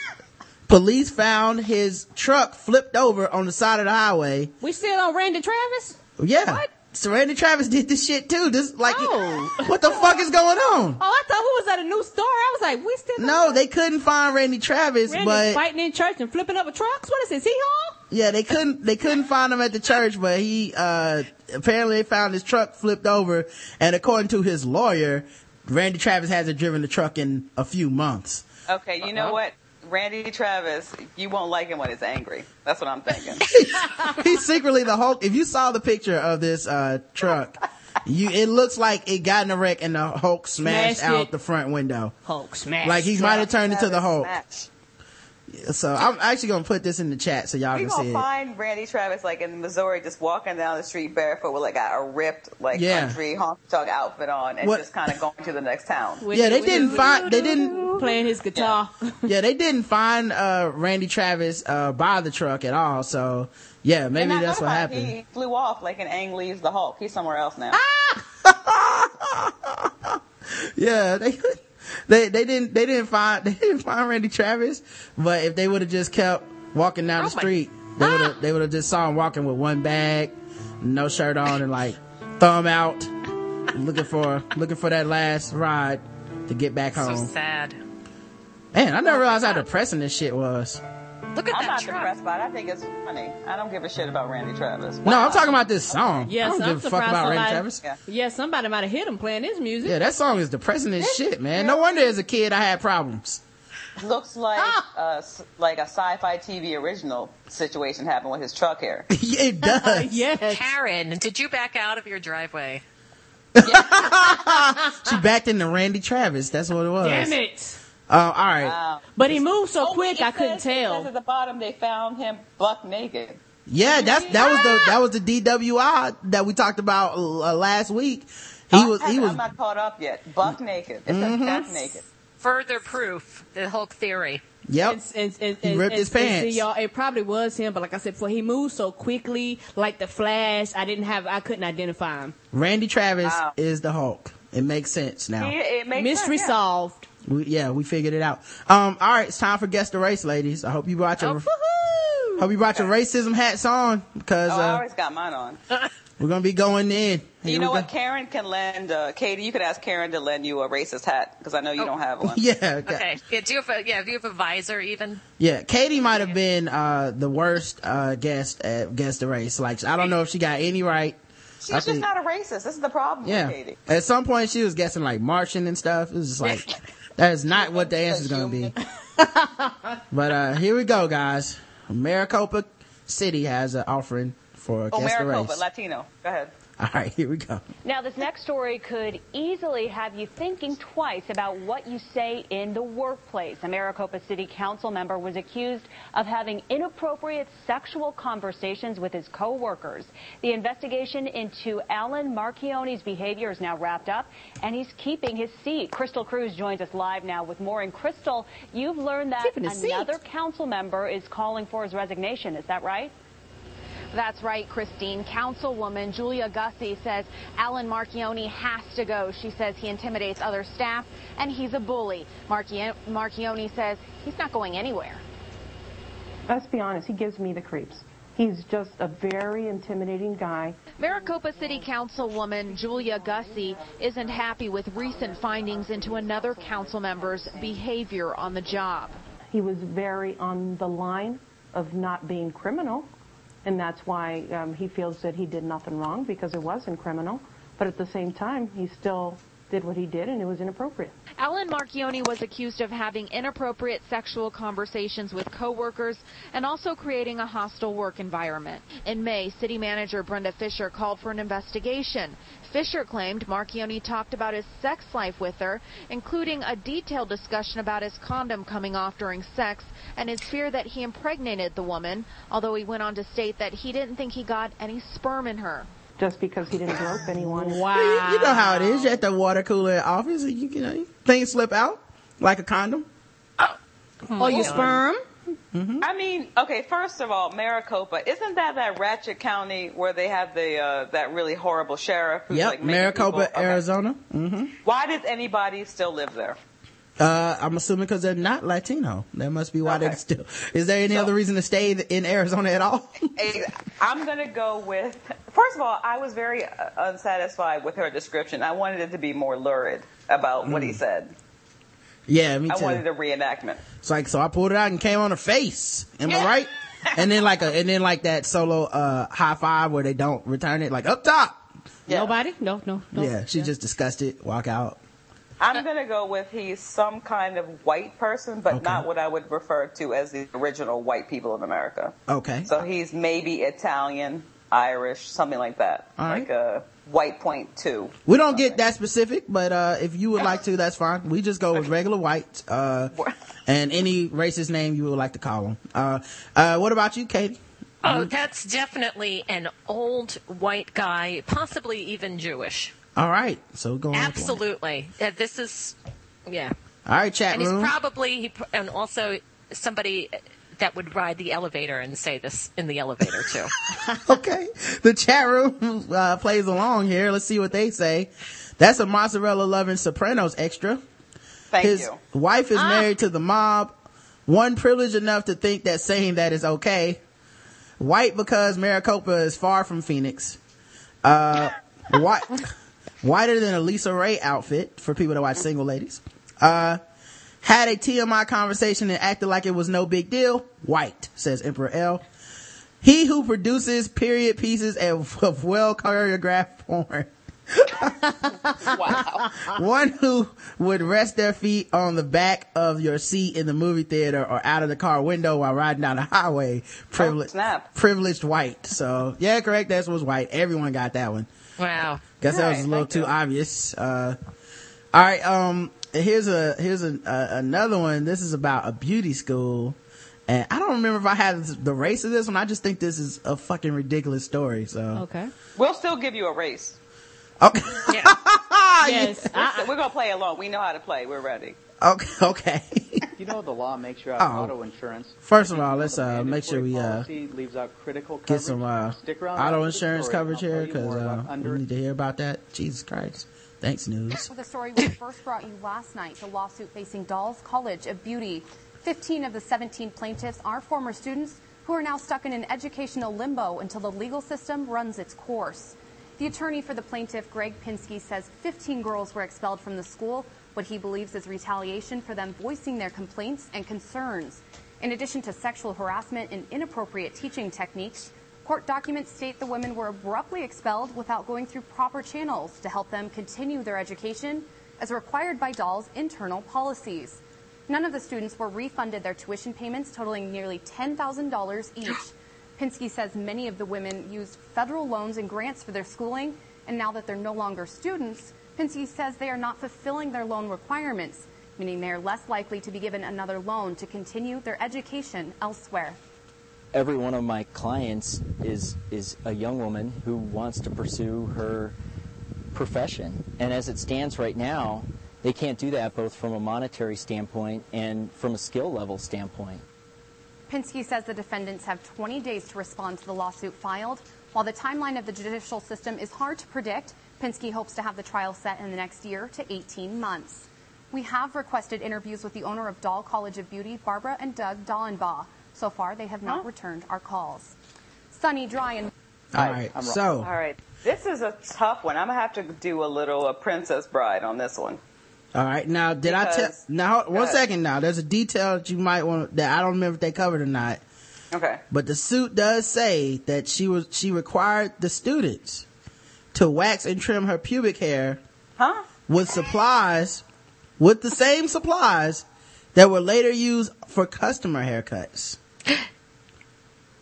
police found his truck flipped over on the side of the highway. We still on Randy Travis? Yeah. So Randy Travis did this shit too. This like, Oh. what the fuck is going on? Oh, I thought we was at a new store. I was like, we still No, they couldn't find Randy Travis, Randy but fighting in church and flipping up a trucks. What is this? He home? yeah, they couldn't they couldn't find him at the church, but he uh apparently they found his truck flipped over, and according to his lawyer, Randy Travis hasn't driven the truck in a few months. Okay, you know what? Randy Travis, you won't like him when he's angry. That's what I'm thinking. He's secretly the Hulk. If you saw the picture of this uh truck, you it looks like it got in a wreck and the Hulk smashed, Smashed out it. the front window. Hulk smash. Like he might have turned into the Hulk. Match. So I'm actually gonna put this in the chat so y'all We can gonna see it. find Randy Travis like in Missouri, just walking down the street barefoot with like a, a ripped like Yeah. country honky tonk outfit on, and What- just kind of going to the next town. With- Yeah, they didn't find. They didn't. playing his guitar. Yeah, they didn't find uh Randy Travis uh by the truck at all. So yeah, maybe that's what happened. He flew off like an Ang Lee's The Hulk. He's somewhere else now. Yeah, they they they didn't they didn't find they didn't find Randy Travis. But if they would have just kept walking down the Oh my- street, they would have they would have just saw him walking with one bag, no shirt on, and like thumb out, looking for looking for that last ride to get back home. So sad. Man, I never oh realized how depressing this shit was. Look at I'm that not truck. depressed by it. I think it's funny. I don't give a shit about Randy Travis. No, I'm talking about this song. Yes, I don't I'm a fuck surprised about Randy somebody- Travis. Yeah. Yeah, somebody might have hit him playing his music. Yeah, that song is depressing as shit, man. No wonder as a kid I had problems. Looks like uh, like a sci-fi TV original situation happened with his truck here. it does. yes. Karen, did you back out of your driveway? She backed into Randy Travis. That's what it was. Damn it. Uh, all right. Wow. But he moved so Oh, quick it I couldn't says- it tell. at the bottom they found him buck naked. Yeah, that's that was the that was the DWI that we talked about uh, last week. He was he was I'm not caught up yet. Buck naked. It says half naked. Further proof, the Hulk theory. yep. And, and, and, He ripped and- his and pants. See, y'all, it probably was him, but like I said before, he moved so quickly, like the Flash. I didn't have, I couldn't identify him. Randy Travis Wow. is the Hulk. It makes sense now. It, it makes Mystery sense, yeah. solved. We, yeah, we figured it out. Um, all right, it's time for guess the race, ladies. I hope you brought your Oh, hope you brought your racism hats on because Oh, I uh, always got mine on. we're gonna be going in. Here you know what? Karen can lend. Uh, Katie, you could ask Karen to lend you a racist hat because I know you Oh. don't have one. Yeah, Okay. Yeah, do you have a, yeah, do you have a visor even? yeah. Katie might have been uh the worst uh guest at guess the race. Like I don't know if she got any right. She's I just think- not a racist. This is the problem Yeah. with Katie. At some point, she was guessing like Martian and stuff. It was just like that is not what the answer is gonna be. but uh here we go, guys. Maricopa City has an offering for Oh, guess the Maricopa, race. Latino. Go ahead. All right, here we go. Now, this next story could easily have you thinking twice about what you say in the workplace. A Maricopa City Council member was accused of having inappropriate sexual conversations with his co-workers. The investigation into Alan Marchione's behavior is now wrapped up, and he's keeping his seat. Crystal Cruz joins us live now with more. And Crystal, you've learned that Keeping his seat. another council member is calling for his resignation. Is that right? That's right, Christine. Councilwoman Julia Gussie says Alan Marchione has to go. She says he intimidates other staff and he's a bully. Marchio- Marchione says he's not going anywhere. Let's be honest, he gives me the creeps. He's just a very intimidating guy. Maricopa City Councilwoman Julia Gussie isn't happy with recent findings into another council member's behavior on the job. He was very on the line of not being criminal, and that's why um, he feels that he did nothing wrong because it wasn't criminal. But at the same time, he still did what he did, and it was inappropriate. Alan Marchione was accused of having inappropriate sexual conversations with coworkers and also creating a hostile work environment. In May, city manager Brenda Fisher called for an investigation. Fisher claimed Marchione talked about his sex life with her, including a detailed discussion about his condom coming off during sex and his fear that he impregnated the woman, although he went on to state that he didn't think he got any sperm in her. Just because he didn't grope anyone. Wow. You, you know how it is. You're at the water cooler office, you, you know things slip out like a condom. Oh, oh your sperm? I mean, okay. First of all, Maricopa isn't that that Ratchet County where they have the uh, that really horrible sheriff? Who's Yep, like Maricopa, people- okay. Arizona. hmm Why does anybody still live there? Uh, I'm assuming because they're not Latino. That must be why Okay. they still. Is there any So- other reason to stay in Arizona at all? I'm gonna go with. First of all, I was very uh, unsatisfied with her description. I wanted it to be more lurid about what he Mm. said. Yeah, me too. I wanted a reenactment. It's like so I pulled it out and came on her face. Am I Yeah. right? and then like a and then like that solo uh high five where they don't return it like up top. Yeah. Nobody? No, no, no. Yeah, she just disgusted, it, walk out. I'm gonna go with he's some kind of white person, but Okay. not what I would refer to as the original white people of America. Okay. So he's maybe Italian, Irish, something like that, All right. like a white point two. We don't get that specific, but uh if you would like to, that's fine. We just go with regular white, uh and any racist name you would like to call them. Uh uh what about you, Katie? Oh, that's definitely an old white guy, possibly even Jewish. All right. So going Absolutely. Uh, this is, yeah. All right, chat And he's probably, he, and also somebody that would ride the elevator and say this in the elevator too. okay. The chat room uh, plays along here. Let's see what they say. That's a mozzarella loving Sopranos extra. Thank His you. wife is married to the mob. One privileged enough to think that saying that is okay. White because Maricopa is far from Phoenix. Uh, white, whiter than a LisaRaye outfit for people that watch single ladies. Uh, Had a TMI conversation and acted like it was no big deal. White, says Emperor L. He who produces period pieces of, of well choreographed porn. Wow. One who would rest their feet on the back of your seat in the movie theater or out of the car window while riding down the highway. Privileged, snap. privileged white. So yeah, correct. That was white. Everyone got that one. Wow. Guess that was Alright, a little too you. obvious. Uh, all right. Um, here's a, here's a, uh, another one. This is about a beauty school. And I don't remember if I had the race of this one. I just think this is a fucking ridiculous story. So, Okay. We'll still give you a race. okay. Yes. I, We're gonna play along. We know how to play. We're ready. Okay. Okay. You know the law makes you out Oh. auto insurance. First of all, let's, uh, make sure we, uh, leaves out critical get some uh, Stick auto insurance coverage here because uh, we need to hear about that. Jesus Christ! Thanks, news. For the story we first brought you last night, the lawsuit facing Dahl's College of Beauty. 15 of the 17 plaintiffs are former students who are now stuck in an educational limbo until the legal system runs its course. The attorney for the plaintiff, Greg Pinsky, says 15 girls were expelled from the school, what he believes is retaliation for them voicing their complaints and concerns. In addition to sexual harassment and inappropriate teaching techniques, Court documents state the women were abruptly expelled without going through proper channels to help them continue their education as required by Dahl's internal policies. None of the students were refunded their tuition payments totaling nearly $10,000 each. Pinsky says many of the women used federal loans and grants for their schooling, and now that they're no longer students, Pinsky says they are not fulfilling their loan requirements, meaning they are less likely to be given another loan to continue their education elsewhere. Every one of my clients is is a young woman who wants to pursue her profession and as it stands right now they can't do that both from a monetary standpoint and from a skill level standpoint Pinsky says the defendants have 20 days to respond to the lawsuit filed. While the timeline of the judicial system is hard to predict, Pinsky hopes to have the trial set in the next year to 18 months. We have requested interviews with the owner of Dahl College of Beauty, Barbara and Doug Dallenbaugh. So far, they have not returned our calls. Sunny, dry, and All right. So, All right. This is a tough one. I'm gonna have to do a little uh, Princess Bride on this one. all right. Now, did I tell? Now, Go one ahead. second. Now, there's a detail that you might want that I don't remember if they covered or not. Okay. But the suit does say that she was she required the students to wax and trim her pubic hair Huh? with supplies with the same supplies that were later used for customer haircuts.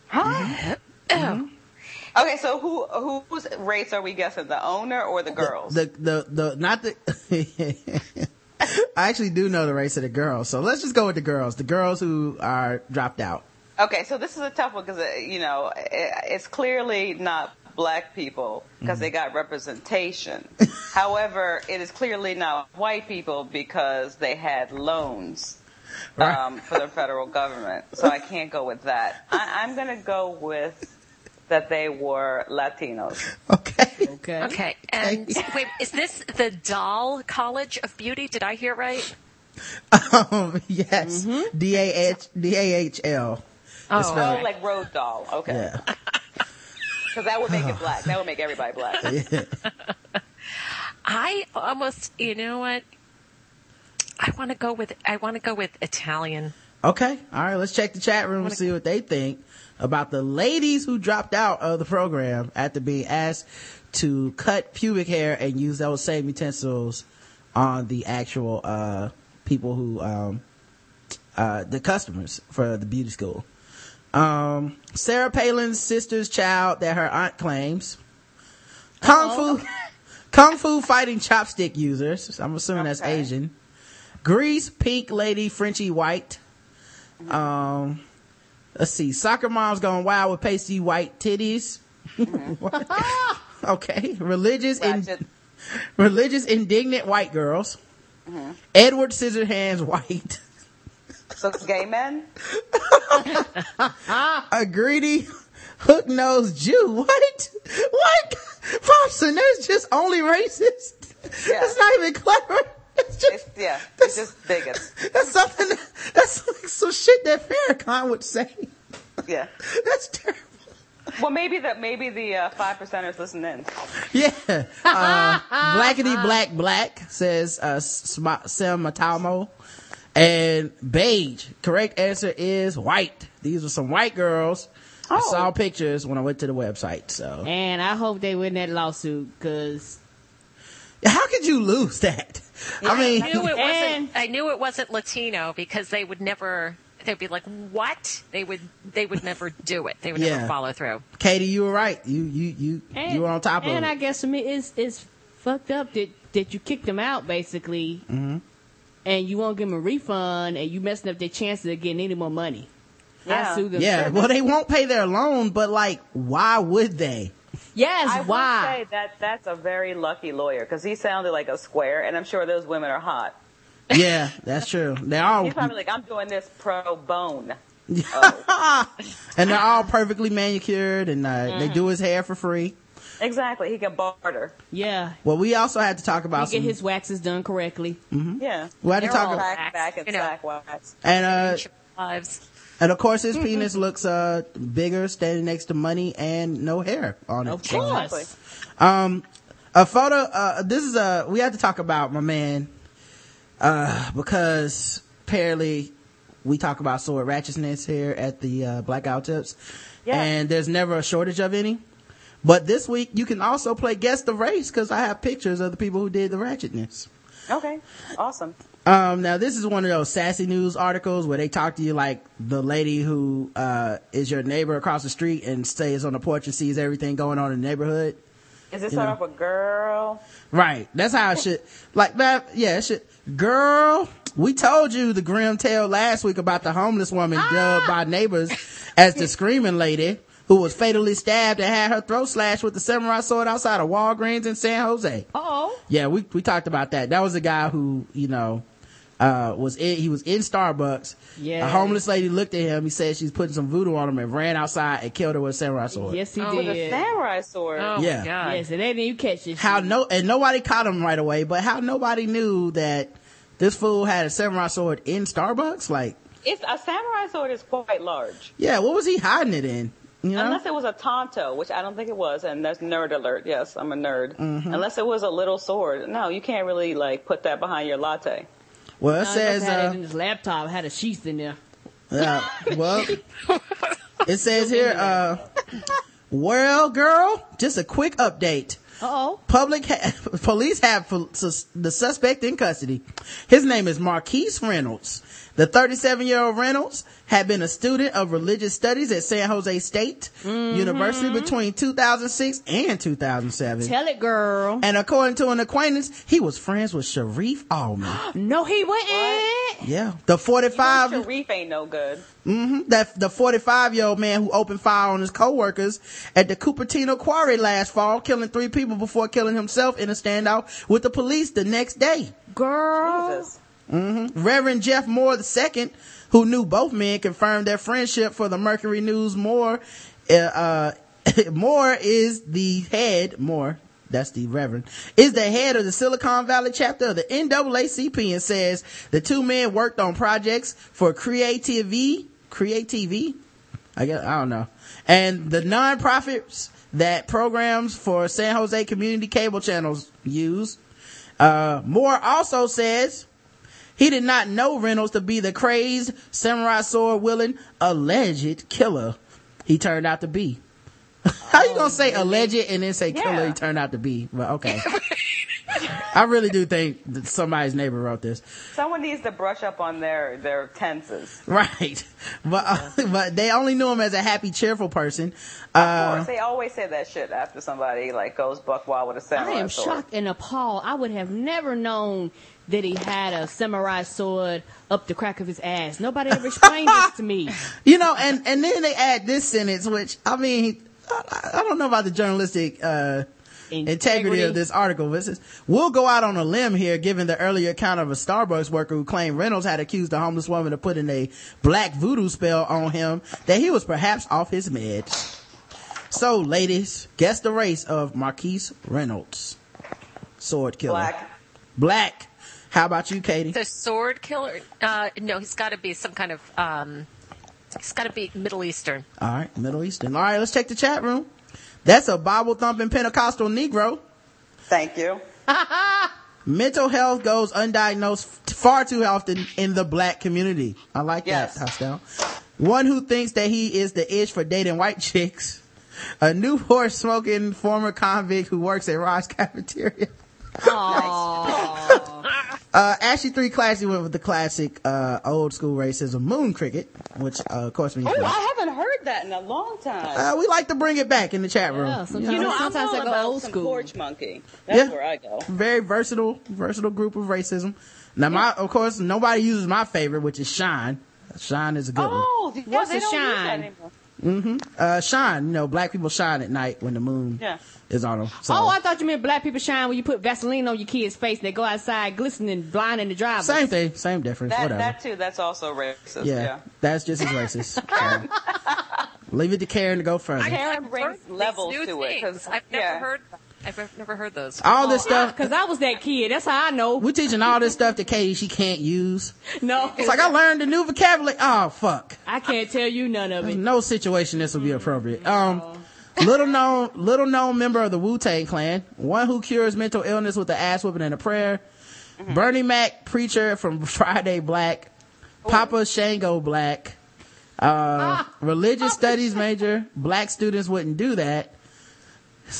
Huh? Mm-hmm. Okay, so who whose race are we guessing? The owner or the girls? The the the not the I actually do know the race of the girls. So let's just go with the girls. The girls who are dropped out. Okay, so this is a tough one because you know it, it's clearly not black people because they got representation. However, it is clearly not white people because they had loans um, for the federal government. So I can't go with that. I, I'm going to go with that they were Latinos. Okay. Okay. Okay. And wait, is this the Dahl College of Beauty? Did I hear right? Um, yes. D A H D A H L. Oh, Oh, like Roald Dahl. Okay. Yeah. Because that would make it black. That would make everybody black. yeah. I almost, you know what? I want to go with I want to go with Italian. Okay. All right. Let's check the chat room and see what they think about the ladies who dropped out of the program after being asked to cut pubic hair and use those same utensils on the actual, uh, people who, um, uh, the customers for the beauty school. Um, Sarah Palin's sister's child that her aunt claims. Kung Fu, Kung Fu fighting chopstick users. I'm assuming that's Asian. Grease pink lady Frenchie white. Um, let's see. Soccer moms going wild with pasty white titties. What? okay. Religious in, religious indignant white girls. Edward Scissorhands white. So it's gay men? A greedy hook nosed Jew. What? What? Thompson, that's just only racist. Yeah. That's not even clever. It's just, It's, yeah, it's just bigots. that's something, that- that's like some shit that Farrakhan would say. Yeah. That's terrible. Well, maybe the maybe the uh, five percenters listen in. Yeah. Uh, blackity black black says, uh, Sma- Sam Matamo. and beige. Correct answer is white. These are some white girls. I Oh. saw pictures when I went to the website. So And I hope they win that lawsuit because how could you lose that? I mean, I knew it wasn't. I knew it wasn't Latino because they would never. They'd be like, "What?" They would. They would never do it. They would Yeah. never follow through. Katie, you were right. You you you and, you were on top of it. and. I guess to me it's it's fucked up that that you kicked them out basically, hmm and you won't give them a refund, and you messing up their chances of getting any more money. I sue them. Yeah, well, they won't pay their loan, but like, why would they? Yes, I would say that that's a very lucky lawyer because he sounded like a square, and I'm sure those women are hot. Yeah, that's true. They're all He's probably like, I'm doing this pro bone. and they're all perfectly manicured, and uh, they do his hair for free. Exactly, he can barter. Yeah, Well, we also had to talk he about get his waxes done correctly. Yeah, We had to They're talk about- back, back, and you know. sack wax. and uh, Lives. And of course his penis looks uh bigger standing next to money and no hair on it. Of course. Um, a photo. Uh, this is a. We had to talk about my man. Uh, because apparently we talk about sword ratchetness here at the uh, Blackout Tips, Yeah. and there's never a shortage of any. But this week you can also play guess the race because I have pictures of the people who did the ratchetness. Okay, awesome. Um, now this is one of those sassy news articles where they talk to you like the lady who, uh, is your neighbor across the street and stays on the porch and sees everything going on in the neighborhood. Is this know. off with girl? Right. That's how it should, like that, yeah, it should, girl, we told you the grim tale last week about the homeless woman dubbed by neighbors as the screaming lady who was fatally stabbed and had her throat slashed with the samurai sword outside of Walgreens in San Jose. Oh, Yeah, we, we talked about that. That was a guy who, you know, uh, was in, he was in Starbucks. Yeah. A homeless lady looked at him. He said she's putting some voodoo on him and ran outside and killed her with a samurai sword. yes, he Oh, With a samurai sword. Oh Yeah. my god. Yes, and they didn't catch this. How no, and nobody caught him right away, but how nobody knew that this fool had a samurai sword in Starbucks? Like, It's a samurai sword is quite large. yeah, what was he hiding it in? You know? Unless it was a tanto, which I don't think it was, and that's nerd alert. Yes, I'm a nerd. Mm-hmm. Unless it was a little sword. No, you can't really like put that behind your latte. Well, it No, says, had uh, it in his laptop, had a sheath in there. Yeah. Well, it says here, uh, well, girl, just a quick update. Uh-oh. Public ha- police have the suspect in custody. His name is Marquise Reynolds. The 37 year old Reynolds had been a student of religious studies at San Jose State University between 2006 and 2007. Tell it, girl. And according to an acquaintance, he was friends with Shareef Allman. No, he wouldn't. Yeah. The 45 Sharif ain't no good. hmm That the 45 year old man who opened fire on his coworkers at the Cupertino Quarry last fall, killing three people before killing himself in a standoff with the police the next day. Girl. Jesus. Hmm Reverend Jeff Moore II, who knew both men, confirmed their friendship for the Mercury News. Moore, uh, uh, Moore is the head. Moore. That's the Reverend is the head of the Silicon Valley chapter of the NAACP and says the two men worked on projects for Creative, Creative, I guess, I don't know. And the nonprofits that programs for San Jose community cable channels use. Uh, Moore also says he did not know Reynolds to be the crazed samurai sword wielding alleged killer he turned out to be. How you gonna say alleged and then say killer Yeah. he turned out to be? Well, okay. I really do think that somebody's neighbor wrote this. Someone needs to brush up on their their tenses. Right. But, uh, but they only knew him as a happy, cheerful person. Of Uh, course, they always say that shit after somebody like goes buck wild with a I samurai I am sword. shocked and appalled. I would have never known that he had a samurai sword up the crack of his ass. Nobody ever explained this to me. you know, and, and then they add this sentence, which, I mean, I, I don't know about the journalistic, uh, integrity of this article. But it says, we'll go out on a limb here, given the earlier account of a Starbucks worker who claimed Reynolds had accused a homeless woman of putting a black voodoo spell on him, that he was perhaps off his meds. So, ladies, guess the race of Marquise Reynolds. Sword killer. Black. Black. How about you, Katie? The sword killer? Uh, no, he's got to be some kind of. Um, he's got to be Middle Eastern. All right, Middle Eastern. All right, let's check the chat room. That's a Bible thumping Pentecostal Negro. Thank you. Mental health goes undiagnosed far too often in the black community. I like Yes. that, Hostel. One who thinks that he is the ish for dating white chicks. A Newport smoking former convict who works at Rod's cafeteria. Uh, Ashley 3 Classy went with the classic, uh, old school racism, moon cricket, which, uh, of course means, Oh, I haven't heard that in a long time. uh, we like to bring it back in the chat room. Yeah, You you know, know, I'm sometimes all I go about old some school. porch monkey. That's Yeah. where I go. very versatile, versatile group of racism. Now, my, of course, nobody uses my favorite, which is Shine. Shine is a good one. Oh, yeah, What's they a don't use that shine? Anymore. hmm Uh, shine, you know, black people shine at night when the moon Yeah. is on them. So, Oh, I thought you meant black people shine when you put Vaseline on your kid's face and they go outside glistening, blinding the drivers. same thing, same difference, That, whatever. that too, that's also racist. yeah, Yeah. that's just as racist. So, leave it to Karen to go further. Karen I've brings heard these levels new to it. things. 'cause- I've never yeah. heard. I've never heard those. all this stuff, Cause I was that kid. That's how I know. we're teaching all this stuff to Katie she can't use. No. It's like I learned a new vocabulary. Oh, fuck. I can't tell you none of There's it. no situation this would be appropriate. Um, little known, little known member of the Wu Tang Clan, one who cures mental illness with the ass whipping and a prayer. Bernie Mac, preacher from Friday Black, Papa Shango Black, uh, religious studies major. Black students wouldn't do that.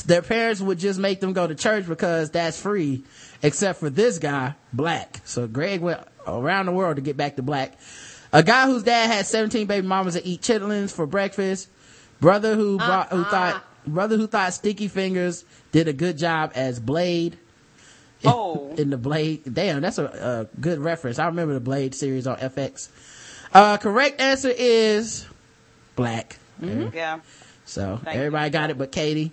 Their parents would just make them go to church because that's free, except for this guy, Black. So Greg went around the world to get back to Black. A guy whose dad had 17 baby mamas that eat chitlins for breakfast. Brother who brought, who thought, brother who thought Sticky Fingaz did a good job as Blade. in- Oh. In the Blade. Damn, that's a, a good reference. I remember the Blade series on FX. Uh, correct answer is Black. Yeah. So Thank everybody you. got it but Katie.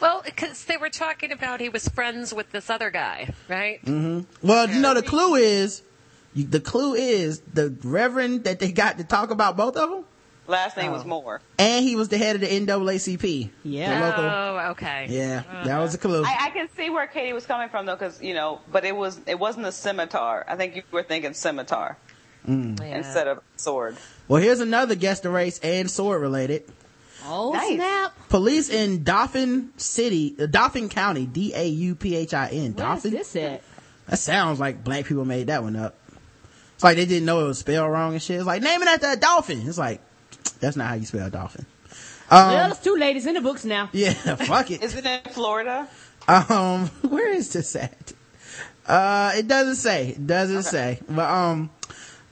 Well, because they were talking about he was friends with this other guy, right? Well, you know, the clue is, the clue is the reverend that they got to talk about both of them, Last name was Moore. and he was the head of the NAACP. Yeah. The local. Oh, okay. Yeah, that was a clue. I, I can see where Katie was coming from though, because you know, but it was it wasn't a scimitar. I think you were thinking scimitar Mm. Yeah. instead of sword. Well, here's another guest the race and sword related. Oh Nice. snap! Police in Dauphin City, uh, Dauphin County, D-A-U-P-H-I-N. Where's Dauphin? this at? That sounds like black people made that one up. It's like they didn't know it was spelled wrong and shit. It's like, naming it after a dolphin. It's like, that's not how you spell dolphin. Um, well, there's two ladies in the books now. yeah, fuck it. Is it in Florida? Um, where is this at? Uh, it doesn't say. It doesn't say. But, um,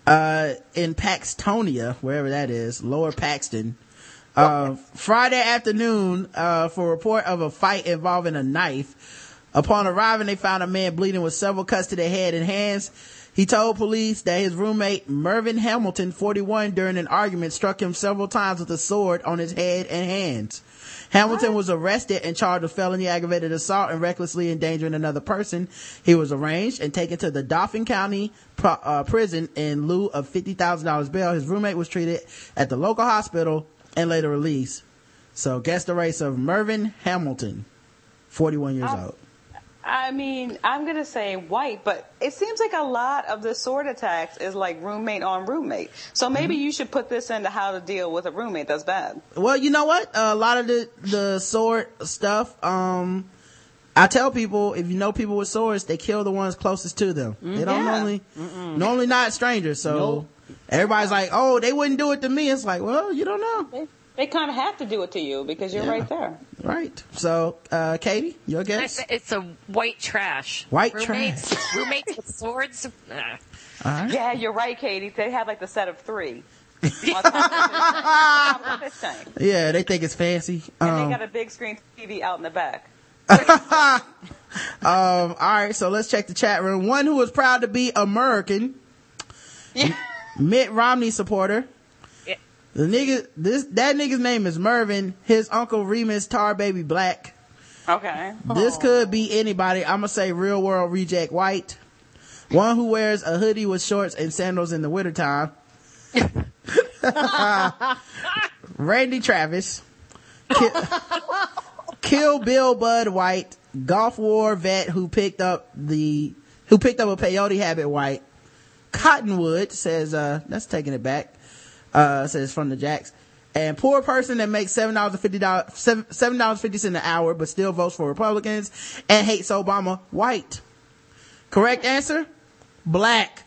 uh, in Paxtonia, wherever that is, Lower Paxton, uh, Friday afternoon, uh, for a report of a fight involving a knife. Upon arriving, they found a man bleeding with several cuts to the head and hands. He told police that his roommate, Mervyn Hamilton, 41, during an argument struck him several times with a sword on his head and hands. Hamilton was arrested and charged with felony aggravated assault and recklessly endangering another person. He was arraigned and taken to the Dauphin County uh, prison in lieu of $50,000 bail. His roommate was treated at the local hospital and later released. So guess the race of Mervyn Hamilton, 41 years Um, old. I mean, I'm gonna say white, but it seems like a lot of the sword attacks is like roommate on roommate. So maybe Mm-hmm. you should put this into how to deal with a roommate that's bad. Well, you know what? a lot of the the sword stuff. Um, I tell people if you know people with swords, they kill the ones closest to them. They don't Yeah. normally normally not strangers. So everybody's like, oh, they wouldn't do it to me. It's like, well, you don't know, They, they kind of have to do it to you because you're Yeah. right there. right? So, uh, Katie, your guess? It's, it's a white trash. White roommates, Roommates with swords. Nah. All right. Yeah, you're right, Katie. They have like the set of three. On top of the- on top of the fish tank. Yeah, they think it's fancy. And Um, they got a big screen TV out in the back. um, all right, so let's check the chat room. One who is proud to be American, Mitt Romney supporter. Yeah. The nigga, this that nigga's name is Mervin. His uncle Remus Tar Baby Black. Okay. This oh. could be anybody. I'm gonna say real world reject white. One who wears a hoodie with shorts and sandals in the wintertime. Randy Travis. Kill, Kill Bill Bud White. Gulf war vet who picked up the, who picked up a peyote habit white. Cottonwood says, uh, that's taking it back. Uh, says from the Jacks. And poor person that makes seven dollars and fifty dollars, seven dollars fifty cents an hour, but still votes for Republicans and hates Obama. White. Correct answer? Black.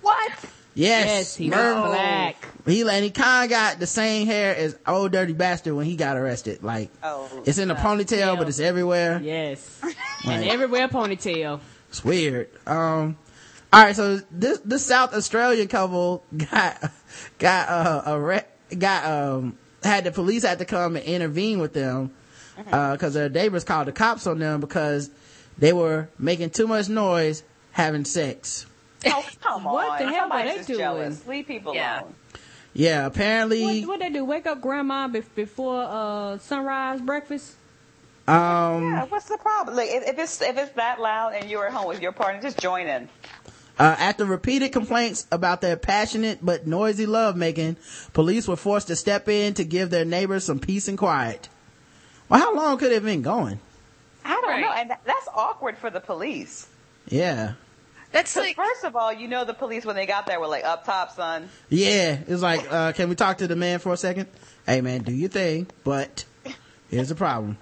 What? Yes. Yes, he was black. He and he kind of got the same hair as old dirty bastard when he got arrested. Like Oh, it's in a ponytail, but it's everywhere. Yes. and everywhere ponytail. it's weird. Um, all right. So this this South Australian couple got got uh arre- got um had the police had to come and intervene with them because their neighbors called the cops on them because they were making too much noise having sex. Oh, come on. What the hell were Somebody's they doing? Jealous. Leave people Yeah. alone. Yeah, apparently. What what they do? Wake up grandma bef- before uh sunrise breakfast? Um, Yeah, what's the problem? Like, if, if it's if it's that loud and you're at home with your partner, just join in. Uh, after repeated complaints about their passionate but noisy lovemaking, police were forced to step in to give their neighbors some peace and quiet. Well, how long could it have been going? I don't Right. know, and that, that's awkward for the police. Yeah. That's 'Cause like first of all, you know the police when they got there were like up top, son. Yeah. It was like, uh, can we talk to the man for a second? Hey man, do your thing, but here's the problem.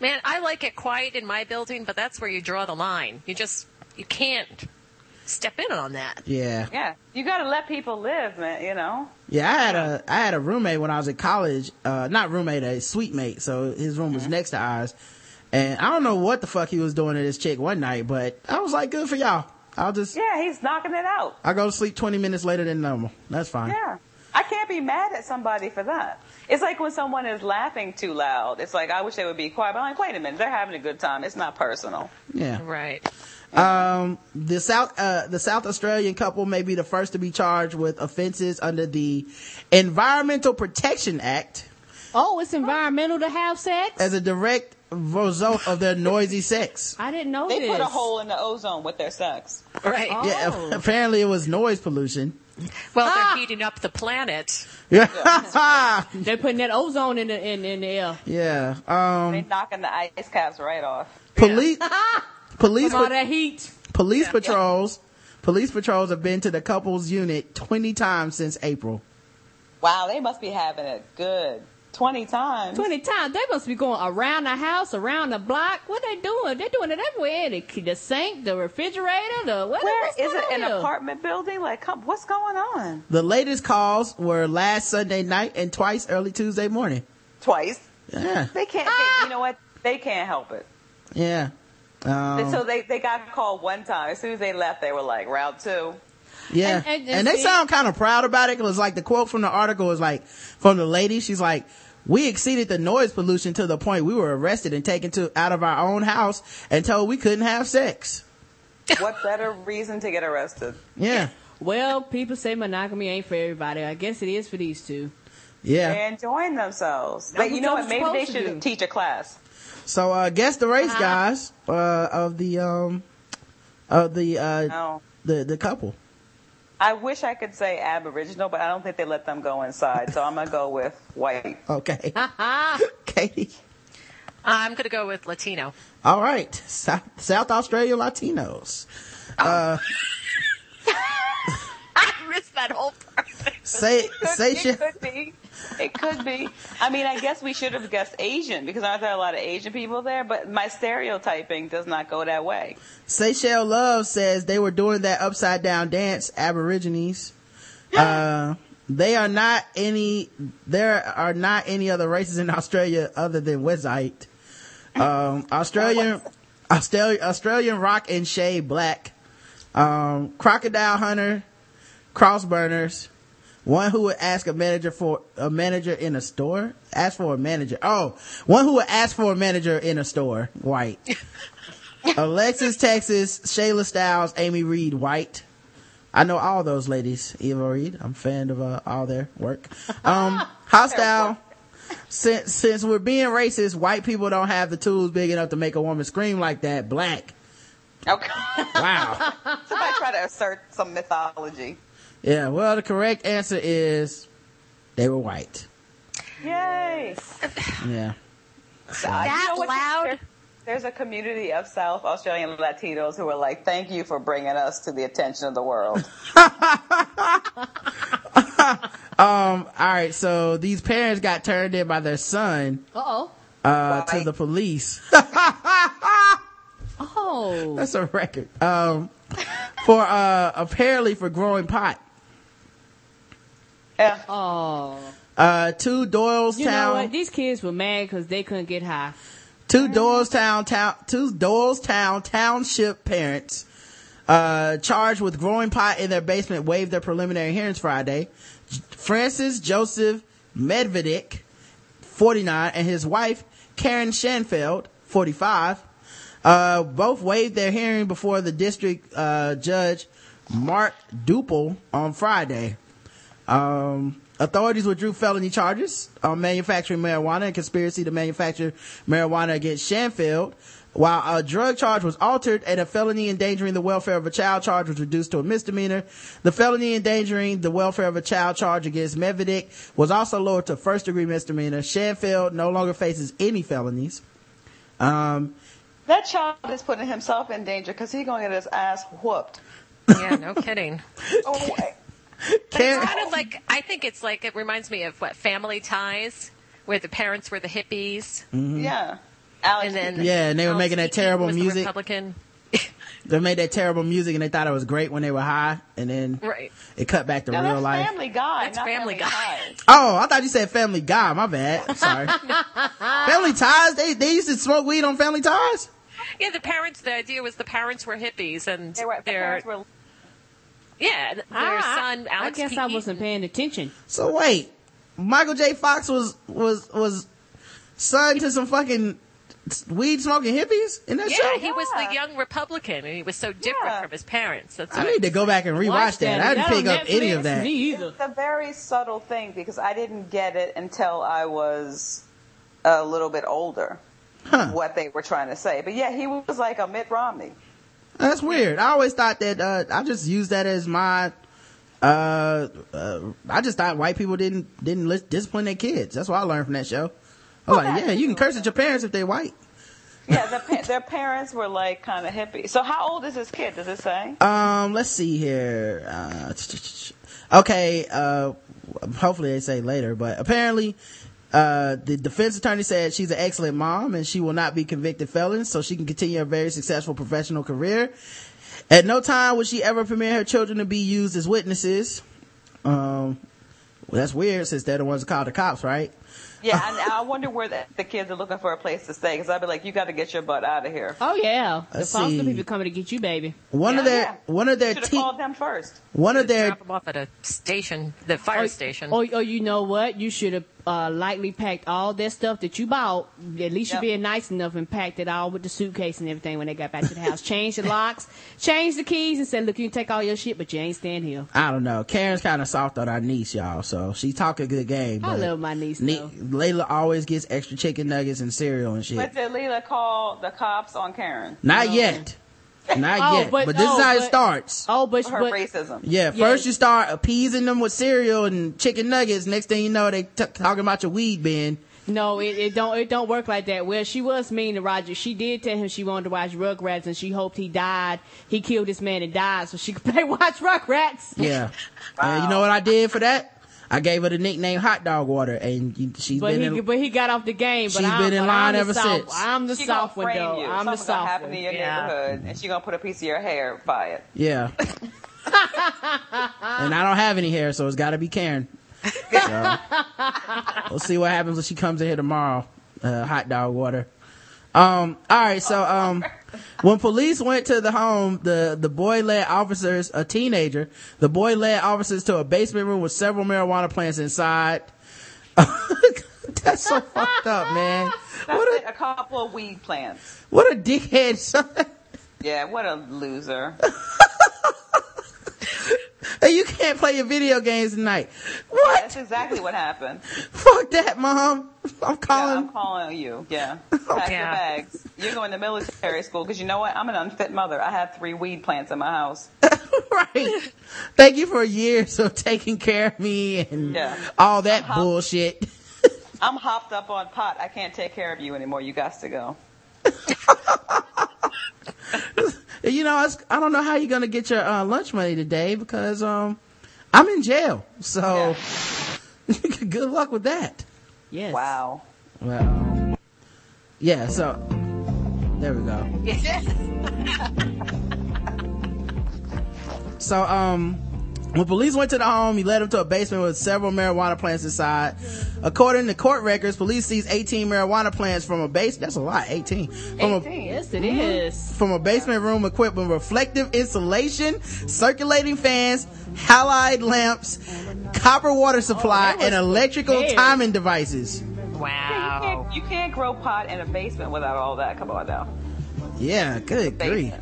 Man, I like it quiet in my building, but that's where you draw the line. You just you can't step in on that. Yeah. Yeah, you got to let people live, man. You know. Yeah, I had a I had a roommate when I was in college. Uh, not roommate, a suite mate. So his room was next to ours, and I don't know what the fuck he was doing to this chick one night, but I was like, good for y'all. I'll just Yeah, he's knocking it out. I go to sleep twenty minutes later than normal. That's fine. Yeah. I can't be mad at somebody for that. It's like when someone is laughing too loud. It's like I wish they would be quiet. But I'm like, wait a minute, they're having a good time. It's not personal. Yeah. Right. Um, the South, uh, the South Australian couple may be the first to be charged with offenses under the Environmental Protection Act Oh, it's environmental to have sex? as a direct result of their noisy sex. I didn't know They this. put a hole in the ozone with their sex. Right. Oh. Yeah, apparently it was noise pollution. Well, Ah! they're heating up the planet. Yeah. They're putting that ozone in the in, in the air. yeah. They Um, knocking the ice caps right off. police, police, From all that heat. police patrols, police patrols have been to the couple's unit 20 times since April. Wow, they must be having a good. Twenty times. 20 times. They must be going around the house, around the block. What they doing? They're doing it everywhere. The, the sink, the refrigerator, the what? Where what's is going it? An here? apartment building? Like, come, what's going on? The latest calls were last Sunday night and twice early Tuesday morning. Twice. Yeah. They can't. Ah! They, you know what? They can't help it. Yeah. Um, so they they got called one time. As soon as they left, they were like route two. Yeah. And- And, and- and they see- sound kind of proud about it because like the quote from the article was like, from the lady, she's like, we exceeded the noise pollution to the point we were arrested and taken to out of our own house and told we couldn't have sex. What better reason to get arrested? Yeah. Well, people say monogamy ain't for everybody. I guess it is for these two. Yeah. They're enjoying themselves. That's But you know what? Maybe they should teach a class. So, uh, guess the race Uh-huh. guys, uh, of the, um, of the, uh, No. the, the couple. I wish I could say Aboriginal, but I don't think they let them go inside. So I'm gonna go with white. Okay. Katie. I'm going to go with Latino. All right. South, South Australia Latinos. Uh, I missed that whole part. say, say, it could be. It could be. I mean, I guess we should have guessed Asian because aren't there a lot of Asian people there? But my stereotyping does not go that way. Seychelles Love says they were doing that upside down dance, Aborigines. Uh, they are not any, there are not any other races in Australia other than Wesite. Um, Australian, Australian, Australian rock and shade black. Um, crocodile hunter, cross burners, one who would ask a manager for a manager in a store, ask for a manager. Oh, one who would ask for a manager in a store, white. Alexis Texas, Shyla Stylez, Amy Reid, white. I know all those ladies. Eva Reed, I'm a fan of uh, all their work. Um, hostile. Since since we're being racist, white people don't have the tools big enough to make a woman scream like that. Black. Okay. Wow. Somebody try to assert some mythology. Yeah. Well, the correct answer is they were white. Yay! Yeah. That loud? There's a community of South Australian Latinos who are like, "Thank you for bringing us to the attention of the world." Um. All right. So these parents got turned in by their son Uh oh. uh, to the police. Oh. Oh. That's a record. Um, for, uh, apparently for growing pot. Yeah. Oh. Uh, two Doylestown. You know what? These kids were mad because they couldn't get high. Two Doylestown town, two Doylestown township parents, uh, charged with growing pot in their basement waived their preliminary hearings Friday. Francis Joseph Medvedik, 49, and his wife, Karen Schanfeld, 45, uh, both waived their hearing before the district, uh, judge, Mark Douple on Friday. Um, authorities withdrew felony charges on manufacturing marijuana and conspiracy to manufacture marijuana against Shanfield. While a drug charge was altered and a felony endangering the welfare of a child charge was reduced to a misdemeanor, the felony endangering the welfare of a child charge against Medvedik was also lowered to first degree misdemeanor. Shanfield no longer faces any felonies. Um, That child is putting himself in danger because he's going to get his ass whooped. Yeah, no kidding. Oh, But it's kind of like I think it's like it reminds me of what Family Ties, where the parents were the hippies. Mhm. Yeah. and then Yeah, and they were Alex making that terrible was the music. Republican. they made that terrible music and they thought it was great when they were high and then Right. it cut back to No, real that's life. Family Guy. That's not Family Guy. Ties. Oh, I thought you said Family Guy. My bad. I'm sorry. family Ties. They they used to smoke weed on Family Ties. Yeah, the parents. The idea was the parents were hippies, and They were, the their parents were yeah, ah, their I- son Alex. I guess P. I Keaton. wasn't paying attention. So wait, Michael J. Fox was was was son to some fucking weed smoking hippies in that Yeah, show. he was the young Republican, and he was so different from his parents. That's I need to go back and rewatch Watch that. that. I didn't that pick on up any of that. Me either. It's a very subtle thing because I didn't get it until I was a little bit older. Huh. What they were trying to say, but yeah, he was like a Mitt Romney. That's weird. I always thought that uh, I just used that as my. Uh, uh, I just thought white people didn't didn't discipline their kids. That's what I learned from that show. I was like, yeah, you can curse at your parents if they're white. Yeah, the, pa- their parents were like kind of hippie. So how old is this kid? Does it say? Um, let's see here. Uh, okay, uh, hopefully they say later, but apparently, uh, the defense attorney said she's an excellent mom and she will not be convicted felon, so she can continue a very successful professional career. At no time would she ever permit her children to be used as witnesses. Um, well, that's weird since they're the ones that called the cops, right? Yeah, and I wonder where the, the kids are looking for a place to stay because I'd be like, you got to get your butt out of here. Oh yeah, the Let's foster people coming to get you, baby. One of their, yeah. one of their Should have te- called them first. one of their, drop him off at a station, the fire Or- station. Or, or you know what? You should have uh, lightly packed all that stuff that you bought. At least Yep. you being nice enough and packed it all with the suitcase and everything when they got back to the house. Change the locks, change the keys, and said, "Look, you can take all your shit, but you ain't staying here." I don't know. Karen's kind of soft on our niece, y'all. So she talk a good game. I love my niece. Ne- though. Layla always gets extra chicken nuggets and cereal and shit. But did Leela call the cops on Karen? Not yet. Not Oh, yet. But, but- this is oh, how it starts. Oh, but, Her but racism. Yeah, Yeah. first you start appeasing them with cereal and chicken nuggets. Next thing you know, they t- talking about your weed bin. No, it, it don't it don't work like that. Well, she was mean to Roger. She did tell him she wanted to watch Rugrats and she hoped he died. He killed this man and died so she could play watch Rugrats. Yeah. And you know what I did for that? I gave her the nickname Hot Dog Water, and you- she's But been he in. but he got off the game. But She's I'm, been in but line I'm the ever soft, since. I'm the She soft gonna one frame though. you. I'm the Something's gonna soft happen one. in your Yeah. neighborhood, and she gonna put a piece of your hair by it. Yeah. and I don't have any hair, so it's got to be Karen. So, we'll see what happens when she comes in here tomorrow. Uh, hot dog water. Um, all right. So, um, when police went to the home, the, the boy led officers, a teenager, the boy led officers to a basement room with several marijuana plants inside. That's so fucked up, man. That's it, a couple of weed plants. What a dickhead, son. Yeah, what a loser. You can't play your video games tonight. What? That's exactly what happened. Fuck that, mom. I'm Yeah, calling. I'm calling you. Yeah. Pack your bags. You're going to military school because you know what? I'm an unfit mother. I have three weed plants in my house. right. Thank you for years of taking care of me and Yeah. all that Uh-huh. bullshit. I'm hopped up on pot. I can't take care of you anymore. You got to go. You know, it's, I don't know how you're gonna get your uh, lunch money today because um, I'm in jail. So good luck with that. Yes. Wow. Well, yeah. So There we go. Yes. So, um, when police went to the home, he led them to a basement with several marijuana plants inside. According to court records, police seized 18 marijuana plants from a base. That's a lot, 18. From a, Yes, it mm-hmm. is. from a basement room equipped with reflective insulation, circulating fans, halide lamps, copper water supply, oh, and electrical prepared. timing devices. Wow. You can't grow pot in a basement without all that. Come on now. Yeah, good grief.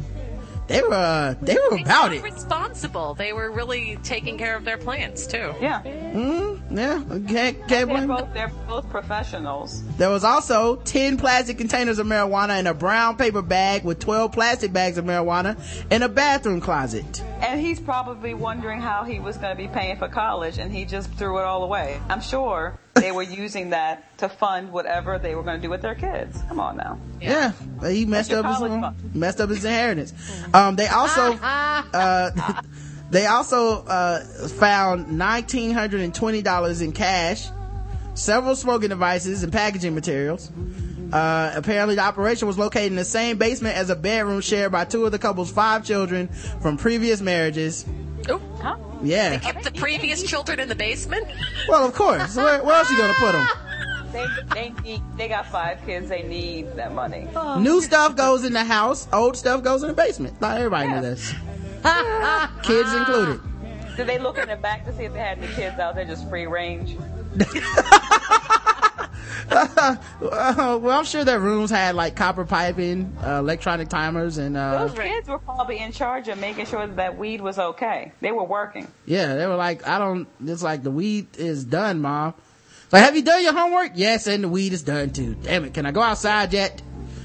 They were, uh, they were about it. Responsible. They were really taking care of their plants too. Yeah. Mm, yeah, can't, can't They're both, they're both professionals. There was also 10 plastic containers of marijuana in a brown paper bag with 12 plastic bags of marijuana in a bathroom closet. And he's probably wondering how he was going to be paying for college, and he just threw it all away. I'm sure they were using that to fund whatever they were going to do with their kids. Come on now. Yeah, he messed up his college own- messed up his inheritance. Um, they also uh, they also uh, found nineteen hundred and twenty dollars in cash, several smoking devices, and packaging materials. Uh, apparently the operation was located in the same basement as a bedroom shared by two of the couple's five children from previous marriages. Oh, huh? Yeah. They kept the previous children in the basement. Well, of course. Where, where else you gonna put them? They, they, need, they got five kids. They need that money. New stuff goes in the house, old stuff goes in the basement. Not everybody knew this. Kids included. Did they look in the back to see if they had any kids out there just free range? Well, I'm sure their rooms had like copper piping, uh, electronic timers, and uh, Those kids were probably in charge of making sure that, that weed was okay. They were working. yeah, they were like, I don't. It's like the weed is done, mom. Like, have you done your homework? Yes, and the weed is done too. Damn it, can I go outside yet?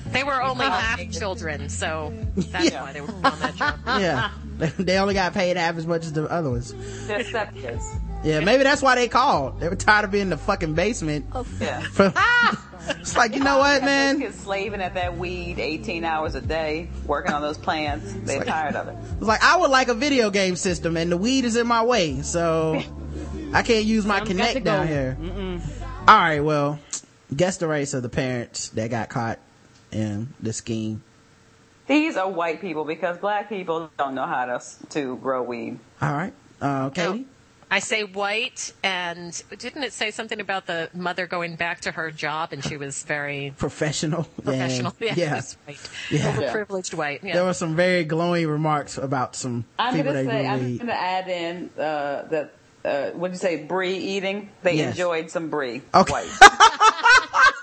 They were only half children, so that's why they were on that job. Yeah, they only got paid half as much as the other ones. They're step kids. Yeah, maybe that's why they called. They were tired of being in the fucking basement. Yeah. For- it's like, you know what, man? Those kids slaving at that weed 18 hours a day, working on those plants. They're like- tired of it. It's like I would like a video game system, and the weed is in my way, so I can't use my Some got to connect go. down here. All right, well, guess the race of the parents that got caught in the scheme. These are white people because black people don't know how to to grow weed. All right, uh, Katie. I say white, and didn't it say something about the mother going back to her job and she was very Professional. professional? Yeah. Yeah, yeah. she's white. Yeah. Overprivileged white. Yeah. There were some very glowing remarks about some I'm people gonna that say grew I'm gonna add in uh, that. Uh, what did you say? Brie eating. They Yes. enjoyed some brie. Okay. White.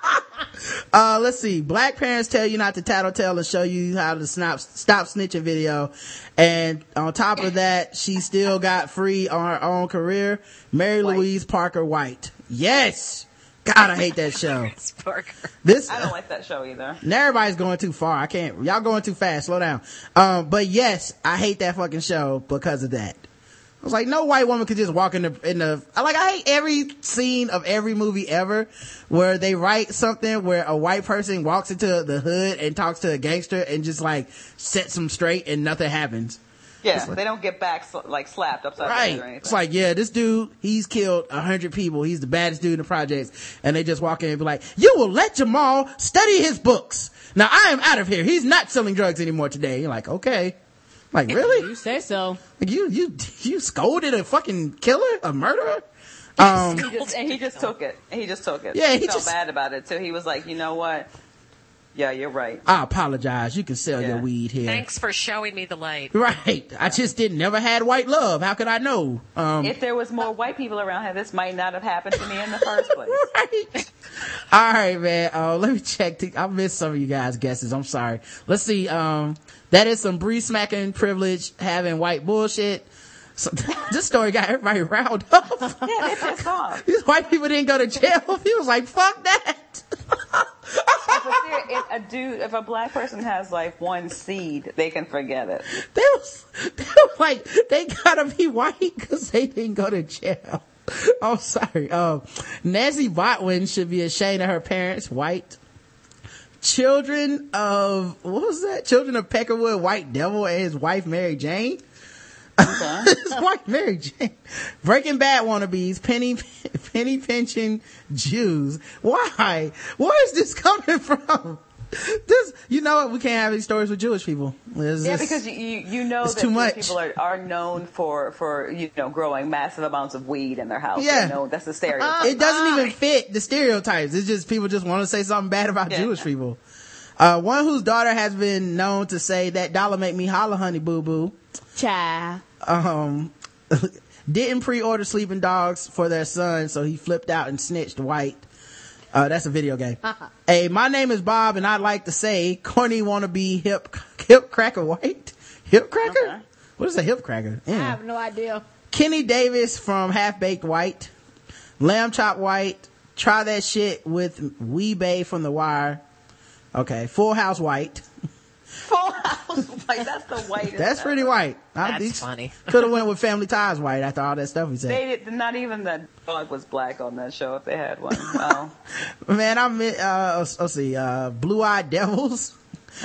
Uh, let's see. Black parents tell you not to tattletale and show you how to stop, stop snitching video. And on top of that, she still got free on her own career. Mary Louise Parker White. Yes! God, I hate that show. Parker. This, I don't like that show either. and everybody's going too far. I can't, y'all going too fast. Slow down. Um, but yes, I hate that fucking show because of that. I was like, no white woman could just walk in the, in the, I like, I hate every scene of every movie ever where they write something where a white person walks into the hood and talks to a gangster and just like sets them straight and nothing happens. Yeah, like- they don't get back like slapped upside the Right. head or anything. It's like, yeah, this dude, he's killed a hundred people. He's the baddest dude in the projects. And they just walk in and be like, you will let Jamal study his books. Now I am out of here. He's not selling drugs anymore today. You're like, okay. Like, really? You say so. Like, you, you, you scolded a fucking killer? A murderer? Um, he just, and he just took it. He just took it. Yeah, he, he felt just- bad about it so He was like, you know what? Yeah, you're right. I apologize. You can sell your weed here. Thanks for showing me the light. Right. I just didn't, never had white love. How could I know? Um, if there was more white people around here, this might not have happened to me in the first place. All right, man. Uh, let me check. The, I missed some of you guys' guesses. I'm sorry. Let's see. Um, that is some breeze smacking privilege having white bullshit. So this story got everybody riled up. yeah, they pissed off. These white people didn't go to jail. He was like, fuck that. If a, dude, if a black person has like one seed, they can forget it. They was, they was like, they gotta be white because they didn't go to jail. I'm sorry. Um, Botwin should be ashamed of her parents, white. Children of, what was that? Children of Peckerwood White Devil and his wife Mary Jane. His wife Mary Jane. Breaking Bad wannabes, penny, penny pinching Jews. Why? Where is this coming from? this, you know what? We can't have any stories with Jewish people. It's yeah, just- because you you you know that too Jewish much. people are, are known for for you know growing massive amounts of weed in their house. Yeah. you know, that's the stereotype. it doesn't even fit the stereotypes. It's just people just want to say something bad about Jewish people. Uh, one whose daughter has been known to say that dollar make me holla, honey boo boo. Child. Um, didn't pre-order sleeping dogs for their son, so he flipped out and snitched white. Uh, that's a video game. Hey, my name is Bob, and I'd like to say, corny wanna be hip, hip cracker white? Hip cracker? What is a hip cracker? I have no idea. Kenny Davis from Half Baked White, Lamb Chop White, try that shit with Wee Weebay from The Wire. Okay, Full House White. Full House white. That's the whitest. That's pretty white. That's funny. Could have went with Family Ties White after all that stuff he said. They did not even the dog was black on that show if they had one. Wow. Man, I meant, uh, let's, let's see, uh, Blue Eyed Devils.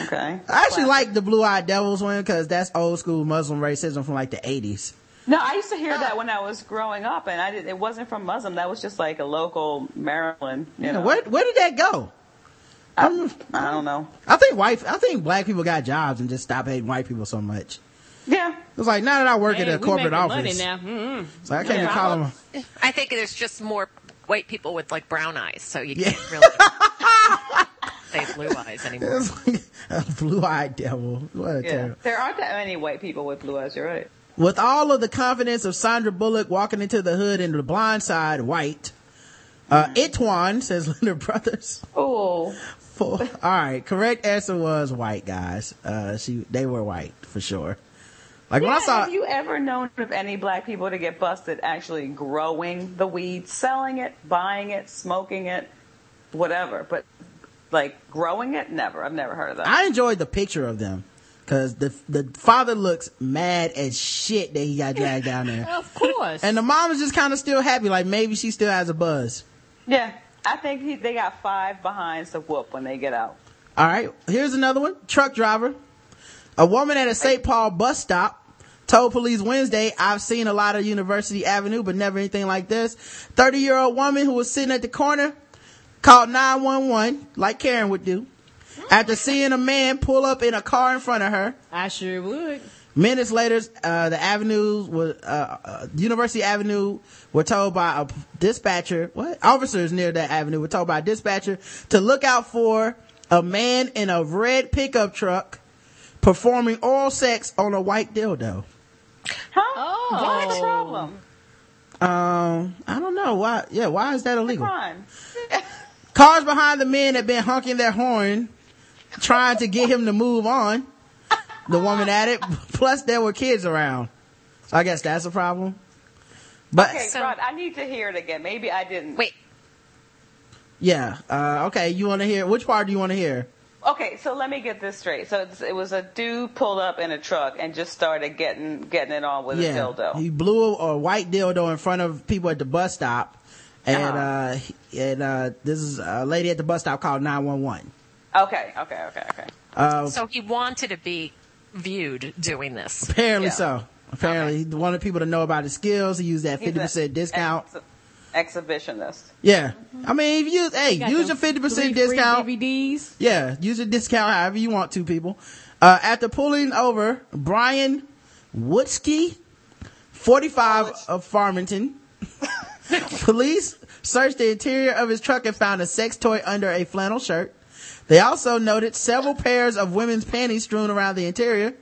Okay. I actually like the Blue Eyed Devils one because that's old school Muslim racism from like the 80s. No, I used to hear that when I was growing up, and I did, it wasn't from Muslim. That was just like a local Maryland. You Yeah, know. where, where did that go? I, I don't know. I think white, I think black people got jobs and just stopped hating white people so much. Yeah. It's like now that I work Hey, at a we corporate making office. Money now. Mm-mm. So I can't even call them. I think there's just more white people with like brown eyes, so you can't really say blue eyes anymore. It's like a blue-eyed devil. What a Yeah. terrible. There aren't that many white people with blue eyes. You're right. With all of the confidence of Sandra Bullock walking into the hood in the blind side white, uh, Itwan says Leonard Brothers. Oh. For, all right, correct answer was white guys. Uh, she, they were white for sure. Like when I saw, have you ever known of any black people to get busted actually growing the weed, selling it, buying it, smoking it, whatever? But like growing it, never. I've never heard of that. I enjoyed the picture of them. Cause the, the father looks mad as shit that he got dragged down there. Of course. And the mom is just kind of still happy, like maybe she still has a buzz. yeah, I think he, they got five behinds to whoop when they get out. All right, here's another one. Truck driver. A woman at a St. Paul bus stop told police Wednesday, I've seen a lot of University Avenue, but never anything like this. 30 year old woman who was sitting at the corner called 911, like Karen would do, after seeing a man pull up in a car in front of her. I sure would. Minutes later, uh, the avenues were, uh, uh, University Avenue were told by a dispatcher, what? Officers near that avenue were told by a dispatcher to look out for a man in a red pickup truck performing oral sex on a white dildo. Huh? What's the problem? Um, I don't know why. Yeah, why is that illegal? Cars behind the men had been honking their horn, trying to get him to move on. The woman at it. Plus, there were kids around. So I guess that's a problem. But okay, Rod, I need to hear it again. Maybe I didn't. Wait. yeah, uh, okay. You want to hear which part do you want to hear? Okay, so let me get this straight. So it's, it was a dude pulled up in a truck and just started getting getting it on with yeah, a dildo. he blew a, a white dildo in front of people at the bus stop, and Uh-huh. uh, and uh, this is a lady at the bus stop called nine one one. Okay, okay, okay, okay. Uh, So he wanted to be viewed doing this. apparently Yeah. so. Apparently, he wanted people to know about his skills. He used that fifty percent discount. Ex- exhibitionist. Yeah. I mean, if you, hey, Got use them your 50% three free discount. DVDs. Yeah, use your discount however you want to, people. Uh, after pulling over Brian Wutschke, 45 of Farmington, police searched the interior of his truck and found a sex toy under a flannel shirt. They also noted several pairs of women's panties strewn around the interior,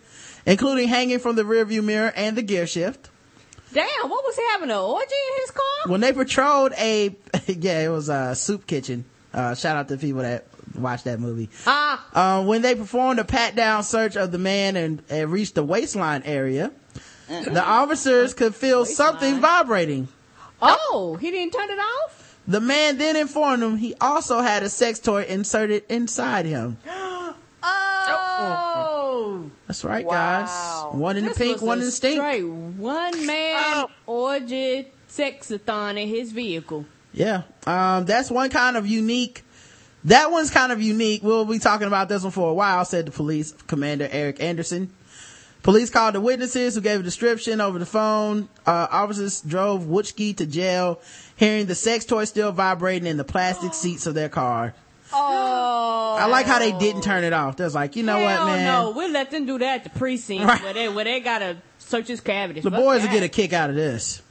including hanging from the rearview mirror and the gear shift. Damn, what was he having an orgy in his car? when they patrolled a yeah it was a soup kitchen uh shout out to people that watched that movie Ah, uh, when they performed a pat down search of the man and, and reached the waistline area the officers could feel something vibrating oh, he didn't turn it off. The man then informed him he also had a sex toy inserted inside him Oh, that's right Wow. guys one in the pink one in the stink Straight one man orgy sexathon in his vehicle. Yeah. Um, that's one kind of unique. That one's kind of unique. We'll be talking about this one for a while, said the police commander Eric Anderson. Police called the witnesses who gave a description over the phone. Uh, officers drove Wutschke to jail, hearing the sex toy still vibrating in the plastic seats of their car. Oh, I like how they didn't turn it off. They was like, you know Hell what, man? No, we'll let them do that at the precinct Right. where they where they gotta search his cavities. The Fuck boys will get a kick out of this.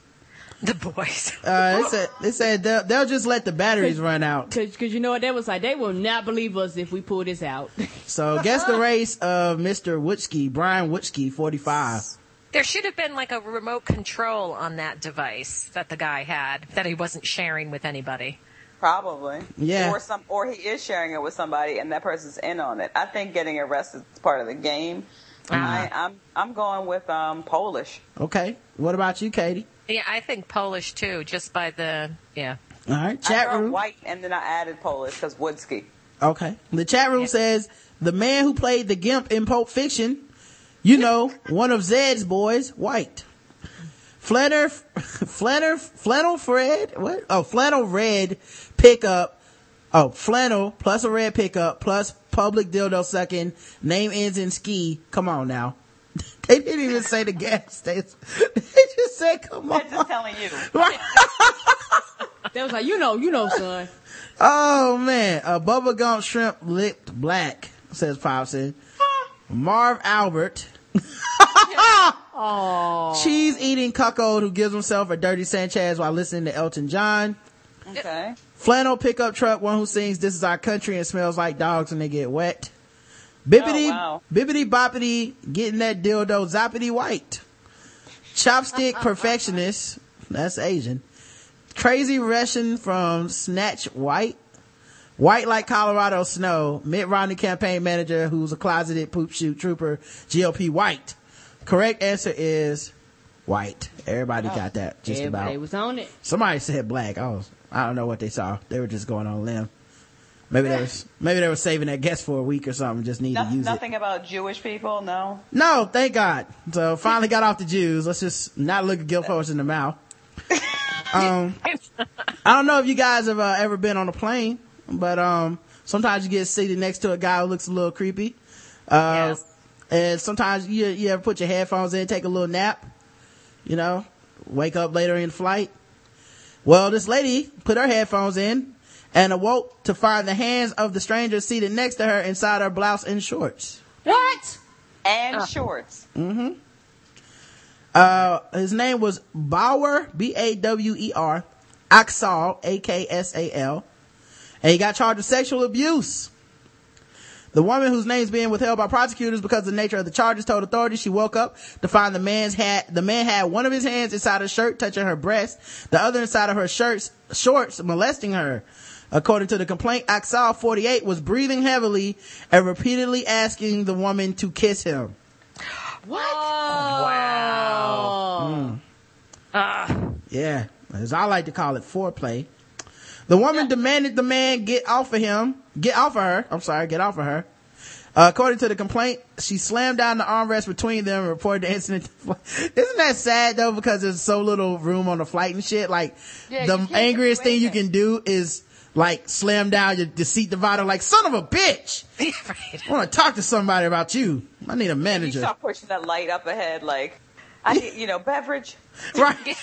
The boys. Uh, they said, they said they'll, they'll just let the batteries run out. Cause, cause you know what? They was like, they will not believe us if we pull this out. So guess the race of Mr. Wutschke, Brian Wutschke, 45. There should have been like a remote control on that device that the guy had that he wasn't sharing with anybody. Probably. Yeah. Or some, or he is sharing it with somebody, and that person's in on it. I think getting arrested is part of the game. I, I'm I'm going with um Polish. Okay. What about you, Katie? Yeah, I think Polish too, just by the yeah. All right. Chat heard room. white, and then I added Polish because Wutschke. Okay. The chat room says the man who played the Gimp in Pulp Fiction, you know, one of Zed's boys, white. Flanner, Flanner, Flannel Fred, what? Oh, Flannel Red pickup. Oh, flannel plus a red pickup plus public dildo sucking. Name ends in ski. Come on now. They didn't even say the gas station. They just said, come on. I'm just telling you. They was like, you know, you know, son. Oh man, a Bubba Gump shrimp lipped black, says Popson. Marv Albert. Cheese eating cuckold who gives himself a dirty Sanchez while listening to Elton John. Okay. Flannel pickup truck, one who sings This Is Our Country and smells like dogs when they get wet. Bibbity, Oh, wow. bibbity boppity, getting that dildo zoppity white. Chopstick perfectionist, that's Asian. Crazy Russian from Snatch White. White like Colorado snow. Mitt Romney campaign manager who's a closeted poop shoot trooper. GOP white. Correct answer is white. Everybody oh, got that just Everybody about. was on it. Somebody said black. I was, I don't know what they saw. They were just going on limb. Maybe they was, maybe they were saving that guess for a week or something. Just need No, to use it. nothing about Jewish people. No. No, thank God. So finally got off the Jews. Let's just not look at Guilt Force in the mouth. Um, I don't know if you guys have uh, ever been on a plane, but um, sometimes you get seated next to a guy who looks a little creepy. Uh, and sometimes you you ever put your headphones in, take a little nap, you know, wake up later in flight. Well, this lady put her headphones in and awoke to find the hands of the stranger seated next to her inside her blouse and shorts. What? And shorts. Mm-hmm. Uh, his name was Bawer, B-A-W-E-R, Aksal, A-K-S-A-L, and he got charged with sexual abuse. The woman whose name is being withheld by prosecutors because of the nature of the charges told authorities she woke up to find the man's had, the man had one of his hands inside her shirt touching her breast, the other inside of her shirts, shorts molesting her. According to the complaint, Aksal 48 was breathing heavily and repeatedly asking the woman to kiss him. What? Wow. Mm. Yeah, as I like to call it, foreplay. The woman demanded the man get off of him, get off of her. I'm sorry, get off of her. Uh, according to the complaint, she slammed down the armrest between them and reported the incident. Isn't that sad though? Because there's so little room on the flight and shit. Like Yeah, the angriest thing you can do is like slam down your seat divider. Like son of a bitch. I want to talk to somebody about you. I need a You manager. start pushing that light up ahead, like I you know, beverage. Right.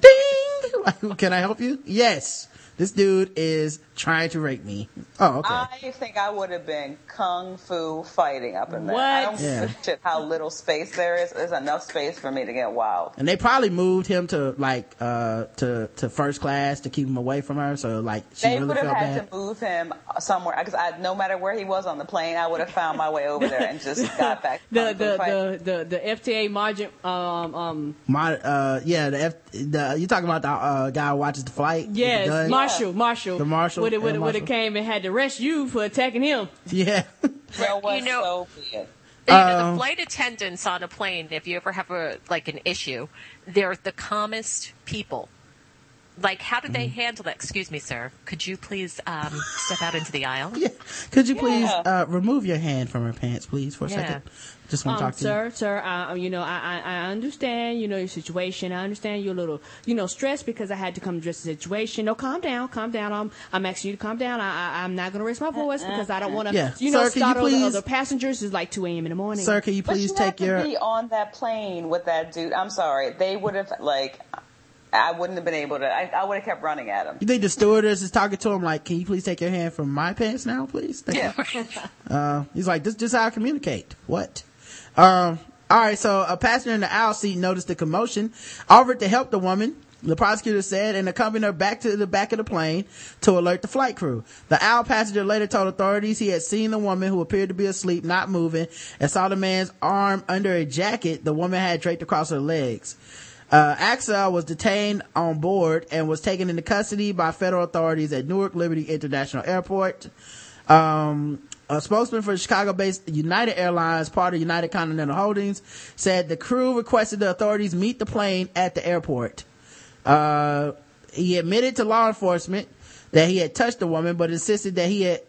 Ding! Can I help you? Yes. This dude is trying to rape me. Oh, okay. I think I would have been kung fu fighting up in there. I don't What? give Yeah. shit how little space there is. There's enough space for me to get wild. and they probably moved him to like uh to to first class to keep him away from her. So like she they really would have felt had bad. to move him somewhere because I, no matter where he was on the plane, I would have found my way over there and just got back. to The the, the the the FTA margin um um My uh yeah the F the you talking about the uh guy who watches the flight? with the yes gun? Marshall Marshall The Marshall, would have would have would have came and had to arrest you for attacking him. Yeah. There was you know, so be it. You know, Um, the flight attendants on a plane, if you ever have a like an issue, they're the calmest people. Like, how did they Mm-hmm. handle that? Excuse me, sir. Could you please um, step out into the aisle? Yeah. Could you please uh remove your hand from her pants, please, for a Yeah. second? Just want to Um, talk to you. sir, sir, uh, you know, I, I, I understand, you know, your situation. I understand you're a little, you know, stressed because I had to come address the situation. No, calm down, calm down. I'm, I'm asking you to calm down. I, I, I'm not going to raise my voice because I don't want to, Yeah. you know, Sir, can you startle the other passengers. It's like 2 a.m. in the morning. Sir, can you But please you take have your to be on that plane with that dude. I'm sorry, they would have like. I wouldn't have been able to. I, I would have kept running at him. You think the stewardess is talking to him like, "Can you please take your hand from my pants now, please?" Thank you. Uh, he's like, "This just how I communicate." What? Um. All right. So a passenger in the aisle seat noticed the commotion, offered to help the woman. The prosecutor said, and accompanied her back to the back of the plane to alert the flight crew. The aisle passenger later told authorities he had seen the woman who appeared to be asleep, not moving, and saw the man's arm under a jacket the woman had draped across her legs. Uh, Aksal was detained on board and was taken into custody by federal authorities at Newark Liberty International Airport. Um, a spokesman for Chicago-based United Airlines, part of United Continental Holdings, said the crew requested the authorities meet the plane at the airport. Uh, he admitted to law enforcement that he had touched the woman, but insisted that he had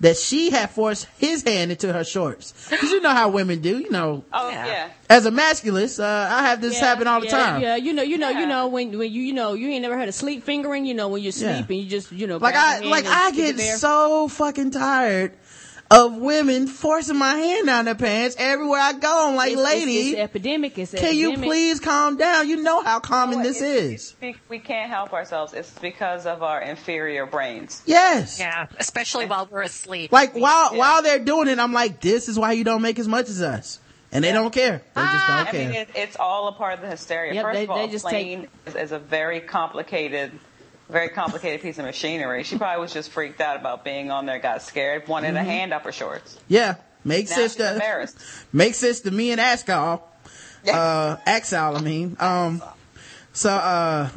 that she had forced his hand into her shorts. 'Cause you know how women do, you know. Oh yeah. As a masculist, uh, I have this Yeah, happen all the yeah, time. Yeah, you know, you know, you know when when you you know you ain't never heard of sleep fingering. You know when you're Yeah. sleeping, you just you know Like I, like I stick get so fucking tired of women forcing my hand down their pants everywhere I go. I'm like, It's- it's- lady, it's epidemic. It's can you please calm down? You know how common this is. We, we can't help ourselves. It's because of our inferior brains. Yes. Yeah, especially while we're asleep. Like while while they're doing it, I'm like, this is why you don't make as much as us, and they don't care. They just ah, don't I care. mean, it, it's all a part of the hysteria. Yep, First they- of all, they a just plane is, is a very complicated, very complicated piece of machinery. She probably was just freaked out about being on there, got scared, wanted a Mhm. hand up her shorts. yeah, makes Now sense to embarrassed. makes sense to me and Askal. Uh, Axel, I mean. Um, so, uh,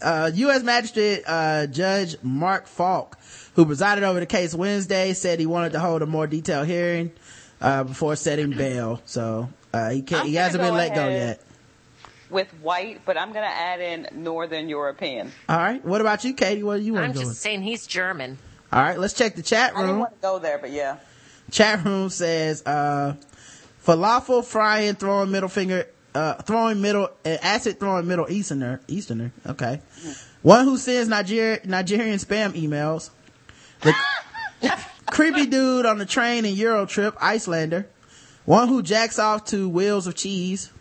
uh, U.S. Magistrate, uh, Judge Mark Falk, who presided over the case Wednesday, said he wanted to hold a more detailed hearing, uh, before setting bail. So, uh, he can't, I'm he hasn't been let go yet. With white, but I'm going to add in Northern European. All right. What about you, Katie? What do you want I'm just with? saying he's German. All right. Let's check the chat room. I didn't want to go there, but yeah. Chat room says, uh, falafel frying, throwing middle finger, uh, throwing middle, uh, acid throwing middle easterner, easterner. Okay. One who sends Niger- Nigerian spam emails. The creepy dude on the train in Euro trip, Icelander. One who jacks off to wheels of cheese.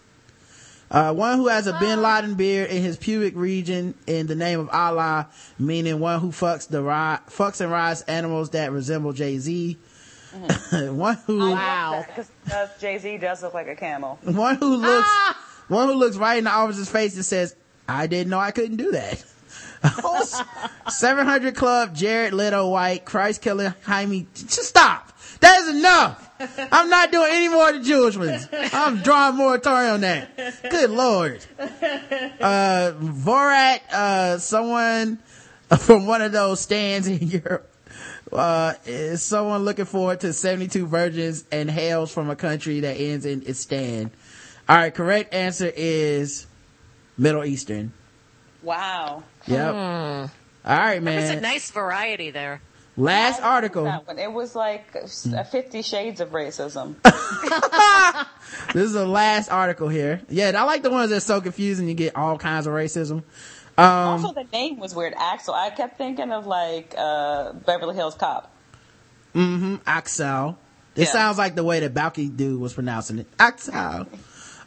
Uh, one who has a Bin Laden beard in his pubic region in the name of Allah, meaning one who fucks the ri- fucks and rides animals that resemble Jay Z. Mm-hmm. one who Wow, Because uh, Jay Z does look like a camel. one who ah! looks one who looks right in the officer's face and says, "I didn't know I couldn't do that." 700 Club, Jared Leto White, Christ Killer, Jaime. Just stop. That is enough. I'm not doing any more of the Jewish ones. I'm drawing moratorium on that. Good lord. Uh, Borat, uh, someone from one of those stands in Europe, uh, is someone looking forward to 72 virgins and hails from a country that ends in its stand. All right, correct answer is Middle Eastern. Wow. Yep. Hmm. All right, There was a man. nice variety there. Last article. It was like Fifty Shades of Racism. This is the last article here. Yeah, I like the ones that's so confusing. You get all kinds of racism. Um, also, the name was weird. Axel. I kept thinking of like uh, Beverly Hills Cop. mm-hmm. Axel. It Yeah. sounds like the way that Balki dude was pronouncing it. Axel.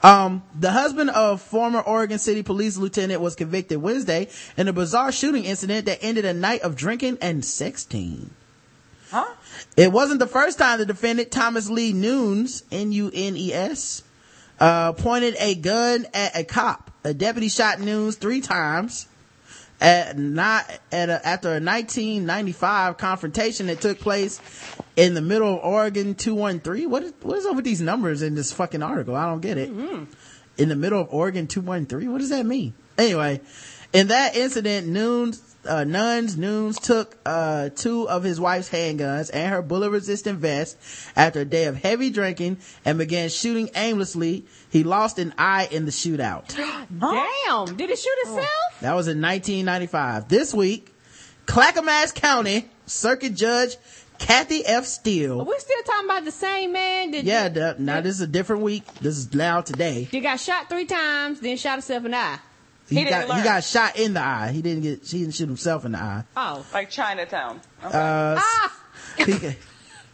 Um, the husband of former Oregon City Police Lieutenant was convicted Wednesday in a bizarre shooting incident that ended a night of drinking and sexting. Huh? It wasn't the first time the defendant, Thomas Lee Nunes, N-U-N-E-S, uh, pointed a gun at a cop. A deputy shot Nunes three times at not at a, after a 1995 confrontation that took place in the middle of Oregon 213. What is, what is up with these numbers in this fucking article? I don't get it. Mm-hmm. In the middle of Oregon 213. What does that mean? Anyway, in that incident, Nunes, uh, Nuns, Nunes took, uh, two of his wife's handguns and her bullet resistant vest after a day of heavy drinking and began shooting aimlessly. He lost an eye in the shootout. Damn! Did it shoot itself? That was in 1995. This week, Clackamas County Circuit Judge Kathie F. Steele. We're still talking about the same man? That, Yeah, the, now this is a different week. This is now today. He got shot three times, then shot himself in the eye. He, He got he got shot in the eye. He didn't get he didn't shoot himself in the eye. Oh. Like Chinatown. Okay. Uh, he,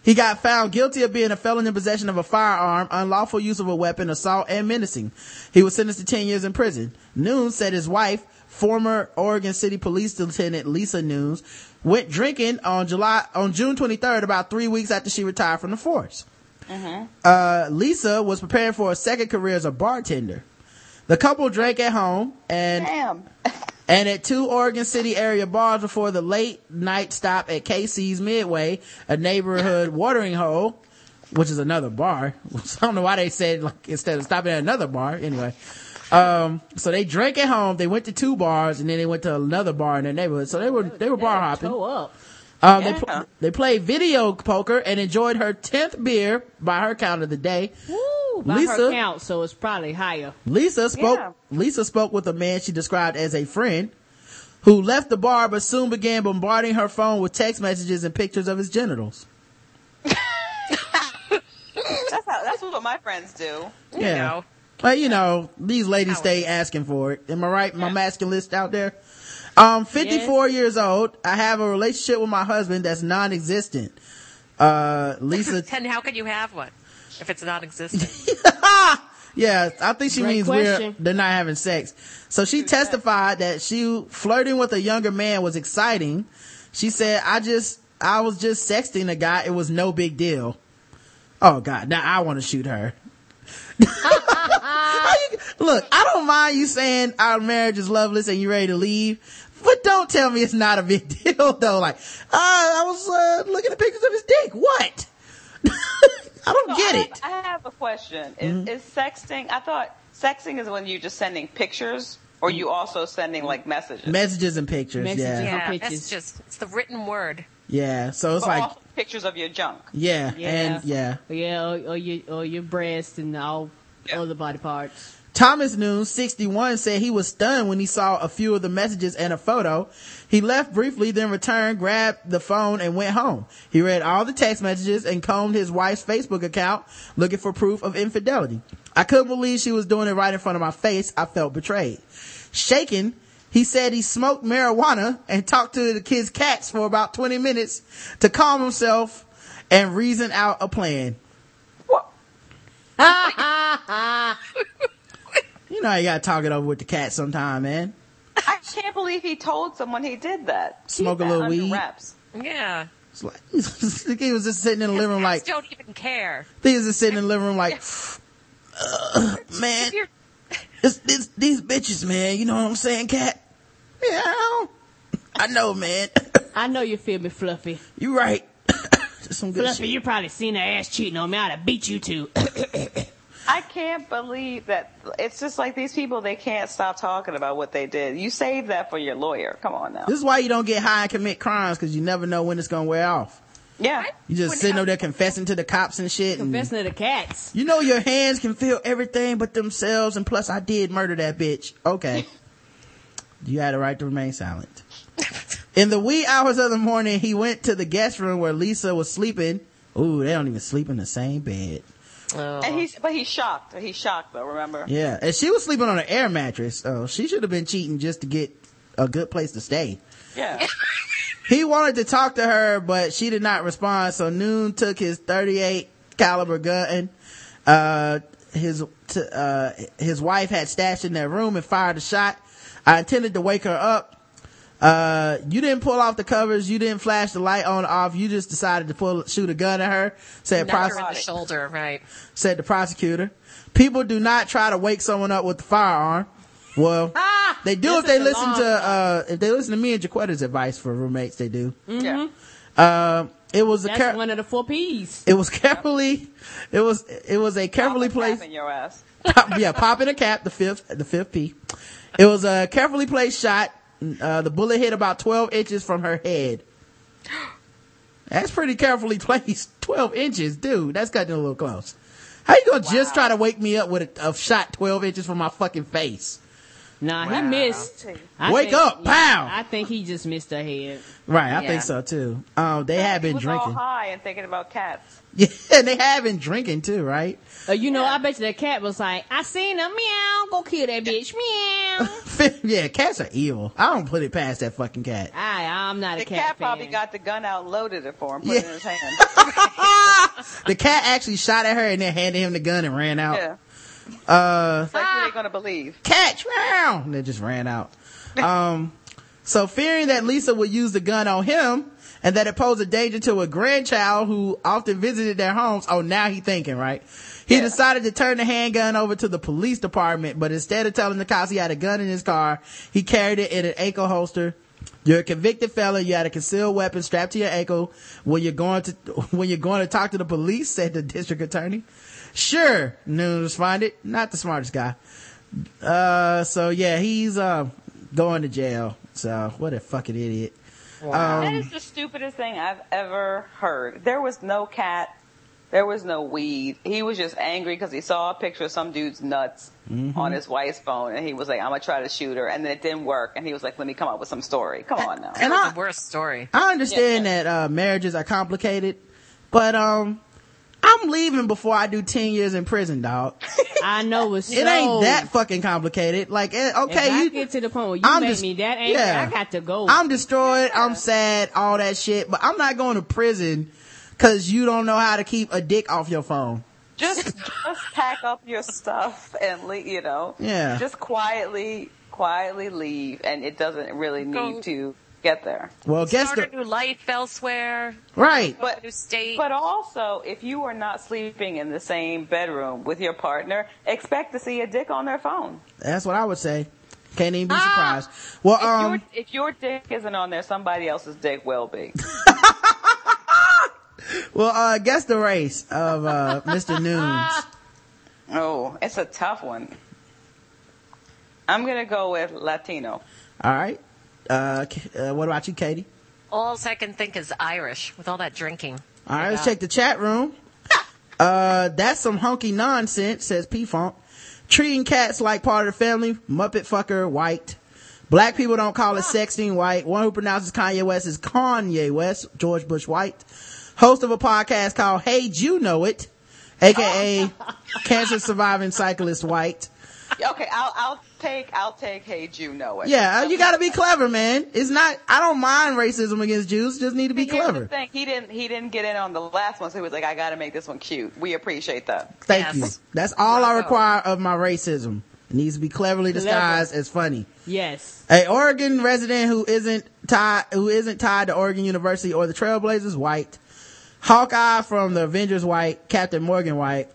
he got found guilty of being a felon in possession of a firearm, unlawful use of a weapon, assault, and menacing. He was sentenced to 10 years in prison. Noon said his wife former Oregon City Police Lieutenant Lisa Nunes, went drinking on July, on June 23rd, about three weeks after she retired from the force. Uh, Lisa was preparing for a second career as a bartender. The couple drank at home and Damn. and at two Oregon City area bars before the late night stop at KC's Midway, a neighborhood watering hole, which is another bar. I don't know why they said like instead of stopping at another bar. Anyway, um, so they drank at home. They went to two bars and then they went to another bar in their neighborhood. So they were they were bar hopping. Toe up. Um, they, pl- they played video poker and enjoyed her 10th beer by her count of the day. Woo, by Lisa- her count, so it's probably higher. Lisa spoke, Yeah. Lisa spoke with a man she described as a friend who left the bar but soon began bombarding her phone with text messages and pictures of his genitals. That's how. That's what my friends do. You Yeah. know. But you know, these ladies stay asking for it. Am I right? My masculine list out there. Um, 54 years old. I have a relationship with my husband that's non-existent. Uh, Lisa, And how can you have one if it's non-existent? yeah, I think she Great means we're, they're not having sex. So she testified that she flirting with a younger man was exciting. She said, I just, I was just sexting a guy. It was no big deal. Oh God. Now I want to shoot her. How you- look, I don't mind you saying our marriage is loveless and you're ready to leave, but don't tell me it's not a big deal though. Like, uh, I was, uh, looking at pictures of his dick. What? I don't So get I it. I have a question. Is, is sexting? I thought sexting is when you're just sending pictures, or you also sending like messages. Messages and pictures. Messages yeah. yeah, pictures. it's just it's the written word. Yeah. So it's But like, also pictures of your junk. yeah, Yeah. and yeah. Yeah, or, or your or your breast and all other body parts. Thomas Noon, 61, said he was stunned when he saw a few of the messages and a photo. He left briefly, then returned, grabbed the phone, and went home. He read all the text messages and combed his wife's Facebook account looking for proof of infidelity. I couldn't believe she was doing it right in front of my face. I felt betrayed. Shaken, he said he smoked marijuana and talked to the kids' cats for about 20 minutes to calm himself and reason out a plan. What? you know how you gotta talk it over with the cat sometime, man. I can't believe he told someone he did that. Keep Smoke a little weed. Wraps. Yeah. It's like, he was just sitting in the living room like, don't even care. he was just sitting in the living room like, "Uh, man, If you're- it's, it's, these bitches, man, you know what I'm saying, cat? Meow. I know, man. I know you feel me, Fluffy. You right. Some good Fluffy, shit. you probably seen her ass cheating on me. I'd have beat you too. I can't believe that. It's just like these people. They can't stop talking about what they did. You save that for your lawyer. Come on now. This is why you don't get high and commit crimes because you never know when it's gonna wear off. Yeah. You just sitting over there confessing to the cops and shit. And Confessing to the cats. you know your hands can feel everything but themselves, and plus I did murder that bitch. Okay. you had a right to remain silent. In the wee hours of the morning, he went to the guest room where Lisa was sleeping. Ooh, they don't even sleep in the same bed. And he's, but he's shocked. He's shocked though. Remember? Yeah, and she was sleeping on an air mattress. Oh, she should have been cheating just to get a good place to stay. Yeah. He wanted to talk to her, but she did not respond. So Noon took his 38 caliber gun, uh, his, t- uh, his wife had stashed in their room and fired a shot. I intended to wake her up. Uh, you didn't pull off the covers. You didn't flash the light on off. You just decided to pull, shoot a gun at her. Said, Knock her pros- in the shoulder, right? said the prosecutor. People do not try to wake someone up with the firearm. Well, they do if they listen long to, uh, if they listen to me and Jacquetta's advice for roommates, they do. Yeah. Uh, it was a That's care- one of the four P's. it was carefully, it was, it was a carefully placed, in your ass. pop, yeah, pop in a cap, the fifth, the fifth P. It was a carefully placed shot. Uh, the bullet hit about 12 inches from her head. That's pretty carefully placed. 12 inches, dude. That's cutting it a little close. How you gonna just try to wake me up with a, a shot 12 inches from my fucking face? Nah, he missed. I Wake think- up, pow! I think he just missed her head. Right, I Yeah. think so too. Um, they have He been was all drinking. high and thinking about cats. Yeah, and they have been drinking too, right? Uh, you know, I bet you that cat was like, I seen him, meow, go kill that bitch, meow. yeah, cats are evil. I don't put it past that fucking cat. I, I'm not The a cat, The cat, fan. probably got the gun out, loaded it for him, put Yeah. it in his hand. The cat actually shot at her and then handed him the gun and ran out. yeah. Uh, It's like, who they gonna believe? catch, meow, and they just ran out. Um, so fearing that Lisa would use the gun on him and that it posed a danger to a grandchild who often visited their homes. Oh, now he thinking, right? He decided to turn the handgun over to the police department, but instead of telling the cops he had a gun in his car, he carried it in an ankle holster. You're a convicted felon. You had a concealed weapon strapped to your ankle when you're going to, when you're going to talk to the police, said the district attorney. Sure, Noon responded. Not the smartest guy. Uh, so yeah, he's, uh, going to jail. So what a fucking idiot. that Um, is the stupidest thing I've ever heard. There was no cat. There was no weed. He was just angry because he saw a picture of some dude's nuts Mhm. on his wife's phone, and he was like, "I'm gonna try to shoot her," and then it didn't work, and he was like, "Let me come up with some story." Come on now. And I- the worst story. I understand that uh, marriages are complicated, but um, I'm leaving before I do ten years in prison, dog. I know it's It so- ain't that fucking complicated. Like, eh, okay, if I you get to the point where you I'm make just- me that angry, yeah. I got to go. I'm destroyed. I'm sad. All that shit. But I'm not going to prison because you don't know how to keep a dick off your phone. just just pack up your stuff and leave. You know, Yeah. Just quietly, quietly leave, and it doesn't really need Go- to get there. Well, guess Start the a new life elsewhere. right. But New state. But also, if you are not sleeping in the same bedroom with your partner, expect to see a dick on their phone. That's what I would say. Can't even be Ah! surprised. Well, If, um, your, if your dick isn't on there, somebody else's dick will be. well, uh, guess the race of uh, Mr. Nunes. Oh, it's a tough one. I'm gonna go with Latino. All right. Uh, uh, what about you, Katie? All I can think is Irish with all that drinking. All right, let's check the chat room. Uh, that's some hunky nonsense, says P Funk. Treating cats like part of the family, Muppet fucker, white. Black people don't call it sexting, white. One who pronounces Kanye West is Kanye West, George Bush, white. Host of a podcast called Hey, You Know It, aka cancer surviving cyclist, white. Okay, I'll I'll take I'll take. Hey, Jew, know it. Yeah, uh, you gotta be clever, man. It's not, I don't mind racism against Jews, just need to be clever. thing, he didn't he didn't get in on the last one, so he was like, I got to make this one cute. We appreciate that. Thank you. That's all I require of my racism. It needs to be cleverly Clever. disguised as funny. Yes. A Oregon resident who isn't tied, who isn't tied to Oregon University or the Trailblazers, white. Hawkeye from the Avengers, white. Captain Morgan, white.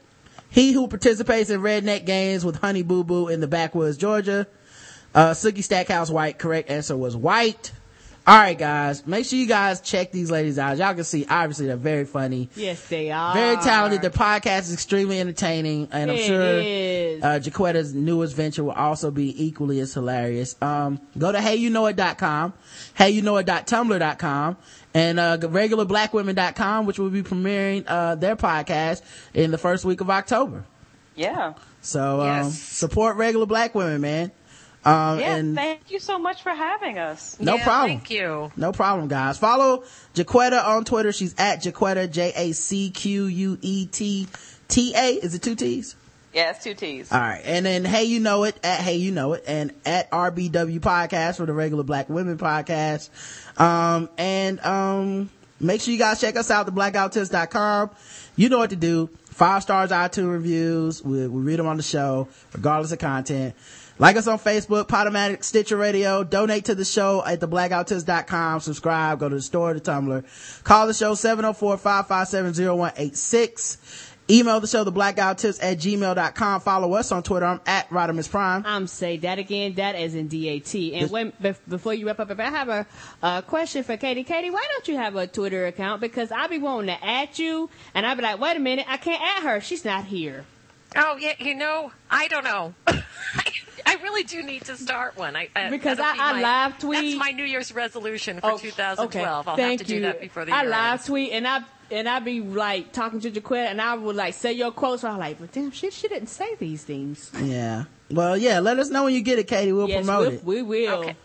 He who participates in redneck games with Honey Boo Boo in the backwoods, Georgia. Uh, Sookie Stackhouse, white. Correct answer was white. All right, guys. Make sure you guys check these ladies out. Y'all can see, obviously, they're very funny. Yes, they are. Very talented. Their podcast is extremely entertaining, and I'm sure is. uh, Jacquetta's newest venture will also be equally as hilarious. Um, go to heyyouknowit.com, heyyouknowit.tumblr.com, and uh, regularblackwomen.com, which will be premiering uh, their podcast in the first week of October. Yeah. So um, support regular black women, man. Um, yeah. and Thank you so much for having us. no problem. Thank you. No problem, guys. Follow Jacquetta on Twitter. She's at Jacquetta, J-A-C-Q-U-E-T-T-A. Is it two T's? Yeah, it's two T's. All right. And then Hey You Know It at Hey You Know It and at RBW podcast for the regular black women podcast. Um, and, um, make sure you guys check us out, theblackguywhotips.com. You know what to do. Five stars, iTunes reviews. We, we read them on the show, regardless of content. Like us on Facebook, Podomatic, Stitcher Radio. Donate to the show at theblackguywhotips.com. Subscribe. Go to the store, the Tumblr. Call the show 704-557-0186. Email the show, theblackguywhotips at gmail.com. Follow us on Twitter. I'm at Rodimus Prime. I'm say that again. That is in D-A-T. And when, bef- before you wrap up, if I have a, uh question for Katie. Katie, why don't you have a Twitter account? Because I'll be wanting to add you, and I'll be like, wait a minute, I can't add her. She's not here. Oh yeah, you know, I don't know. I really do need to start one. I, uh, Because I- be I my- live tweet- That's my New Year's resolution for 2012. I'll Thank have to you. do that before the I year live ends. tweet and I and I'd be like talking to Jacquetta and I would like say your quotes. So I'm like, but damn, she she didn't say these things. Yeah. Well, yeah, let us know when you get it, Katie. We'll yes, promote we, it. we will. Okay.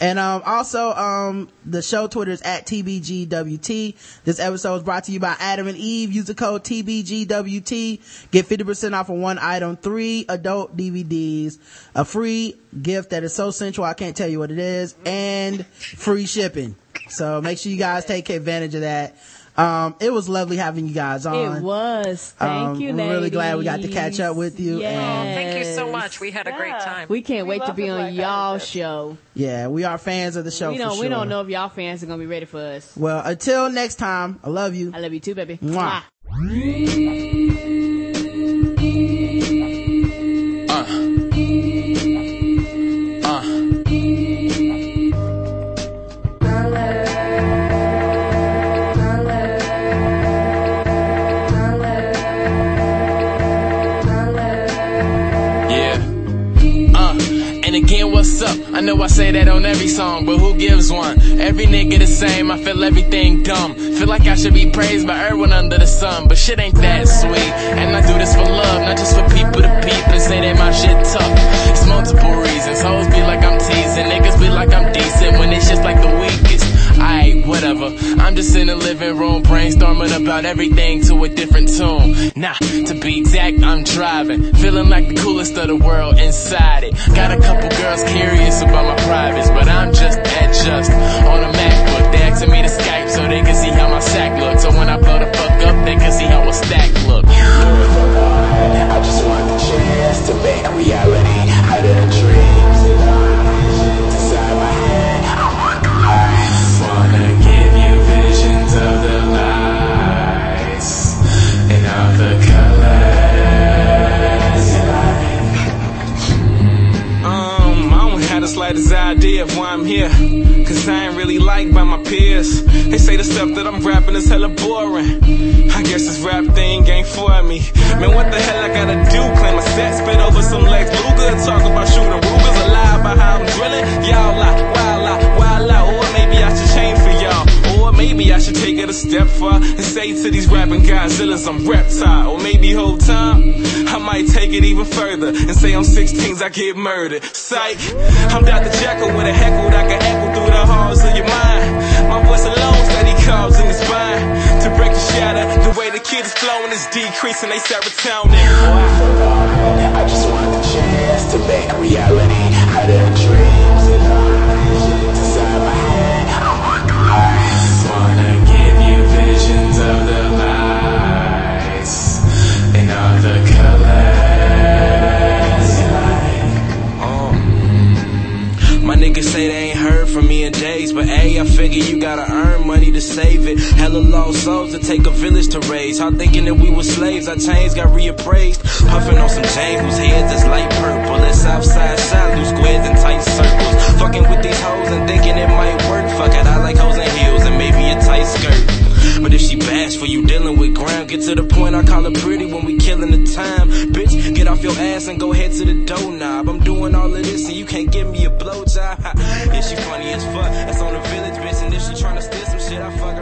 And um, also, um, the show Twitter is at TBGWT. This episode is brought to you by Adam and Eve. Use the code TBGWT. Get 50% off of one item, three adult DVDs, a free gift that is so sensual I can't tell you what it is, and free shipping. So make sure you guys take advantage of that. Um, it was lovely having you guys on. It was. Thank Um, you, we're really glad we got to catch up with you. Yes. And Thank you so much. We had a great time. We can't We wait to be on Black y'all show. yeah, we are fans of the show we don't. sure. We don't know if y'all fans are gonna be ready for us. Well, until next time, I love you. I love you too, baby. Mwah. Yeah. I know I say that on every song, but who gives one? Every nigga the same, I feel everything dumb. Feel like I should be praised by everyone under the sun, but shit ain't that sweet. And I do this for love, not just for people to peep and say that my shit tough. It's multiple reasons. Hoes be like I'm teasing, niggas be like I'm decent when it's just like the weakest. Whatever. I'm just in the living room brainstorming about everything to a different tune. Nah, to be exact, I'm driving. Feeling like the coolest of the world inside it. Got a couple girls curious about my privates, but I'm just at just on a MacBook. They asking me to Skype so they can see how my sack looks. So when I blow the fuck up, they can see how a stack look. I just want the chance to make reality out of a dreams why I'm here. Cause I ain't really liked by my peers. They say the stuff that I'm rapping is hella boring. I guess this rap thing ain't for me. Man, what the hell I gotta do? Claim a set, spit over some legs, Luger, talk about shooting Rugers, a lie about how I'm drilling. Y'all lie, wild lie, wild lie, or maybe I should change for y'all. Maybe I should take it a step far and say to these rapping Godzillas I'm reptile. Or maybe whole time I might take it even further and say I'm 16s I get murdered. Psych, I'm Dr. Jekyll with a heckle that can echo through the halls of your mind. My voice alone steady calls in the spine to break the shatter. The way the kids is flowing is decreasing they serotonin. I just want the chance to make reality out of dreams niggas say they ain't heard from me in days, but hey, I figure you gotta earn money to save it. Hella lost souls to take a village to raise. How thinking that we were slaves, our chains got reappraised. Puffing on some Jane whose heads is light purple. It's outside shot, loose squares and tight circles. Fucking with these hoes and thinking it might work. Fuck it, I like hoes in heels and maybe a tight skirt. But if she bash for you dealing with ground. Get to the point, I call her pretty when we killing the time. Bitch, get off your ass and go head to the doorknob. I'm doing all of this and you can't give me a blowjob. yeah, she funny as fuck. That's on the village, bitch. And if she trying to steal some shit, I fuck her